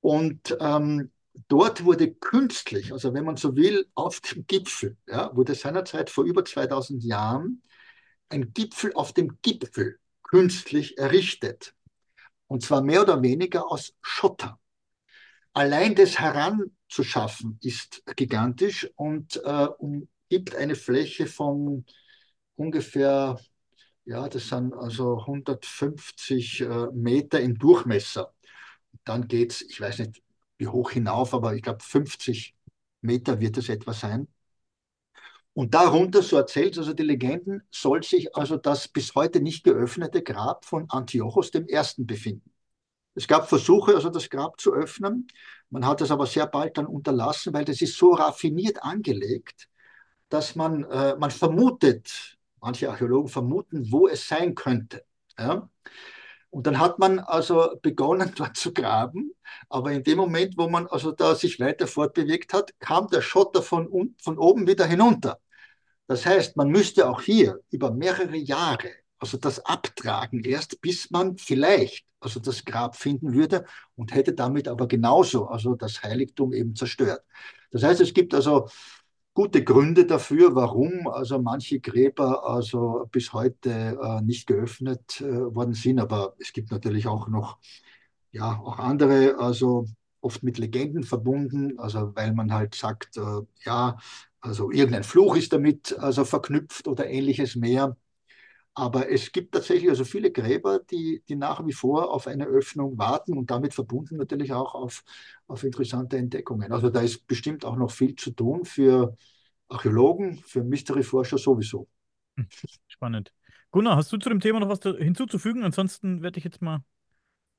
Und ähm, dort wurde künstlich, also wenn man so will, auf dem Gipfel, ja, wurde seinerzeit vor über 2000 Jahren ein Gipfel auf dem Gipfel künstlich errichtet. Und zwar mehr oder weniger aus Schotter. Allein das heranzuschaffen ist gigantisch und äh, umgibt eine Fläche von ungefähr, ja, das sind also 150 äh, Meter im Durchmesser. Dann geht es, ich weiß nicht, wie hoch hinauf, aber ich glaube 50 Meter wird es etwa sein. Und darunter, so erzählt also die Legenden, soll sich also das bis heute nicht geöffnete Grab von Antiochos I. befinden. Es gab Versuche, also das Grab zu öffnen. Man hat es aber sehr bald dann unterlassen, weil das ist so raffiniert angelegt, dass man, äh, man vermutet, manche Archäologen vermuten, wo es sein könnte. Ja? Und dann hat man also begonnen, dort zu graben. Aber in dem Moment, wo man also da sich weiter fortbewegt hat, kam der Schotter von, von oben wieder hinunter. Das heißt, man müsste auch hier über mehrere Jahre, also das abtragen erst, bis man vielleicht also das Grab finden würde und hätte damit aber genauso also das Heiligtum eben zerstört. Das heißt, es gibt also gute Gründe dafür, warum also manche Gräber also bis heute äh, nicht geöffnet äh, worden sind. Aber es gibt natürlich auch noch ja auch andere, also oft mit Legenden verbunden, also weil man halt sagt, äh, ja, also irgendein Fluch ist damit also verknüpft oder ähnliches mehr. Aber es gibt tatsächlich also viele Gräber, die, die nach wie vor auf eine Öffnung warten und damit verbunden natürlich auch auf, auf interessante Entdeckungen. Also da ist bestimmt auch noch viel zu tun für Archäologen, für Mystery-Forscher sowieso. Hm, spannend. Gunnar, hast du zu dem Thema noch was hinzuzufügen? Ansonsten werde ich jetzt mal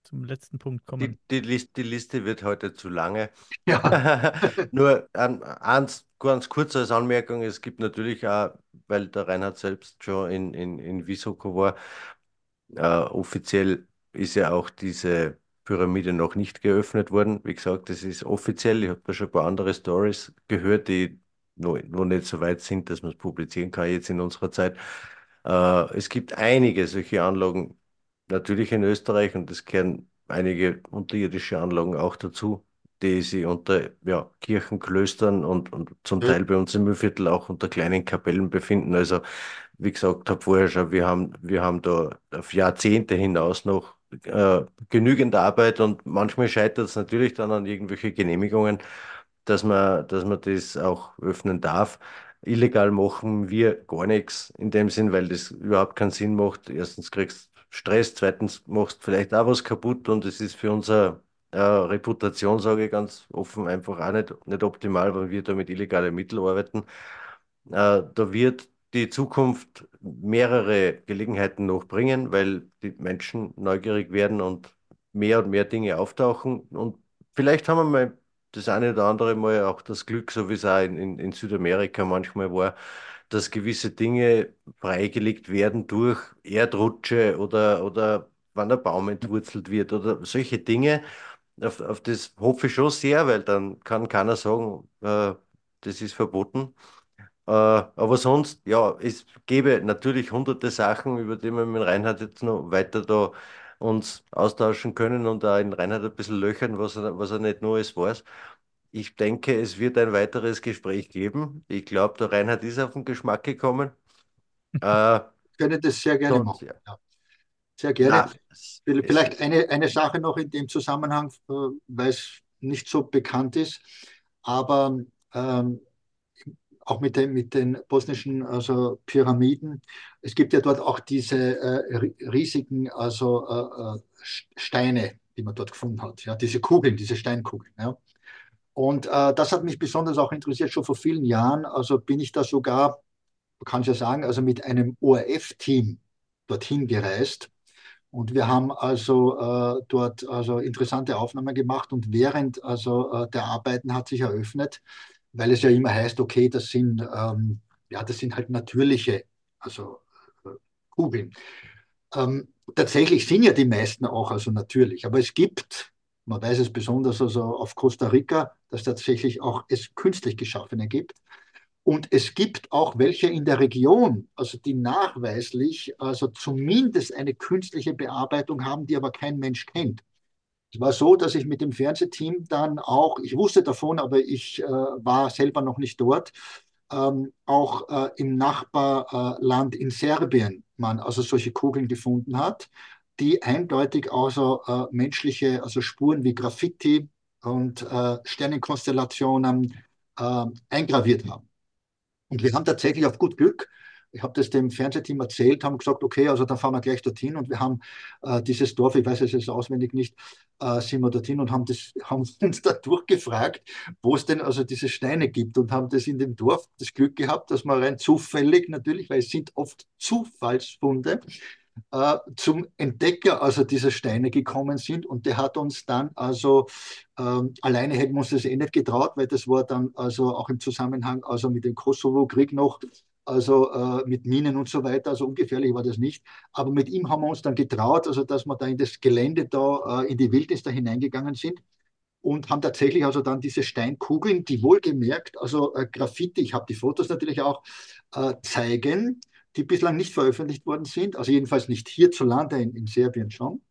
zum letzten Punkt kommen. Die, die, Liste, die Liste wird heute zu lange. Ja. Nur ein, eins ganz kurz als Anmerkung: Es gibt natürlich auch, weil der Reinhard selbst schon in, in, in Visoko war, äh, offiziell ist ja auch diese Pyramide noch nicht geöffnet worden. Wie gesagt, das ist offiziell. Ich habe da schon ein paar andere Stories gehört, die noch, noch nicht so weit sind, dass man es publizieren kann jetzt in unserer Zeit. Äh, es gibt einige solche Anlagen natürlich in Österreich und es gehören einige unterirdische Anlagen auch dazu, die sie unter ja, Kirchen, Klöstern und, und zum ja. Teil bei uns im Mühlviertel auch unter kleinen Kapellen befinden. Also wie gesagt habe vorher schon, wir haben, wir haben da auf Jahrzehnte hinaus noch äh, genügend Arbeit und manchmal scheitert es natürlich dann an irgendwelche Genehmigungen, dass man, dass man das auch öffnen darf. Illegal machen wir gar nichts in dem Sinn, weil das überhaupt keinen Sinn macht. Erstens kriegst Stress, zweitens machst vielleicht auch was kaputt und es ist für unsere äh, Reputation, sage ich ganz offen, einfach auch nicht, nicht optimal, wenn wir da mit illegalen Mitteln arbeiten. Äh, da wird die Zukunft mehrere Gelegenheiten noch bringen, weil die Menschen neugierig werden und mehr und mehr Dinge auftauchen. Und vielleicht haben wir mal das eine oder andere Mal auch das Glück, so wie es auch in, in, in Südamerika manchmal war, dass gewisse Dinge freigelegt werden durch Erdrutsche oder, oder wann der Baum entwurzelt wird oder solche Dinge. Auf, auf das hoffe ich schon sehr, weil dann kann keiner sagen, äh, das ist verboten. Äh, aber sonst, ja, es gäbe natürlich hunderte Sachen, über die wir mit Reinhard jetzt noch weiter da uns austauschen können und da in Reinhard ein bisschen löchern, was er, was er nicht nur weiß. Ich denke, es wird ein weiteres Gespräch geben. Ich glaube, der Reinhard ist auf den Geschmack gekommen. Äh, ich könnte das sehr gerne sonst, machen. Ja. Sehr gerne. Na, Vielleicht eine, eine Sache noch in dem Zusammenhang, äh, weil es nicht so bekannt ist, aber ähm, auch mit den, mit den bosnischen also Pyramiden. Es gibt ja dort auch diese äh, riesigen also, äh, äh Steine, die man dort gefunden hat. Ja, diese Kugeln, diese Steinkugeln. Ja. Und äh, das hat mich besonders auch interessiert, schon vor vielen Jahren. Also bin ich da sogar, kann es ja sagen, also mit einem ORF-Team dorthin gereist. Und wir haben also äh, dort also interessante Aufnahmen gemacht und während also äh, der Arbeiten hat sich eröffnet, weil es ja immer heißt, okay, das sind ähm, ja das sind halt natürliche, also äh, Kugeln. Ähm, tatsächlich sind ja die meisten auch also natürlich, aber es gibt, man weiß es besonders also auf Costa Rica, dass tatsächlich auch es künstlich geschaffene gibt. Und es gibt auch welche in der Region, also die nachweislich, also zumindest eine künstliche Bearbeitung haben, die aber kein Mensch kennt. Es war so, dass ich mit dem Fernsehteam dann auch, ich wusste davon, aber ich äh, war selber noch nicht dort, ähm, auch äh, im Nachbarland in Serbien man also solche Kugeln gefunden hat, die eindeutig also äh, menschliche also Spuren wie Graffiti und äh, Sternenkonstellationen äh, eingraviert haben. Und wir haben tatsächlich auf gut Glück, ich habe das dem Fernsehteam erzählt, haben gesagt, okay, also dann fahren wir gleich dorthin und wir haben äh, dieses Dorf, ich weiß es jetzt auswendig nicht, äh, sind wir dorthin und haben, das, haben uns da durchgefragt, wo es denn also diese Steine gibt und haben das in dem Dorf das Glück gehabt, dass wir rein zufällig natürlich, weil es sind oft Zufallsfunde, äh, zum Entdecker also dieser Steine gekommen sind und der hat uns dann also ähm, alleine hätten wir uns das eh nicht getraut, weil das war dann also auch im Zusammenhang also mit dem Kosovo-Krieg noch also äh, mit Minen und so weiter, also ungefährlich war das nicht. Aber mit ihm haben wir uns dann getraut, also dass wir da in das Gelände da, äh, in die Wildnis da hineingegangen sind und haben tatsächlich also dann diese Steinkugeln, die wohlgemerkt, also äh, Graffiti, ich habe die Fotos natürlich auch, äh, zeigen, die bislang nicht veröffentlicht worden sind, also jedenfalls nicht hierzulande, in, in Serbien schon,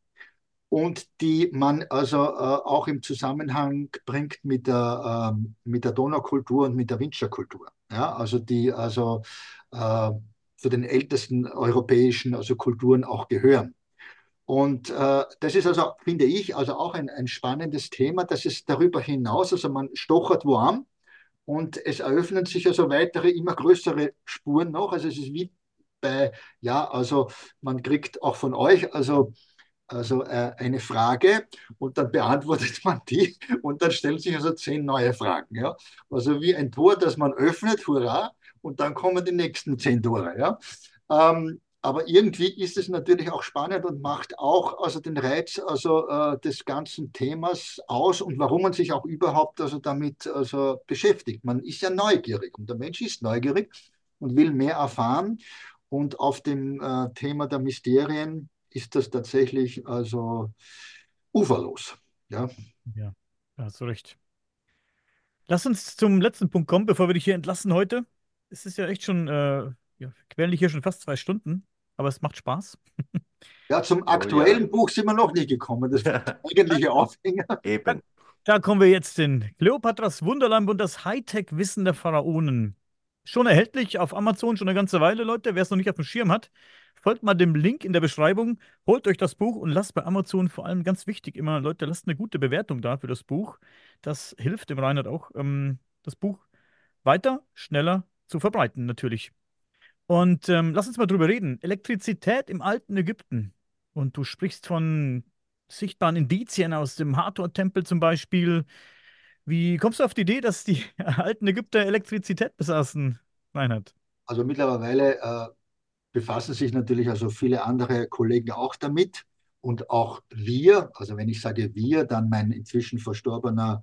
und die man also äh, auch im Zusammenhang bringt mit der, äh, mit der Donaukultur und mit der Windscherkultur. Ja, also die also äh, zu den ältesten europäischen also Kulturen auch gehören. Und äh, das ist also, finde ich, also auch ein, ein spannendes Thema, dass es darüber hinaus, also man stochert an und es eröffnen sich also weitere, immer größere Spuren noch. Also es ist wie bei, ja, also man kriegt auch von euch, also also äh, eine Frage und dann beantwortet man die und dann stellen sich also zehn neue Fragen. Ja? Also wie ein Tor, das man öffnet, hurra, und dann kommen die nächsten zehn Tore. Ja? Ähm, aber irgendwie ist es natürlich auch spannend und macht auch also den Reiz also, äh, des ganzen Themas aus und warum man sich auch überhaupt also damit also beschäftigt. Man ist ja neugierig und der Mensch ist neugierig und will mehr erfahren. Und auf dem äh, Thema der Mysterien ist das tatsächlich also uferlos. Ja, ja hast du recht. Lass uns zum letzten Punkt kommen, bevor wir dich hier entlassen heute. Es ist ja echt schon, äh, ja, quälen dich hier schon fast zwei Stunden, aber es macht Spaß. Ja, zum aktuellen oh, ja. Buch sind wir noch nicht gekommen. Das ist der eigentliche Aufhänger. Eben. Da kommen wir jetzt in Kleopatras Wunderland und das Hightech-Wissen der Pharaonen. Schon erhältlich auf Amazon schon eine ganze Weile, Leute. Wer es noch nicht auf dem Schirm hat, folgt mal dem Link in der Beschreibung, holt euch das Buch und lasst bei Amazon vor allem ganz wichtig immer, Leute, lasst eine gute Bewertung da für das Buch. Das hilft dem Reinhard auch, ähm, das Buch weiter, schneller zu verbreiten, natürlich. Und ähm, lass uns mal drüber reden. Elektrizität im alten Ägypten. Und du sprichst von sichtbaren Indizien aus dem Hathor-Tempel zum Beispiel. Wie kommst du auf die Idee, dass die alten Ägypter Elektrizität besaßen, Reinhard? Also mittlerweile äh, befassen sich natürlich also viele andere Kollegen auch damit. Und auch wir, also wenn ich sage wir, dann mein inzwischen verstorbener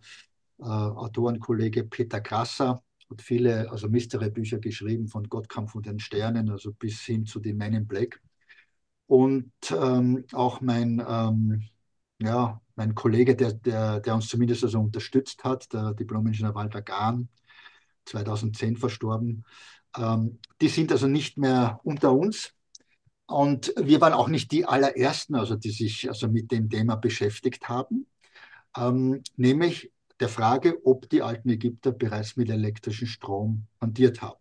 äh, Autorenkollege Peter Krasser hat viele, also Mystery-Bücher geschrieben, von Gottkampf und den Sternen, also bis hin zu den Men in Black. Und ähm, auch mein ähm, ja, mein Kollege, der, der, der uns zumindest also unterstützt hat, der Diplom-Ingenieur Walter Gahn, 2010 verstorben, ähm, die sind also nicht mehr unter uns. Und wir waren auch nicht die allerersten, also die sich also mit dem Thema beschäftigt haben, ähm, nämlich der Frage, ob die alten Ägypter bereits mit elektrischem Strom hantiert haben.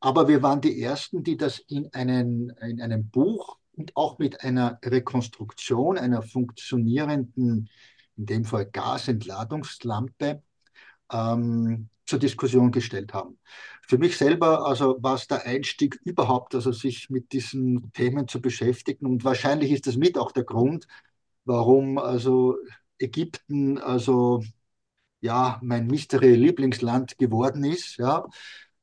Aber wir waren die Ersten, die das in, einen, in einem Buch und auch mit einer Rekonstruktion einer funktionierenden, in dem Fall Gasentladungslampe, ähm, zur Diskussion gestellt haben. Für mich selber also war es der Einstieg überhaupt, also sich mit diesen Themen zu beschäftigen und wahrscheinlich ist das mit auch der Grund, warum also Ägypten also ja mein Mystery-Lieblingsland geworden ist, ja,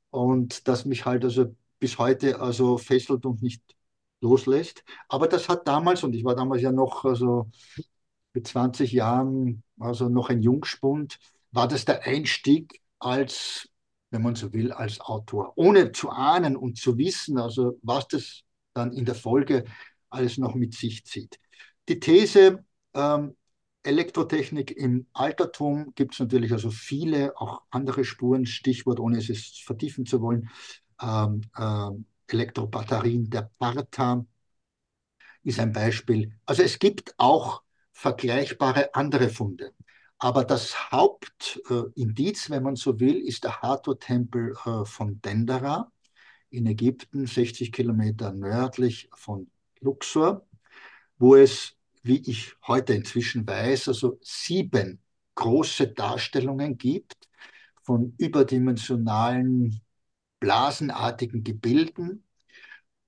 und das mich halt also bis heute also fesselt und nicht loslässt. Aber das hat damals, und ich war damals ja noch also mit 20 Jahren, also noch ein Jungspund, war das der Einstieg als, wenn man so will, als Autor. Ohne zu ahnen und zu wissen, also was das dann in der Folge alles noch mit sich zieht. Die These, ähm, Elektrotechnik im Altertum gibt es natürlich also viele, auch andere Spuren, Stichwort, ohne es vertiefen zu wollen, ähm, äh, Elektrobatterien der Parta ist ein Beispiel. Also es gibt auch vergleichbare andere Funde. Aber das Hauptindiz, wenn man so will, ist der Hathor-Tempel äh, von Dendera in Ägypten, 60 Kilometer nördlich von Luxor, wo es, wie ich heute inzwischen weiß, also sieben große Darstellungen gibt von überdimensionalen blasenartigen Gebilden,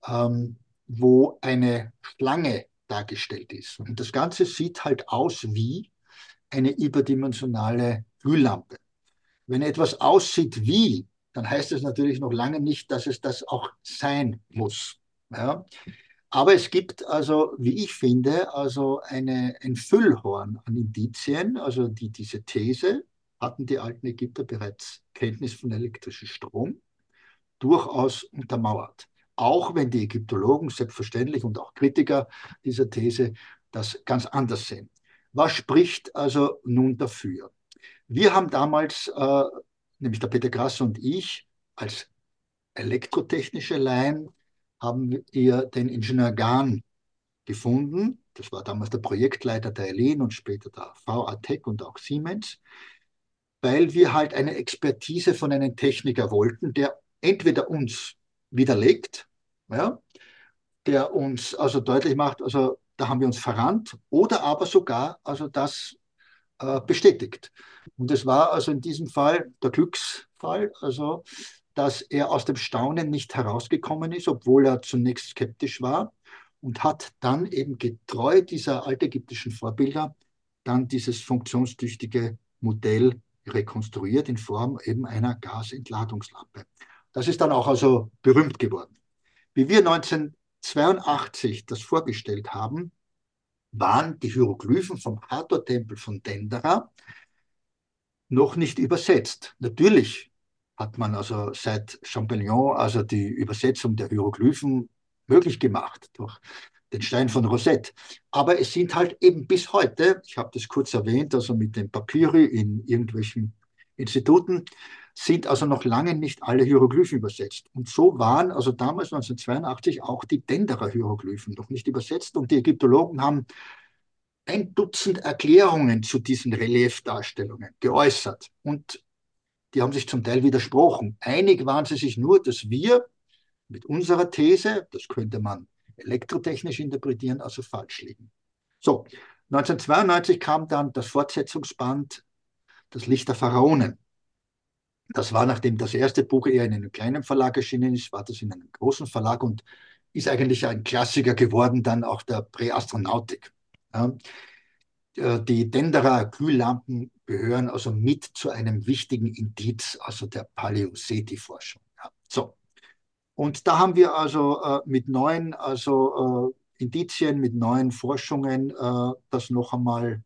ähm, wo eine Schlange dargestellt ist. Und das Ganze sieht halt aus wie eine überdimensionale Glühlampe. Wenn etwas aussieht wie, dann heißt es natürlich noch lange nicht, dass es das auch sein muss. Ja? Aber es gibt also, wie ich finde, also eine, ein Füllhorn an Indizien, also die, diese These, hatten die alten Ägypter bereits Kenntnis von elektrischem Strom, durchaus untermauert. Auch wenn die Ägyptologen selbstverständlich und auch Kritiker dieser These das ganz anders sehen. Was spricht also nun dafür? Wir haben damals, äh, nämlich der Peter Grass und ich, als elektrotechnische Laien, haben wir den Ingenieur Gahn gefunden. Das war damals der Projektleiter der Elin und später der VA Tech und auch Siemens, weil wir halt eine Expertise von einem Techniker wollten, der entweder uns widerlegt, ja, der uns also deutlich macht, also da haben wir uns verrannt oder aber sogar also das äh, bestätigt. Und es war also in diesem Fall der Glücksfall, also dass er aus dem Staunen nicht herausgekommen ist, obwohl er zunächst skeptisch war und hat dann eben getreu dieser altägyptischen Vorbilder dann dieses funktionstüchtige Modell rekonstruiert in Form eben einer Gasentladungslampe. Das ist dann auch also berühmt geworden. Wie wir 19 82 das vorgestellt haben, waren die Hieroglyphen vom Hathor-Tempel von Dendera noch nicht übersetzt. Natürlich hat man also seit Champollion also die Übersetzung der Hieroglyphen möglich gemacht durch den Stein von Rosette. Aber es sind halt eben bis heute, ich habe das kurz erwähnt, also mit den Papyri in irgendwelchen Instituten, sind also noch lange nicht alle Hieroglyphen übersetzt. Und so waren also damals 1982 auch die Denderer Hieroglyphen noch nicht übersetzt. Und die Ägyptologen haben ein Dutzend Erklärungen zu diesen Reliefdarstellungen geäußert. Und die haben sich zum Teil widersprochen. Einig waren sie sich nur, dass wir mit unserer These, das könnte man elektrotechnisch interpretieren, also falsch liegen. So, 1992 kam dann das Fortsetzungsband Das Licht der Pharaonen. Das war, nachdem das erste Buch eher in einem kleinen Verlag erschienen ist, war das in einem großen Verlag und ist eigentlich ein Klassiker geworden, dann auch der Präastronautik. Ja. Äh, die Denderer Glühlampen gehören also mit zu einem wichtigen Indiz, also der Paläoseti-Forschung. Ja. So. Und da haben wir also äh, mit neuen also, äh, Indizien, mit neuen Forschungen äh, das noch einmal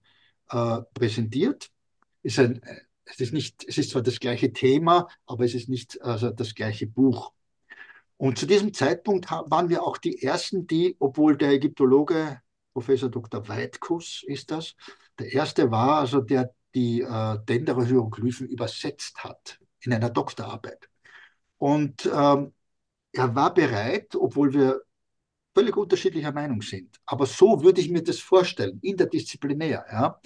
äh, präsentiert. Ist ein, es ist nicht, es ist zwar das gleiche Thema, aber es ist nicht also das gleiche Buch. Und zu diesem Zeitpunkt waren wir auch die ersten, die, obwohl der Ägyptologe Professor Dr. Weitkus ist das, der erste war, also der die äh, Denderer Hieroglyphen übersetzt hat in einer Doktorarbeit. Und ähm, er war bereit, obwohl wir völlig unterschiedlicher Meinung sind, aber so würde ich mir das vorstellen, interdisziplinär, ja,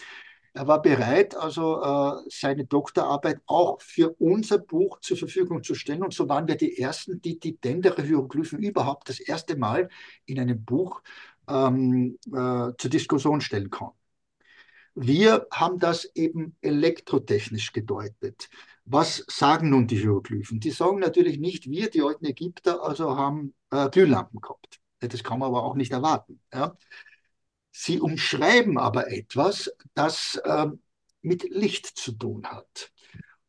er war bereit, also äh, seine Doktorarbeit auch für unser Buch zur Verfügung zu stellen. Und so waren wir die Ersten, die die Dendere Hieroglyphen überhaupt das erste Mal in einem Buch ähm, äh, zur Diskussion stellen konnten. Wir haben das eben elektrotechnisch gedeutet. Was sagen nun die Hieroglyphen? Die sagen natürlich nicht, wir, die alten Ägypter, also haben äh, Glühlampen gehabt. Das kann man aber auch nicht erwarten. Ja? Sie umschreiben aber etwas, das äh, mit Licht zu tun hat.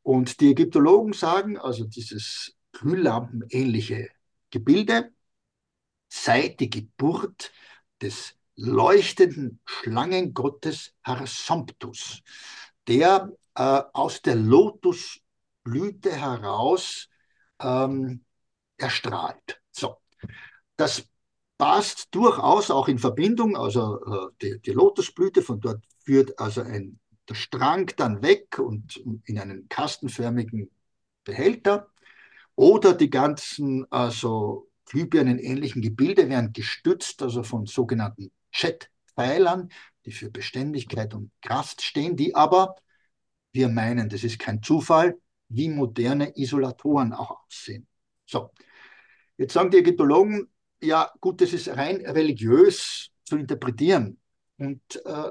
Und die Ägyptologen sagen, also dieses glühlampenähnliche Gebilde sei die Geburt des leuchtenden Schlangengottes Harsomptus, der äh, aus der Lotusblüte heraus ähm, erstrahlt. So, das passt durchaus auch in Verbindung, also äh, die, die, Lotusblüte, von dort führt also ein, der Strang dann weg und in einen kastenförmigen Behälter. Oder die ganzen also Glühbirnen-ähnlichen Gebilde werden gestützt, also von sogenannten Jetpfeilern, die für Beständigkeit und Kraft stehen, die aber, wir meinen, das ist kein Zufall, wie moderne Isolatoren auch aussehen. So, jetzt sagen die Ägyptologen, ja gut, das ist rein religiös zu interpretieren. Und äh,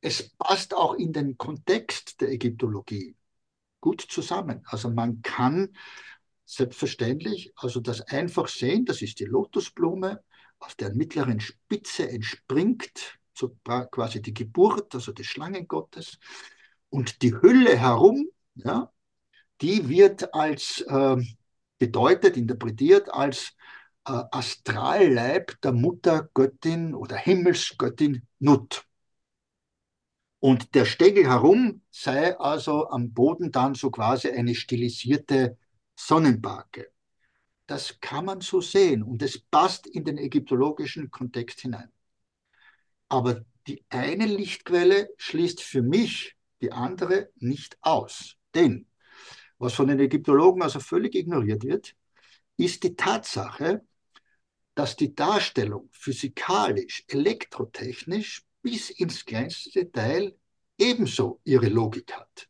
es passt auch in den Kontext der Ägyptologie gut zusammen. Also man kann selbstverständlich also das einfach sehen, das ist die Lotusblume, auf der mittleren Spitze entspringt so quasi die Geburt, also des Schlangengottes. Und die Hülle herum, ja, die wird als äh, bedeutet, interpretiert als Astralleib der Muttergöttin oder Himmelsgöttin Nut. Und der Stängel herum sei also am Boden dann so quasi eine stilisierte Sonnenbarke. Das kann man so sehen und es passt in den ägyptologischen Kontext hinein. Aber die eine Lichtquelle schließt für mich die andere nicht aus. Denn was von den Ägyptologen also völlig ignoriert wird, ist die Tatsache, dass die Darstellung physikalisch, elektrotechnisch bis ins kleinste Detail ebenso ihre Logik hat.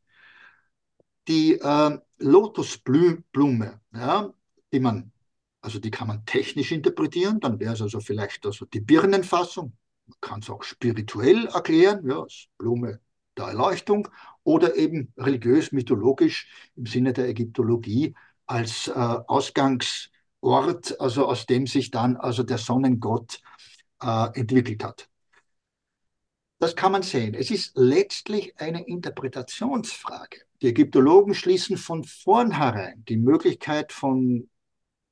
Die äh, Lotusblume, ja, die man, also die kann man technisch interpretieren, dann wäre es also vielleicht also die Birnenfassung, man kann es auch spirituell erklären, ja, als Blume der Erleuchtung, oder eben religiös-mythologisch im Sinne der Ägyptologie als äh, Ausgangs- Ort, also aus dem sich dann also der Sonnengott äh, entwickelt hat. Das kann man sehen. Es ist letztlich eine Interpretationsfrage. Die Ägyptologen schließen von vornherein die Möglichkeit von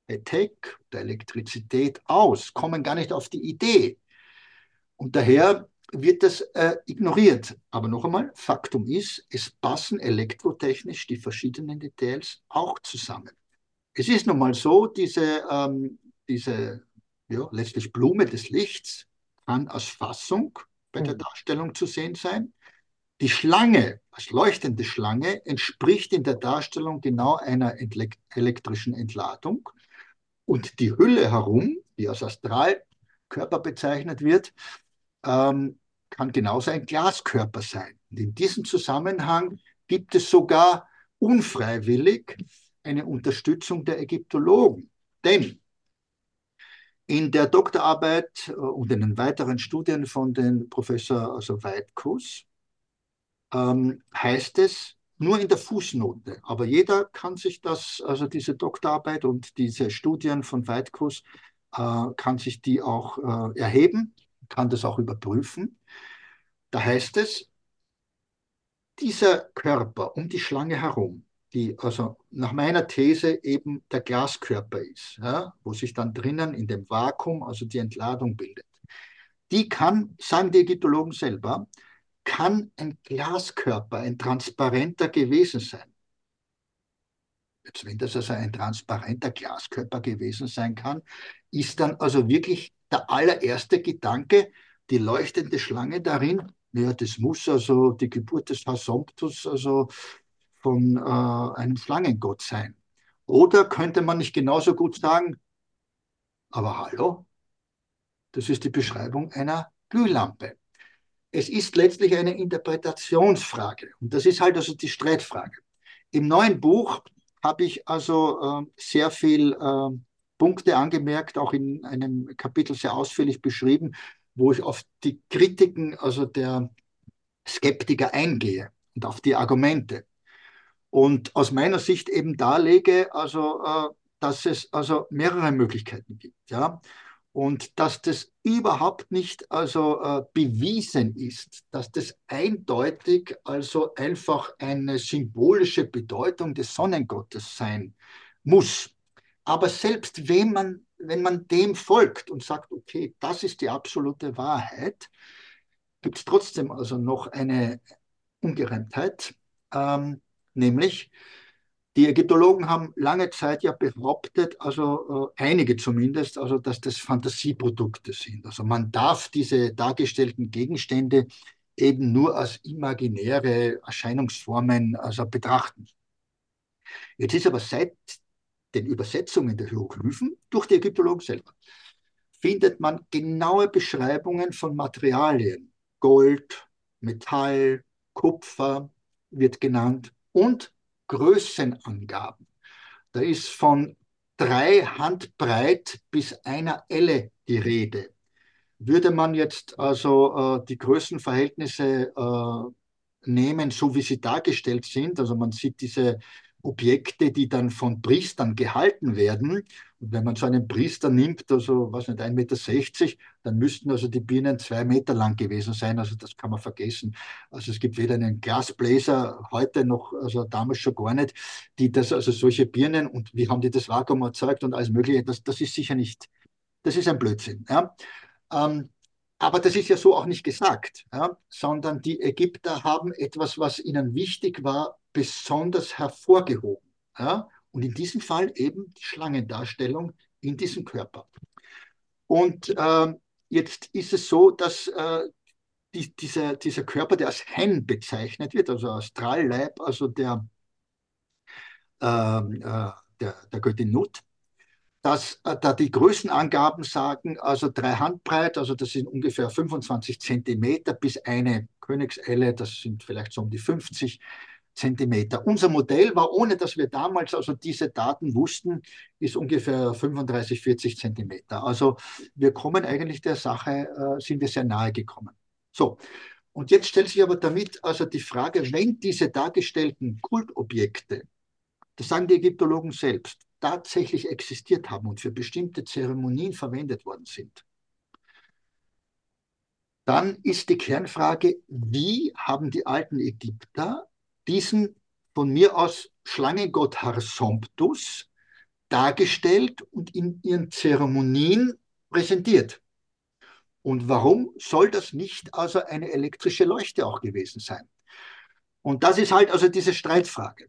Etec, der Elektrizität aus, kommen gar nicht auf die Idee. Und daher wird das äh, ignoriert. Aber noch einmal, Faktum ist, es passen elektrotechnisch die verschiedenen Details auch zusammen. Es ist nun mal so, diese, ähm, diese ja, letztlich Blume des Lichts kann als Fassung bei der mhm. Darstellung zu sehen sein. Die Schlange, als leuchtende Schlange, entspricht in der Darstellung genau einer elektrischen Entladung. Und die Hülle herum, die als Astralkörper bezeichnet wird, ähm, kann genauso ein Glaskörper sein. Und in diesem Zusammenhang gibt es sogar unfreiwillig eine Unterstützung der Ägyptologen. Denn in der Doktorarbeit äh, und in den weiteren Studien von den Professor also Weidkus ähm, heißt es nur in der Fußnote, aber jeder kann sich das, also diese Doktorarbeit und diese Studien von Weidkus, äh, kann sich die auch äh, erheben, kann das auch überprüfen. Da heißt es, dieser Körper um die Schlange herum die also nach meiner These eben der Glaskörper ist, ja, wo sich dann drinnen in dem Vakuum also die Entladung bildet. Die kann, sagen die Ägyptologen selber, kann ein Glaskörper, ein transparenter gewesen sein. Jetzt, wenn das also ein transparenter Glaskörper gewesen sein kann, ist dann also wirklich der allererste Gedanke, die leuchtende Schlange darin, ja, das muss also die Geburt des Hasomptus, also von äh, einem Schlangengott sein. Oder könnte man nicht genauso gut sagen, aber hallo, das ist die Beschreibung einer Glühlampe. Es ist letztlich eine Interpretationsfrage und das ist halt also die Streitfrage. Im neuen Buch habe ich also äh, sehr viel äh, Punkte angemerkt, auch in einem Kapitel sehr ausführlich beschrieben, wo ich auf die Kritiken also der Skeptiker eingehe und auf die Argumente und aus meiner Sicht eben darlege, also, äh, dass es also mehrere Möglichkeiten gibt. Ja? und dass das überhaupt nicht also äh, bewiesen ist, dass das eindeutig also einfach eine symbolische Bedeutung des Sonnengottes sein muss. Aber selbst wenn man, wenn man dem folgt und sagt, okay, das ist die absolute Wahrheit, gibt es trotzdem also noch eine Ungereimtheit, ähm, nämlich die Ägyptologen haben lange Zeit ja behauptet, also äh, einige zumindest, also dass das Fantasieprodukte sind. Also man darf diese dargestellten Gegenstände eben nur als imaginäre Erscheinungsformen also betrachten. Jetzt ist aber seit den Übersetzungen der Hieroglyphen durch die Ägyptologen selber findet man genaue Beschreibungen von Materialien. Gold, Metall, Kupfer wird genannt und Größenangaben. Da ist von drei Handbreit bis einer Elle die Rede. Würde man jetzt also äh, die Größenverhältnisse äh, nehmen, so wie sie dargestellt sind, also man sieht diese Objekte, die dann von Priestern gehalten werden. Und wenn man so einen Priester nimmt, also was nicht, 1,60 Meter, dann müssten also die Birnen zwei Meter lang gewesen sein. Also das kann man vergessen. Also es gibt weder einen Glasbläser heute noch, also damals schon gar nicht, die das, also solche Birnen und wie haben die das Vakuum erzeugt und alles Mögliche, das, das ist sicher nicht, das ist ein Blödsinn. Ja? Ähm, aber das ist ja so auch nicht gesagt, ja? sondern die Ägypter haben etwas, was ihnen wichtig war, besonders hervorgehoben. Ja? Und in diesem Fall eben die Schlangendarstellung in diesem Körper. Und äh, jetzt ist es so, dass äh, die, dieser, dieser Körper, der als Hen bezeichnet wird, also Astralleib, also der, äh, äh, der, der Göttin Nut, dass äh, da die Größenangaben sagen, also drei Handbreit, also das sind ungefähr 25 Zentimeter bis eine Königselle, das sind vielleicht so um die 50 Zentimeter. Unser Modell war, ohne dass wir damals also diese Daten wussten, ist ungefähr 35, 40 Zentimeter. Also wir kommen eigentlich der Sache, äh, sind wir sehr nahe gekommen. So, und jetzt stellt sich aber damit also die Frage, wenn diese dargestellten Kultobjekte, das sagen die Ägyptologen selbst, tatsächlich existiert haben und für bestimmte Zeremonien verwendet worden sind, dann ist die Kernfrage, wie haben die alten Ägypter diesen von mir aus Schlangengott Harsomptus dargestellt und in ihren Zeremonien präsentiert. Und warum soll das nicht also eine elektrische Leuchte auch gewesen sein? Und das ist halt also diese Streitfrage.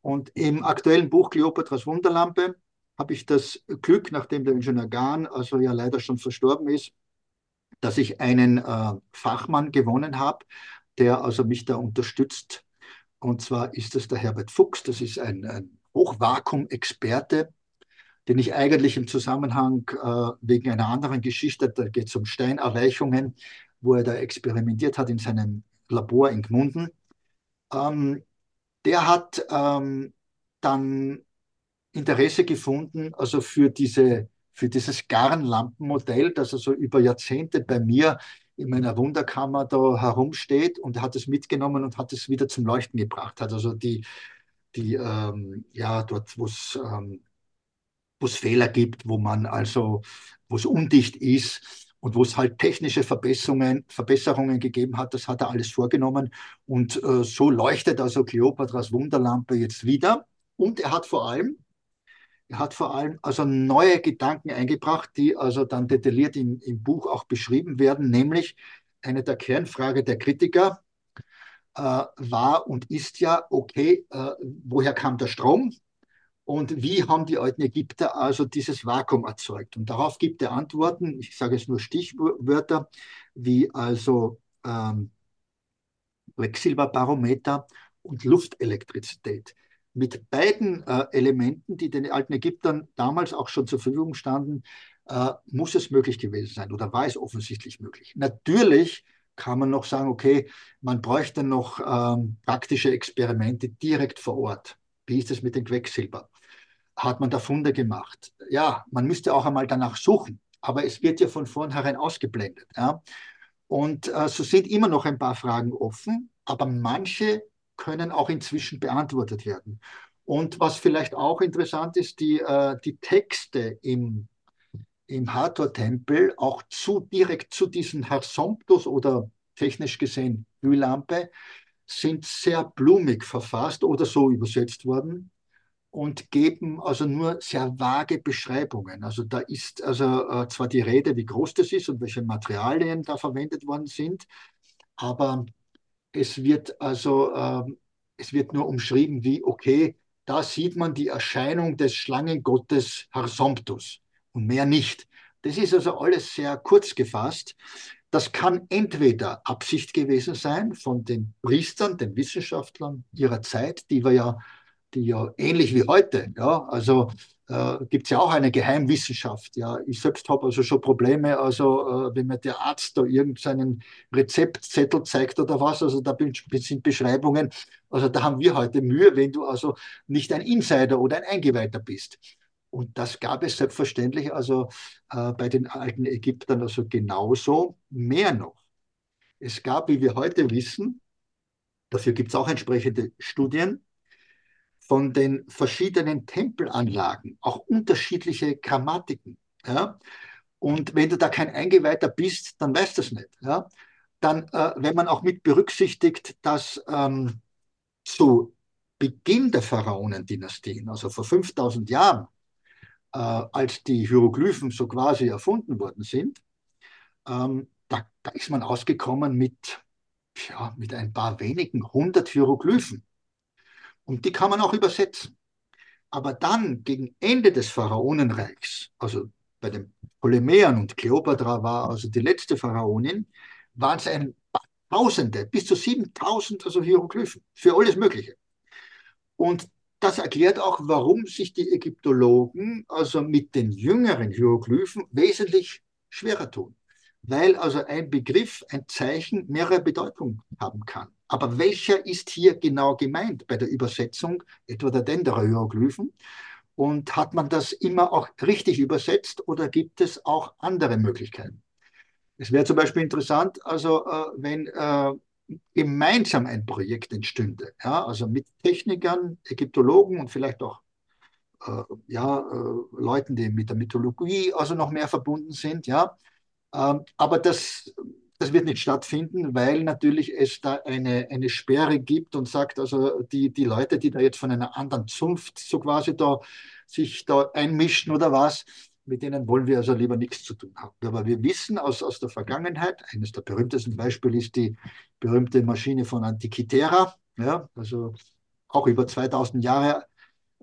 Und im aktuellen Buch Kleopatras Wunderlampe habe ich das Glück, nachdem der Ingenieur Gahn also ja leider schon verstorben ist, dass ich einen äh, Fachmann gewonnen habe, der also mich da unterstützt und zwar ist es der Herbert Fuchs, das ist ein, ein Hochvakuum-Experte, den ich eigentlich im Zusammenhang äh, wegen einer anderen Geschichte, da geht es um Steinerweichungen, wo er da experimentiert hat in seinem Labor in Gmunden. Ähm, der hat ähm, dann Interesse gefunden, also für, diese, für dieses Garnlampenmodell, das also über Jahrzehnte bei mir in meiner Wunderkammer da herumsteht und hat es mitgenommen und hat es wieder zum Leuchten gebracht. Hat also die, die ähm, ja, dort, wo es ähm, Fehler gibt, wo man also, wo es undicht ist und wo es halt technische Verbesserungen, Verbesserungen gegeben hat, das hat er alles vorgenommen. Und äh, so leuchtet also Kleopatras Wunderlampe jetzt wieder. Und er hat vor allem hat vor allem also neue Gedanken eingebracht, die also dann detailliert im, im Buch auch beschrieben werden, nämlich eine der Kernfrage der Kritiker äh, war und ist ja, okay, äh, woher kam der Strom? Und wie haben die alten Ägypter also dieses Vakuum erzeugt? Und darauf gibt er Antworten, ich sage es nur Stichwörter, wie also ähm, und Luftelektrizität mit beiden äh, Elementen, die den alten Ägyptern damals auch schon zur Verfügung standen, äh, muss es möglich gewesen sein oder war es offensichtlich möglich. Natürlich kann man noch sagen, okay, man bräuchte noch ähm, praktische Experimente direkt vor Ort. Wie ist es mit dem Quecksilber? Hat man da Funde gemacht? Ja, man müsste auch einmal danach suchen, aber es wird ja von vornherein ausgeblendet. Ja? Und äh, so sind immer noch ein paar Fragen offen, aber manche können auch inzwischen beantwortet werden. Und was vielleicht auch interessant ist, die, äh, die Texte im, im Hathor-Tempel auch zu, direkt zu diesen Harsomptos oder technisch gesehen Glühlampe sind sehr blumig verfasst oder so übersetzt worden und geben also nur sehr vage Beschreibungen. Also da ist also äh, zwar die Rede, wie groß das ist und welche Materialien da verwendet worden sind, aber es wird also äh, es wird nur umschrieben wie okay, da sieht man die Erscheinung des Schlangengottes Harsomptus und mehr nicht. Das ist also alles sehr kurz gefasst. Das kann entweder Absicht gewesen sein von den Priestern, den Wissenschaftlern ihrer Zeit, die wir ja die ja ähnlich wie heute, ja, also äh, gibt es ja auch eine Geheimwissenschaft. Ja. Ich selbst habe also schon Probleme, also äh, wenn mir der Arzt da irgendeinen Rezeptzettel zeigt oder was, also da sind Beschreibungen, also da haben wir heute Mühe, wenn du also nicht ein Insider oder ein Eingeweihter bist. Und das gab es selbstverständlich also äh, bei den alten Ägyptern also genauso, mehr noch. Es gab, wie wir heute wissen, dafür gibt es auch entsprechende Studien, von den verschiedenen Tempelanlagen, auch unterschiedliche Grammatiken. Ja? Und wenn du da kein Eingeweihter bist, dann weißt du das nicht. Ja? Dann, äh, wenn man auch mit berücksichtigt, dass ähm, zu Beginn der Pharaonendynastien, also vor 5000 Jahren, äh, als die Hieroglyphen so quasi erfunden worden sind, ähm, da, da, ist man ausgekommen mit, ja, mit ein paar wenigen hundert Hieroglyphen. Und die kann man auch übersetzen. Aber dann, gegen Ende des Pharaonenreichs, also bei den Ptolemäern und Kleopatra war also die letzte Pharaonin, waren es ein paar Tausende, bis zu 7000 also Hieroglyphen für alles Mögliche. Und das erklärt auch, warum sich die Ägyptologen also mit den jüngeren Hieroglyphen wesentlich schwerer tun. Weil also ein Begriff, ein Zeichen mehrere Bedeutungen haben kann. Aber welcher ist hier genau gemeint bei der Übersetzung, etwa der Denderer Hieroglyphen? Und hat man das immer auch richtig übersetzt oder gibt es auch andere Möglichkeiten? Es wäre zum Beispiel interessant, also äh, wenn äh, gemeinsam ein Projekt entstünde, ja, also mit Technikern, Ägyptologen und vielleicht auch äh, ja, äh, Leuten, die mit der Mythologie also noch mehr verbunden sind, ja. Ähm, aber das das wird nicht stattfinden, weil natürlich es da eine, eine Sperre gibt und sagt, also die, die Leute, die da jetzt von einer anderen Zunft so quasi da sich da einmischen oder was, mit denen wollen wir also lieber nichts zu tun haben. Aber wir wissen aus, aus der Vergangenheit, eines der berühmtesten Beispiele ist die berühmte Maschine von Antikythera, ja, also auch über 2000 Jahre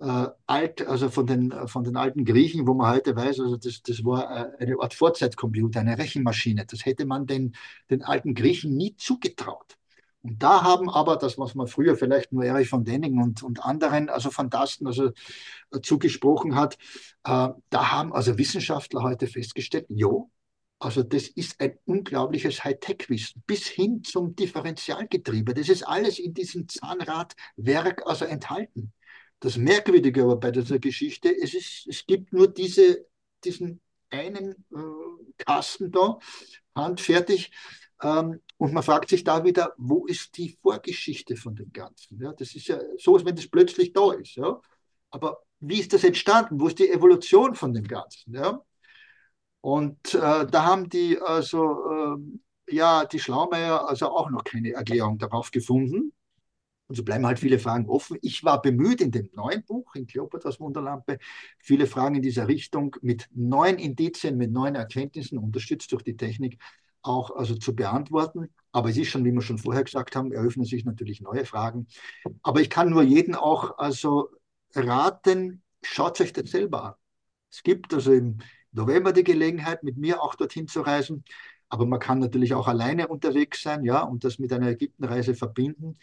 äh, alt, also von den, von den alten Griechen, wo man heute weiß, also das, das war äh, eine Art Vorzeitcomputer, eine Rechenmaschine. Das hätte man den, den alten Griechen nie zugetraut. Und da haben aber, das, was man früher vielleicht nur Erich von Denning und, und anderen, also Fantasten, also äh, zugesprochen hat, äh, da haben also Wissenschaftler heute festgestellt, jo, also das ist ein unglaubliches Hightech-Wissen, bis hin zum Differentialgetriebe. Das ist alles in diesem Zahnradwerk also enthalten. Das Merkwürdige aber bei dieser Geschichte, es, ist, es gibt nur diese, diesen einen äh, Kasten da, handfertig. Ähm, und man fragt sich da wieder, wo ist die Vorgeschichte von dem Ganzen? Ja, das ist ja so, als wenn das plötzlich da ist. Ja? Aber wie ist das entstanden? Wo ist die Evolution von dem Ganzen? Ja? Und äh, da haben die also, äh, ja, die Schlaumeier also auch noch keine Erklärung darauf gefunden. Und so bleiben halt viele Fragen offen. Ich war bemüht in dem neuen Buch, in Kleopatras Wunderlampe, viele Fragen in dieser Richtung mit neuen Indizien, mit neuen Erkenntnissen, unterstützt durch die Technik, auch also zu beantworten. Aber es ist schon, wie wir schon vorher gesagt haben, eröffnen sich natürlich neue Fragen. Aber ich kann nur jeden auch also raten, schaut euch das selber an. Es gibt also im November die Gelegenheit, mit mir auch dorthin zu reisen. Aber man kann natürlich auch alleine unterwegs sein, ja, und das mit einer Ägyptenreise verbinden.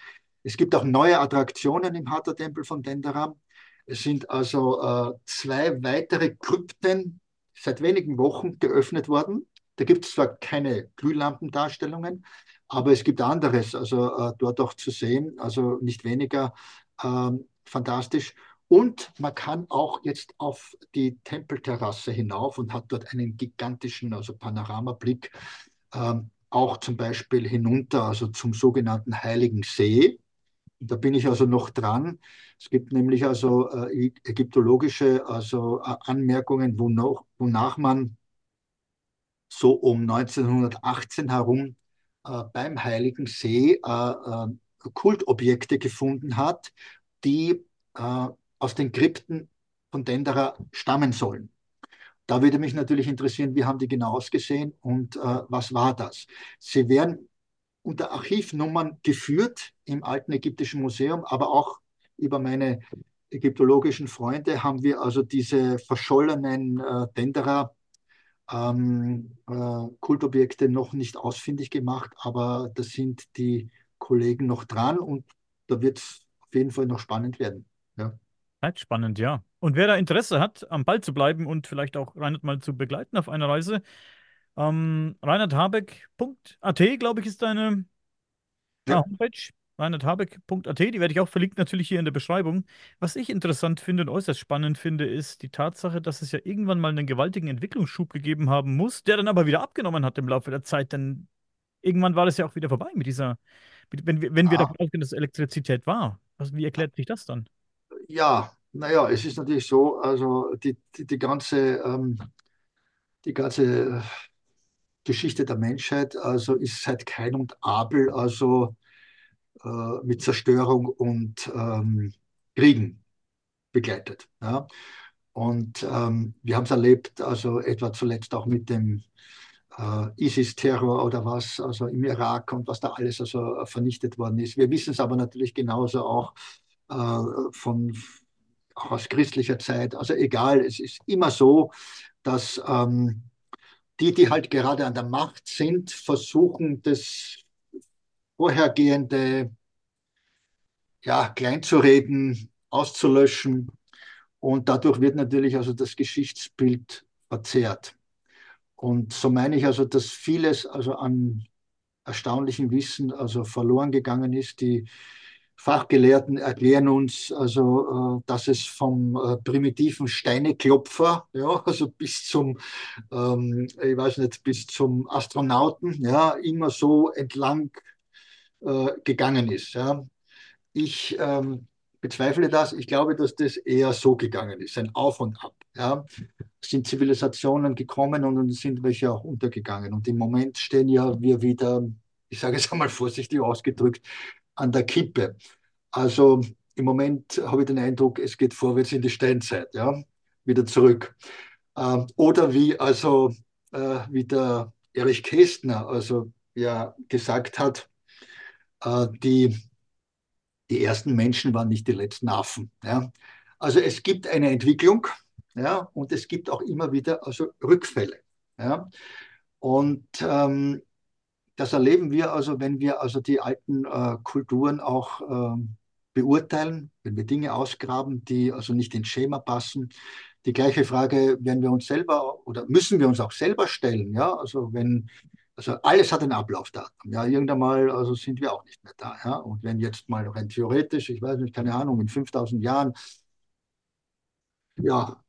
Es gibt auch neue Attraktionen im Hatha-Tempel von Dendaram. Es sind also äh, zwei weitere Krypten seit wenigen Wochen geöffnet worden. Da gibt es zwar keine Glühlampendarstellungen, aber es gibt anderes, also äh, dort auch zu sehen, also nicht weniger äh, fantastisch. Und man kann auch jetzt auf die Tempelterrasse hinauf und hat dort einen gigantischen, also Panoramablick, ähm, auch zum Beispiel hinunter, also zum sogenannten Heiligen See. Da bin ich also noch dran. Es gibt nämlich also äh, ägyptologische also, äh, Anmerkungen, wonach, wonach man so um 1918 herum äh, beim Heiligen See äh, äh, Kultobjekte gefunden hat, die äh, aus den Krypten von Dendera stammen sollen. Da würde mich natürlich interessieren, wie haben die genau ausgesehen und was war das? Sie werden unter Archivnummern geführt im Alten Ägyptischen Museum, aber auch über meine ägyptologischen Freunde haben wir also diese verschollenen äh, Dendera ähm, äh, Kultobjekte noch nicht ausfindig gemacht, aber da sind die Kollegen noch dran und da wird es auf jeden Fall noch spannend werden. Ja. Halt spannend, ja. Und wer da Interesse hat, am Ball zu bleiben und vielleicht auch Reinhard mal zu begleiten auf einer Reise, ähm, reinhardhabeck.at, glaube ich, ist deine ja. Homepage reinhardhabeck.at, die werde ich auch verlinkt natürlich hier in der Beschreibung. Was ich interessant finde und äußerst spannend finde, ist die Tatsache, dass es ja irgendwann mal einen gewaltigen Entwicklungsschub gegeben haben muss, der dann aber wieder abgenommen hat im Laufe der Zeit, denn irgendwann war das ja auch wieder vorbei mit dieser, mit, wenn wir, wenn wir ah. davon ausgehen, dass Elektrizität war. Also wie erklärt sich das dann? Ja, naja, es ist natürlich so, also die, die, die ganze, ähm, die ganze Geschichte der Menschheit, also ist seit Kain und Abel, also äh, mit Zerstörung und ähm, Kriegen begleitet. Ja. Und ähm, wir haben es erlebt, also etwa zuletzt auch mit dem äh, ISIS-Terror oder was, also im Irak und was da alles also vernichtet worden ist. Wir wissen es aber natürlich genauso auch äh, von auch aus christlicher Zeit. Also egal, es ist immer so, dass ähm, die, die halt gerade an der Macht sind, versuchen, das vorhergehende ja, kleinzureden, auszulöschen. Und dadurch wird natürlich also das Geschichtsbild verzerrt. Und so meine ich also, dass vieles also an erstaunlichem Wissen also verloren gegangen ist. Die Fachgelehrten erklären uns also, äh, dass es vom äh, primitiven Steineklopfer, ja, also bis zum, ähm, ich weiß nicht, bis zum Astronauten, ja, immer so entlang äh, gegangen ist. Ja. Ich ähm, bezweifle das. Ich glaube, dass das eher so gegangen ist, ein Auf und Ab. Ja. Sind Zivilisationen gekommen und sind welche auch untergegangen. Und im Moment stehen ja wir wieder, ich sage es einmal vorsichtig ausgedrückt, an der Kippe. Also im Moment habe ich den Eindruck, es geht vorwärts in die Steinzeit, ja, wieder zurück. Ähm, oder wie also äh, wie der Erich Kästner also ja gesagt hat, äh, die, die ersten Menschen waren nicht die letzten Affen. Ja. Also es gibt eine Entwicklung ja, und es gibt auch immer wieder also Rückfälle. Ja. Und ähm, das erleben wir also, wenn wir also die alten äh, Kulturen auch äh, beurteilen, wenn wir Dinge ausgraben, die also nicht ins Schema passen. Die gleiche Frage werden wir uns selber oder müssen wir uns auch selber stellen. Ja, also wenn also alles hat ein Ablaufdatum. Ja, irgendwann mal also sind wir auch nicht mehr da. Ja? Und wenn jetzt mal rein theoretisch, ich weiß nicht, keine Ahnung, in 5000 Jahren, ja,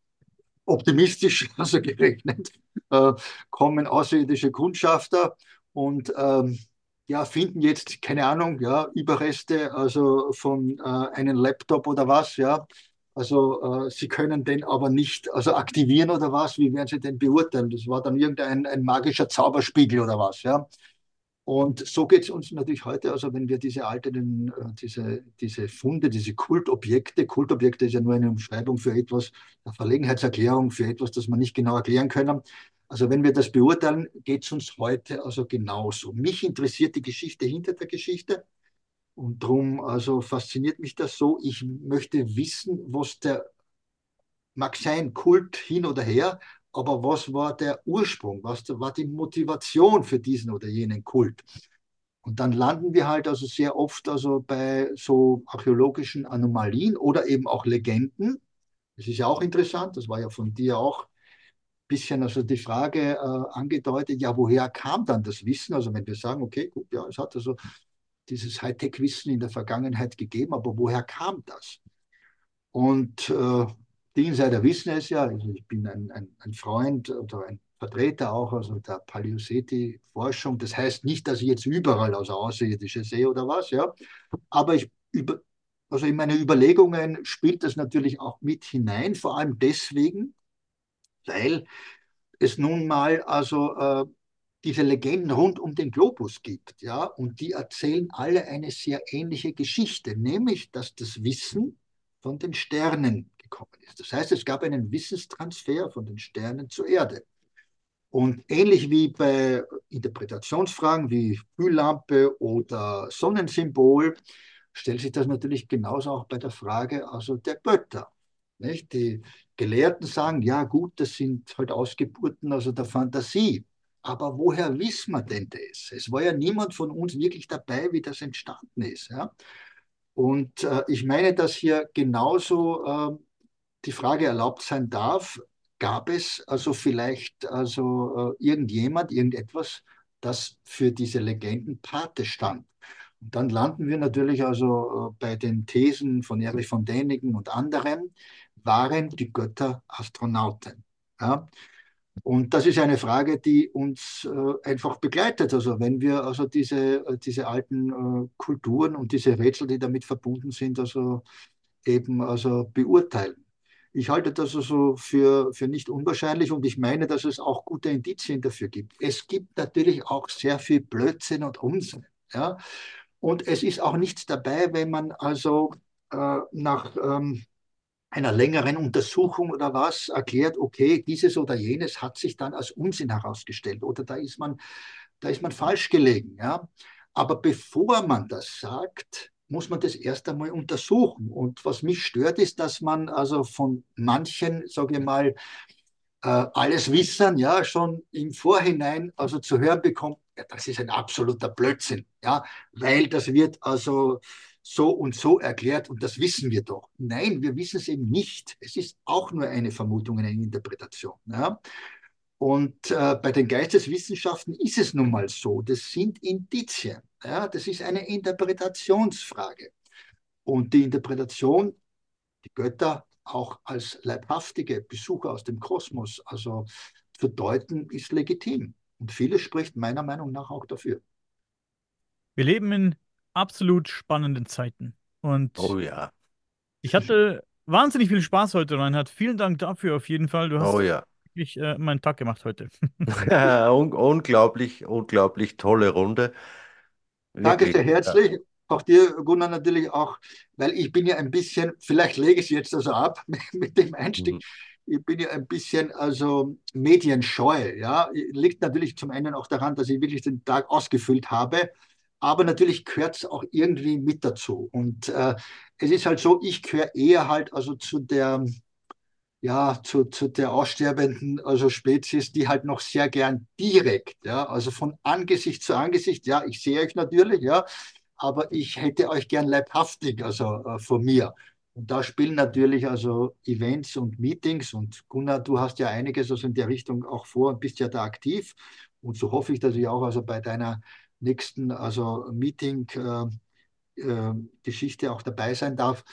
optimistisch, also gerechnet, äh, kommen außerirdische Kundschafter und ähm, ja, finden jetzt, keine Ahnung, ja, Überreste also von äh, einem Laptop oder was, ja. Also äh, sie können den aber nicht also aktivieren oder was, wie werden sie den beurteilen? Das war dann irgendein ein magischer Zauberspiegel oder was, ja. Und so geht es uns natürlich heute, also wenn wir diese alten, äh, diese, diese Funde, diese Kultobjekte, Kultobjekte ist ja nur eine Umschreibung für etwas, eine Verlegenheitserklärung für etwas, das man nicht genau erklären können. Also wenn wir das beurteilen, geht es uns heute also genauso. Mich interessiert die Geschichte hinter der Geschichte und darum also fasziniert mich das so. Ich möchte wissen, was der mag sein Kult hin oder her, aber was war der Ursprung, was war die Motivation für diesen oder jenen Kult? Und dann landen wir halt also sehr oft also bei so archäologischen Anomalien oder eben auch Legenden. Das ist ja auch interessant, das war ja von dir auch ein bisschen also die Frage äh, angedeutet, ja, woher kam dann das Wissen? Also wenn wir sagen, okay, gut, ja, es hat also dieses Hightech-Wissen in der Vergangenheit gegeben, aber woher kam das? Und äh, die Insider wissen es ja, also ich bin ein, ein, ein Freund oder ein Vertreter auch also der Paläoseti-Forschung. Das heißt nicht, dass ich jetzt überall also Außerirdische sehe oder was, ja. Aber ich über, also in meine Überlegungen spielt das natürlich auch mit hinein, vor allem deswegen, weil es nun mal also äh, diese Legenden rund um den Globus gibt, ja, und die erzählen alle eine sehr ähnliche Geschichte, nämlich, dass das Wissen von den Sternen gekommen ist. Das heißt, es gab einen Wissenstransfer von den Sternen zur Erde. Und ähnlich wie bei Interpretationsfragen wie Glühlampe oder Sonnensymbol stellt sich das natürlich genauso auch bei der Frage also der Götter. Nicht? Die Gelehrten sagen, ja gut, das sind halt Ausgeburten also der Fantasie. Aber woher wissen wir denn das? Es war ja niemand von uns wirklich dabei, wie das entstanden ist. Ja? Und äh, ich meine, dass hier genauso äh, die Frage erlaubt sein darf, gab es also vielleicht also äh, irgendjemand, irgendetwas, das für diese Legenden Pate stand. Und dann landen wir natürlich also äh, bei den Thesen von Erich von Däniken und anderen, waren die Götter Astronauten. Ja? Und das ist eine Frage, die uns äh, einfach begleitet. Also wenn wir also diese, äh, diese alten äh, Kulturen und diese Rätsel, die damit verbunden sind, also eben also beurteilen. Ich halte das also für, für nicht unwahrscheinlich und ich meine, dass es auch gute Indizien dafür gibt. Es gibt natürlich auch sehr viel Blödsinn und Unsinn. Ja? Und es ist auch nichts dabei, wenn man also äh, nach ähm, einer längeren Untersuchung oder was erklärt, okay, dieses oder jenes hat sich dann als Unsinn herausgestellt oder da ist man, da ist man falsch gelegen. Ja? Aber bevor man das sagt, muss man das erst einmal untersuchen. Und was mich stört, ist, dass man also von manchen, sage ich mal, äh, alles Wissen ja schon im Vorhinein also zu hören bekommt, ja, das ist ein absoluter Blödsinn, ja, weil das wird also so und so erklärt und das wissen wir doch. Nein, wir wissen es eben nicht. Es ist auch nur eine Vermutung, eine Interpretation. Ja? Und äh, bei den Geisteswissenschaften ist es nun mal so, das sind Indizien. Ja? Das ist eine Interpretationsfrage. Und die Interpretation, die Götter auch als leibhaftige Besucher aus dem Kosmos, also zu deuten, ist legitim. Und vieles spricht meiner Meinung nach auch dafür. Wir leben in absolut spannenden Zeiten. Und oh ja. Ich hatte wahnsinnig viel Spaß heute, Reinhard. Vielen Dank dafür auf jeden Fall. Du hast oh ja. Wirklich äh, meinen Tag gemacht heute. Un unglaublich, unglaublich tolle Runde. Danke sehr herzlich. Ja. Auch dir, Gunnar, natürlich auch, weil ich bin ja ein bisschen, vielleicht lege ich es jetzt also ab mit dem Einstieg. Mhm. Ich bin ja ein bisschen also medienscheu. Ja, liegt natürlich zum einen auch daran, dass ich wirklich den Tag ausgefüllt habe aber natürlich gehört es auch irgendwie mit dazu. Und äh, es ist halt so, ich gehöre eher halt also zu der, ja, zu, zu der aussterbenden also Spezies, die halt noch sehr gern direkt, ja, also von Angesicht zu Angesicht, ja, ich sehe euch natürlich, ja, aber ich hätte euch gern leibhaftig, also äh, vor mir. Und da spielen natürlich also Events und Meetings und Gunnar, du hast ja einiges also in der Richtung auch vor und bist ja da aktiv. Und so hoffe ich, dass ich auch also bei deiner nächsten also Meeting-Geschichte äh, äh, auch dabei sein darf.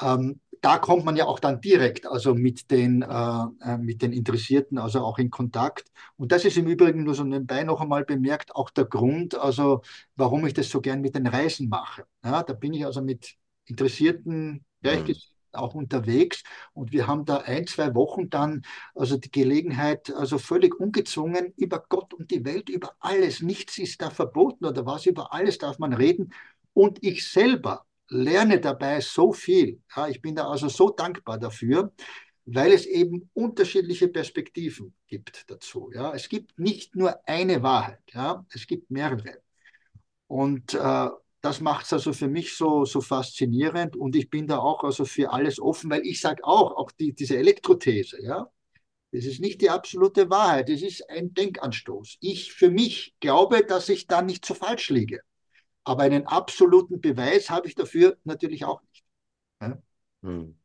Ähm, da kommt man ja auch dann direkt also mit den, äh, äh, mit den Interessierten also auch in Kontakt. Und das ist im Übrigen nur so nebenbei noch einmal bemerkt, auch der Grund, also warum ich das so gern mit den Reisen mache. Ja, da bin ich also mit Interessierten, Gleichgesinnten, auch unterwegs und wir haben da ein, zwei Wochen dann also die Gelegenheit, also völlig ungezwungen über Gott und die Welt, über alles, nichts ist da verboten oder was, über alles darf man reden und ich selber lerne dabei so viel. Ja, ich bin da also so dankbar dafür, weil es eben unterschiedliche Perspektiven gibt dazu. Ja, es gibt nicht nur eine Wahrheit, ja, es gibt mehrere. Und äh, das macht es also für mich so, so faszinierend und ich bin da auch also für alles offen, weil ich sage auch, auch die, diese Elektrothese, ja, das ist nicht die absolute Wahrheit, das ist ein Denkanstoß. Ich für mich glaube, dass ich da nicht so falsch liege. Aber einen absoluten Beweis habe ich dafür natürlich auch nicht. Ja? Hm.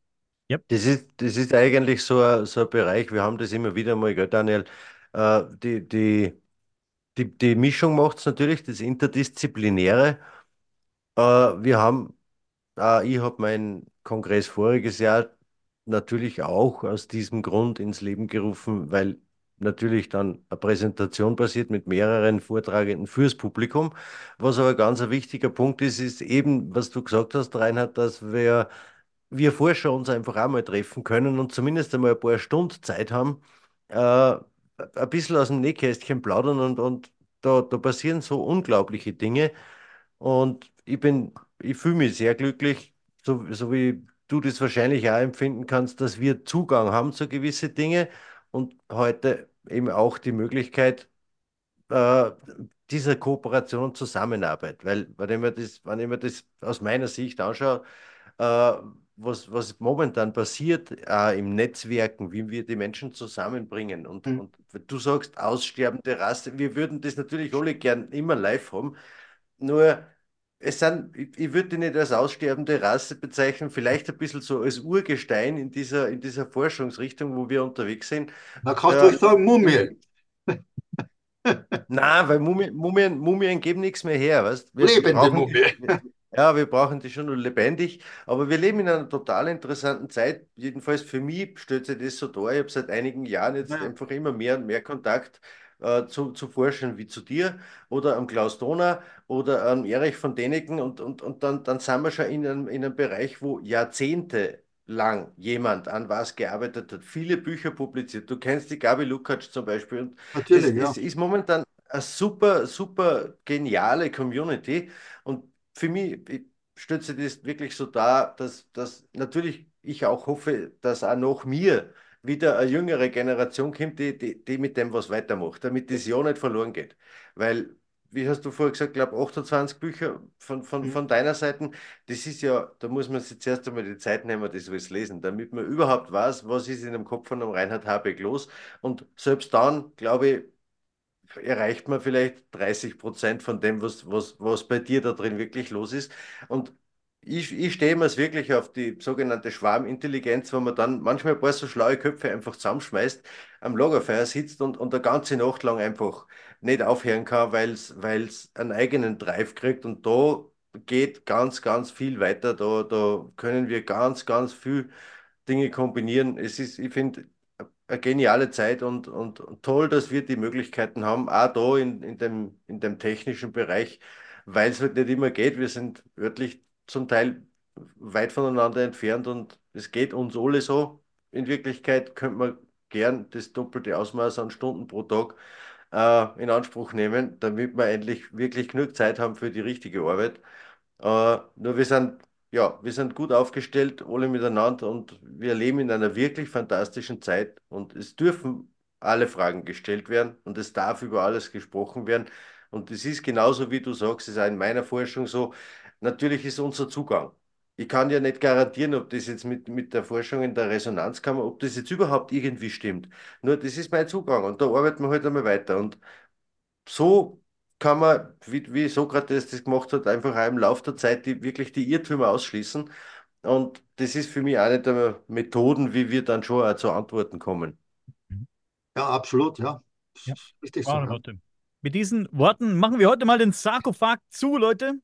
Yep. Das, ist, das ist eigentlich so ein, so ein Bereich, wir haben das immer wieder mal, gell, Daniel, äh, die, die, die, die Mischung macht es natürlich, das Interdisziplinäre äh, wir haben, äh, ich habe meinen Kongress voriges Jahr natürlich auch aus diesem Grund ins Leben gerufen, weil natürlich dann eine Präsentation passiert mit mehreren Vortragenden fürs Publikum. Was aber ganz ein wichtiger Punkt ist, ist eben, was du gesagt hast, Reinhard, dass wir, wir Forscher uns einfach auch mal treffen können und zumindest einmal ein paar Stunden Zeit haben, äh, ein bisschen aus dem Nähkästchen plaudern und, und da, da passieren so unglaubliche Dinge. Und ich bin, ich fühle mich sehr glücklich, so, so wie du das wahrscheinlich auch empfinden kannst, dass wir Zugang haben zu gewissen Dingen und heute eben auch die Möglichkeit äh, dieser Kooperation und Zusammenarbeit. Weil, wenn ich mir das, wenn ich mir das aus meiner Sicht anschaue, äh, was, was momentan passiert äh, im Netzwerken, wie wir die Menschen zusammenbringen. Und, mhm. und du sagst aussterbende Rasse, wir würden das natürlich alle gern immer live haben. Nur es sind, ich, ich würde die nicht als aussterbende Rasse bezeichnen, vielleicht ein bisschen so als Urgestein in dieser, in dieser Forschungsrichtung, wo wir unterwegs sind. Man kann äh, sagen Mumien. Nein, weil Mumien, Mumien, Mumien geben nichts mehr her. Weißt? Wir Lebende brauchen, Mumie. Ja, wir brauchen die schon nur lebendig, aber wir leben in einer total interessanten Zeit. Jedenfalls für mich stellt sich das so dar. Ich habe seit einigen Jahren jetzt ja. einfach immer mehr und mehr Kontakt äh, zu, zu Forschern wie zu dir oder am Klaus Donner oder am Erich von Däniken und, und, und dann, dann sind wir schon in einem, in einem Bereich, wo Jahrzehnte lang jemand an was gearbeitet hat, viele Bücher publiziert. Du kennst die Gabi Lukacs zum Beispiel. Und Natürlich, es, ja. es ist momentan eine super, super geniale Community. Und für mich sich das wirklich so dar, dass, dass natürlich ich auch hoffe, dass auch nach mir wieder eine jüngere Generation kommt, die, die, die mit dem was weitermacht, damit das ja nicht verloren geht. Weil, wie hast du vorher gesagt, glaube 28 Bücher von, von, mhm. von deiner Seite, das ist ja, da muss man sich zuerst einmal die Zeit nehmen, das alles lesen, damit man überhaupt weiß, was ist in dem Kopf von einem Reinhard Habeck los. Und selbst dann, glaube ich, erreicht man vielleicht 30 Prozent von dem, was, was, was bei dir da drin wirklich los ist. Und ich, ich stehe mir es wirklich auf die sogenannte Schwarmintelligenz, wo man dann manchmal ein paar so schlaue Köpfe einfach zusammenschmeißt, am Lagerfeuer sitzt und, und eine ganze Nacht lang einfach nicht aufhören kann, weil es einen eigenen Drive kriegt. Und da geht ganz, ganz viel weiter. Da, da können wir ganz, ganz viel Dinge kombinieren. Es ist, ich finde, eine geniale Zeit und, und, toll, dass wir die Möglichkeiten haben, auch da in, in, dem, in dem technischen Bereich, weil es halt nicht immer geht. Wir sind örtlich zum Teil weit voneinander entfernt und es geht uns alle so. In Wirklichkeit könnte man gern das doppelte Ausmaß an Stunden pro Tag äh, in Anspruch nehmen, damit wir endlich wirklich genug Zeit haben für die richtige Arbeit. Äh, nur wir sind ja, wir sind gut aufgestellt, alle miteinander und wir leben in einer wirklich fantastischen Zeit und es dürfen alle Fragen gestellt werden und es darf über alles gesprochen werden. Und es ist genauso, wie du sagst, es ist auch in meiner Forschung so, natürlich ist unser Zugang. Ich kann ja nicht garantieren, ob das jetzt mit, mit der Forschung in der Resonanzkammer, ob das jetzt überhaupt irgendwie stimmt. Nur das ist mein Zugang und da arbeiten wir halt einmal weiter. Und so kann man, wie, wie Sokrates das gemacht hat, einfach auch im Laufe der Zeit die, wirklich die Irrtümer ausschließen. Und das ist für mich eine der Methoden, wie wir dann schon auch zu Antworten kommen. Ja, absolut, ja. ja. Richtig so, ja. Mit diesen Worten machen wir heute mal den Sarkophag zu, Leute.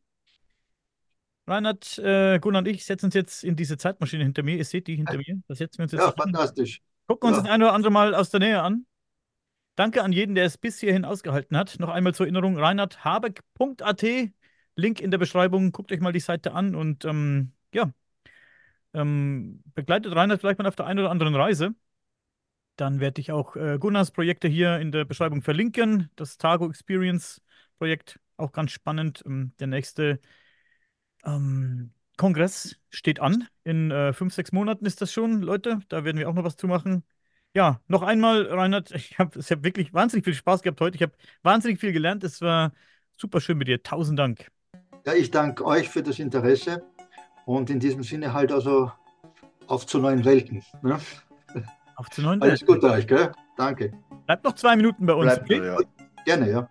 Reinhard, äh, Gunnar und ich setzen uns jetzt in diese Zeitmaschine hinter mir. Ihr seht die hinter mir. Da setzen wir uns jetzt ja, fantastisch. Gucken uns ja. das ein oder andere Mal aus der Nähe an. Danke an jeden, der es bis hierhin ausgehalten hat. Noch einmal zur Erinnerung: reinhardhabeck.at. Link in der Beschreibung. Guckt euch mal die Seite an und ähm, ja, ähm, begleitet Reinhard vielleicht mal auf der einen oder anderen Reise. Dann werde ich auch äh, Gunnars Projekte hier in der Beschreibung verlinken. Das Targo Experience Projekt, auch ganz spannend. Ähm, der nächste ähm, Kongress steht an. In äh, fünf, sechs Monaten ist das schon, Leute. Da werden wir auch noch was zu machen. Ja, noch einmal, Reinhard, ich habe hab wirklich wahnsinnig viel Spaß gehabt heute. Ich habe wahnsinnig viel gelernt. Es war super schön mit dir. Tausend Dank. Ja, ich danke euch für das Interesse und in diesem Sinne halt also auf zu neuen Welten. Ne? Auf zu neuen Welten. Alles Gute euch, gell? Danke. Bleibt noch zwei Minuten bei uns. Bleibt, okay? ja. Gerne, ja.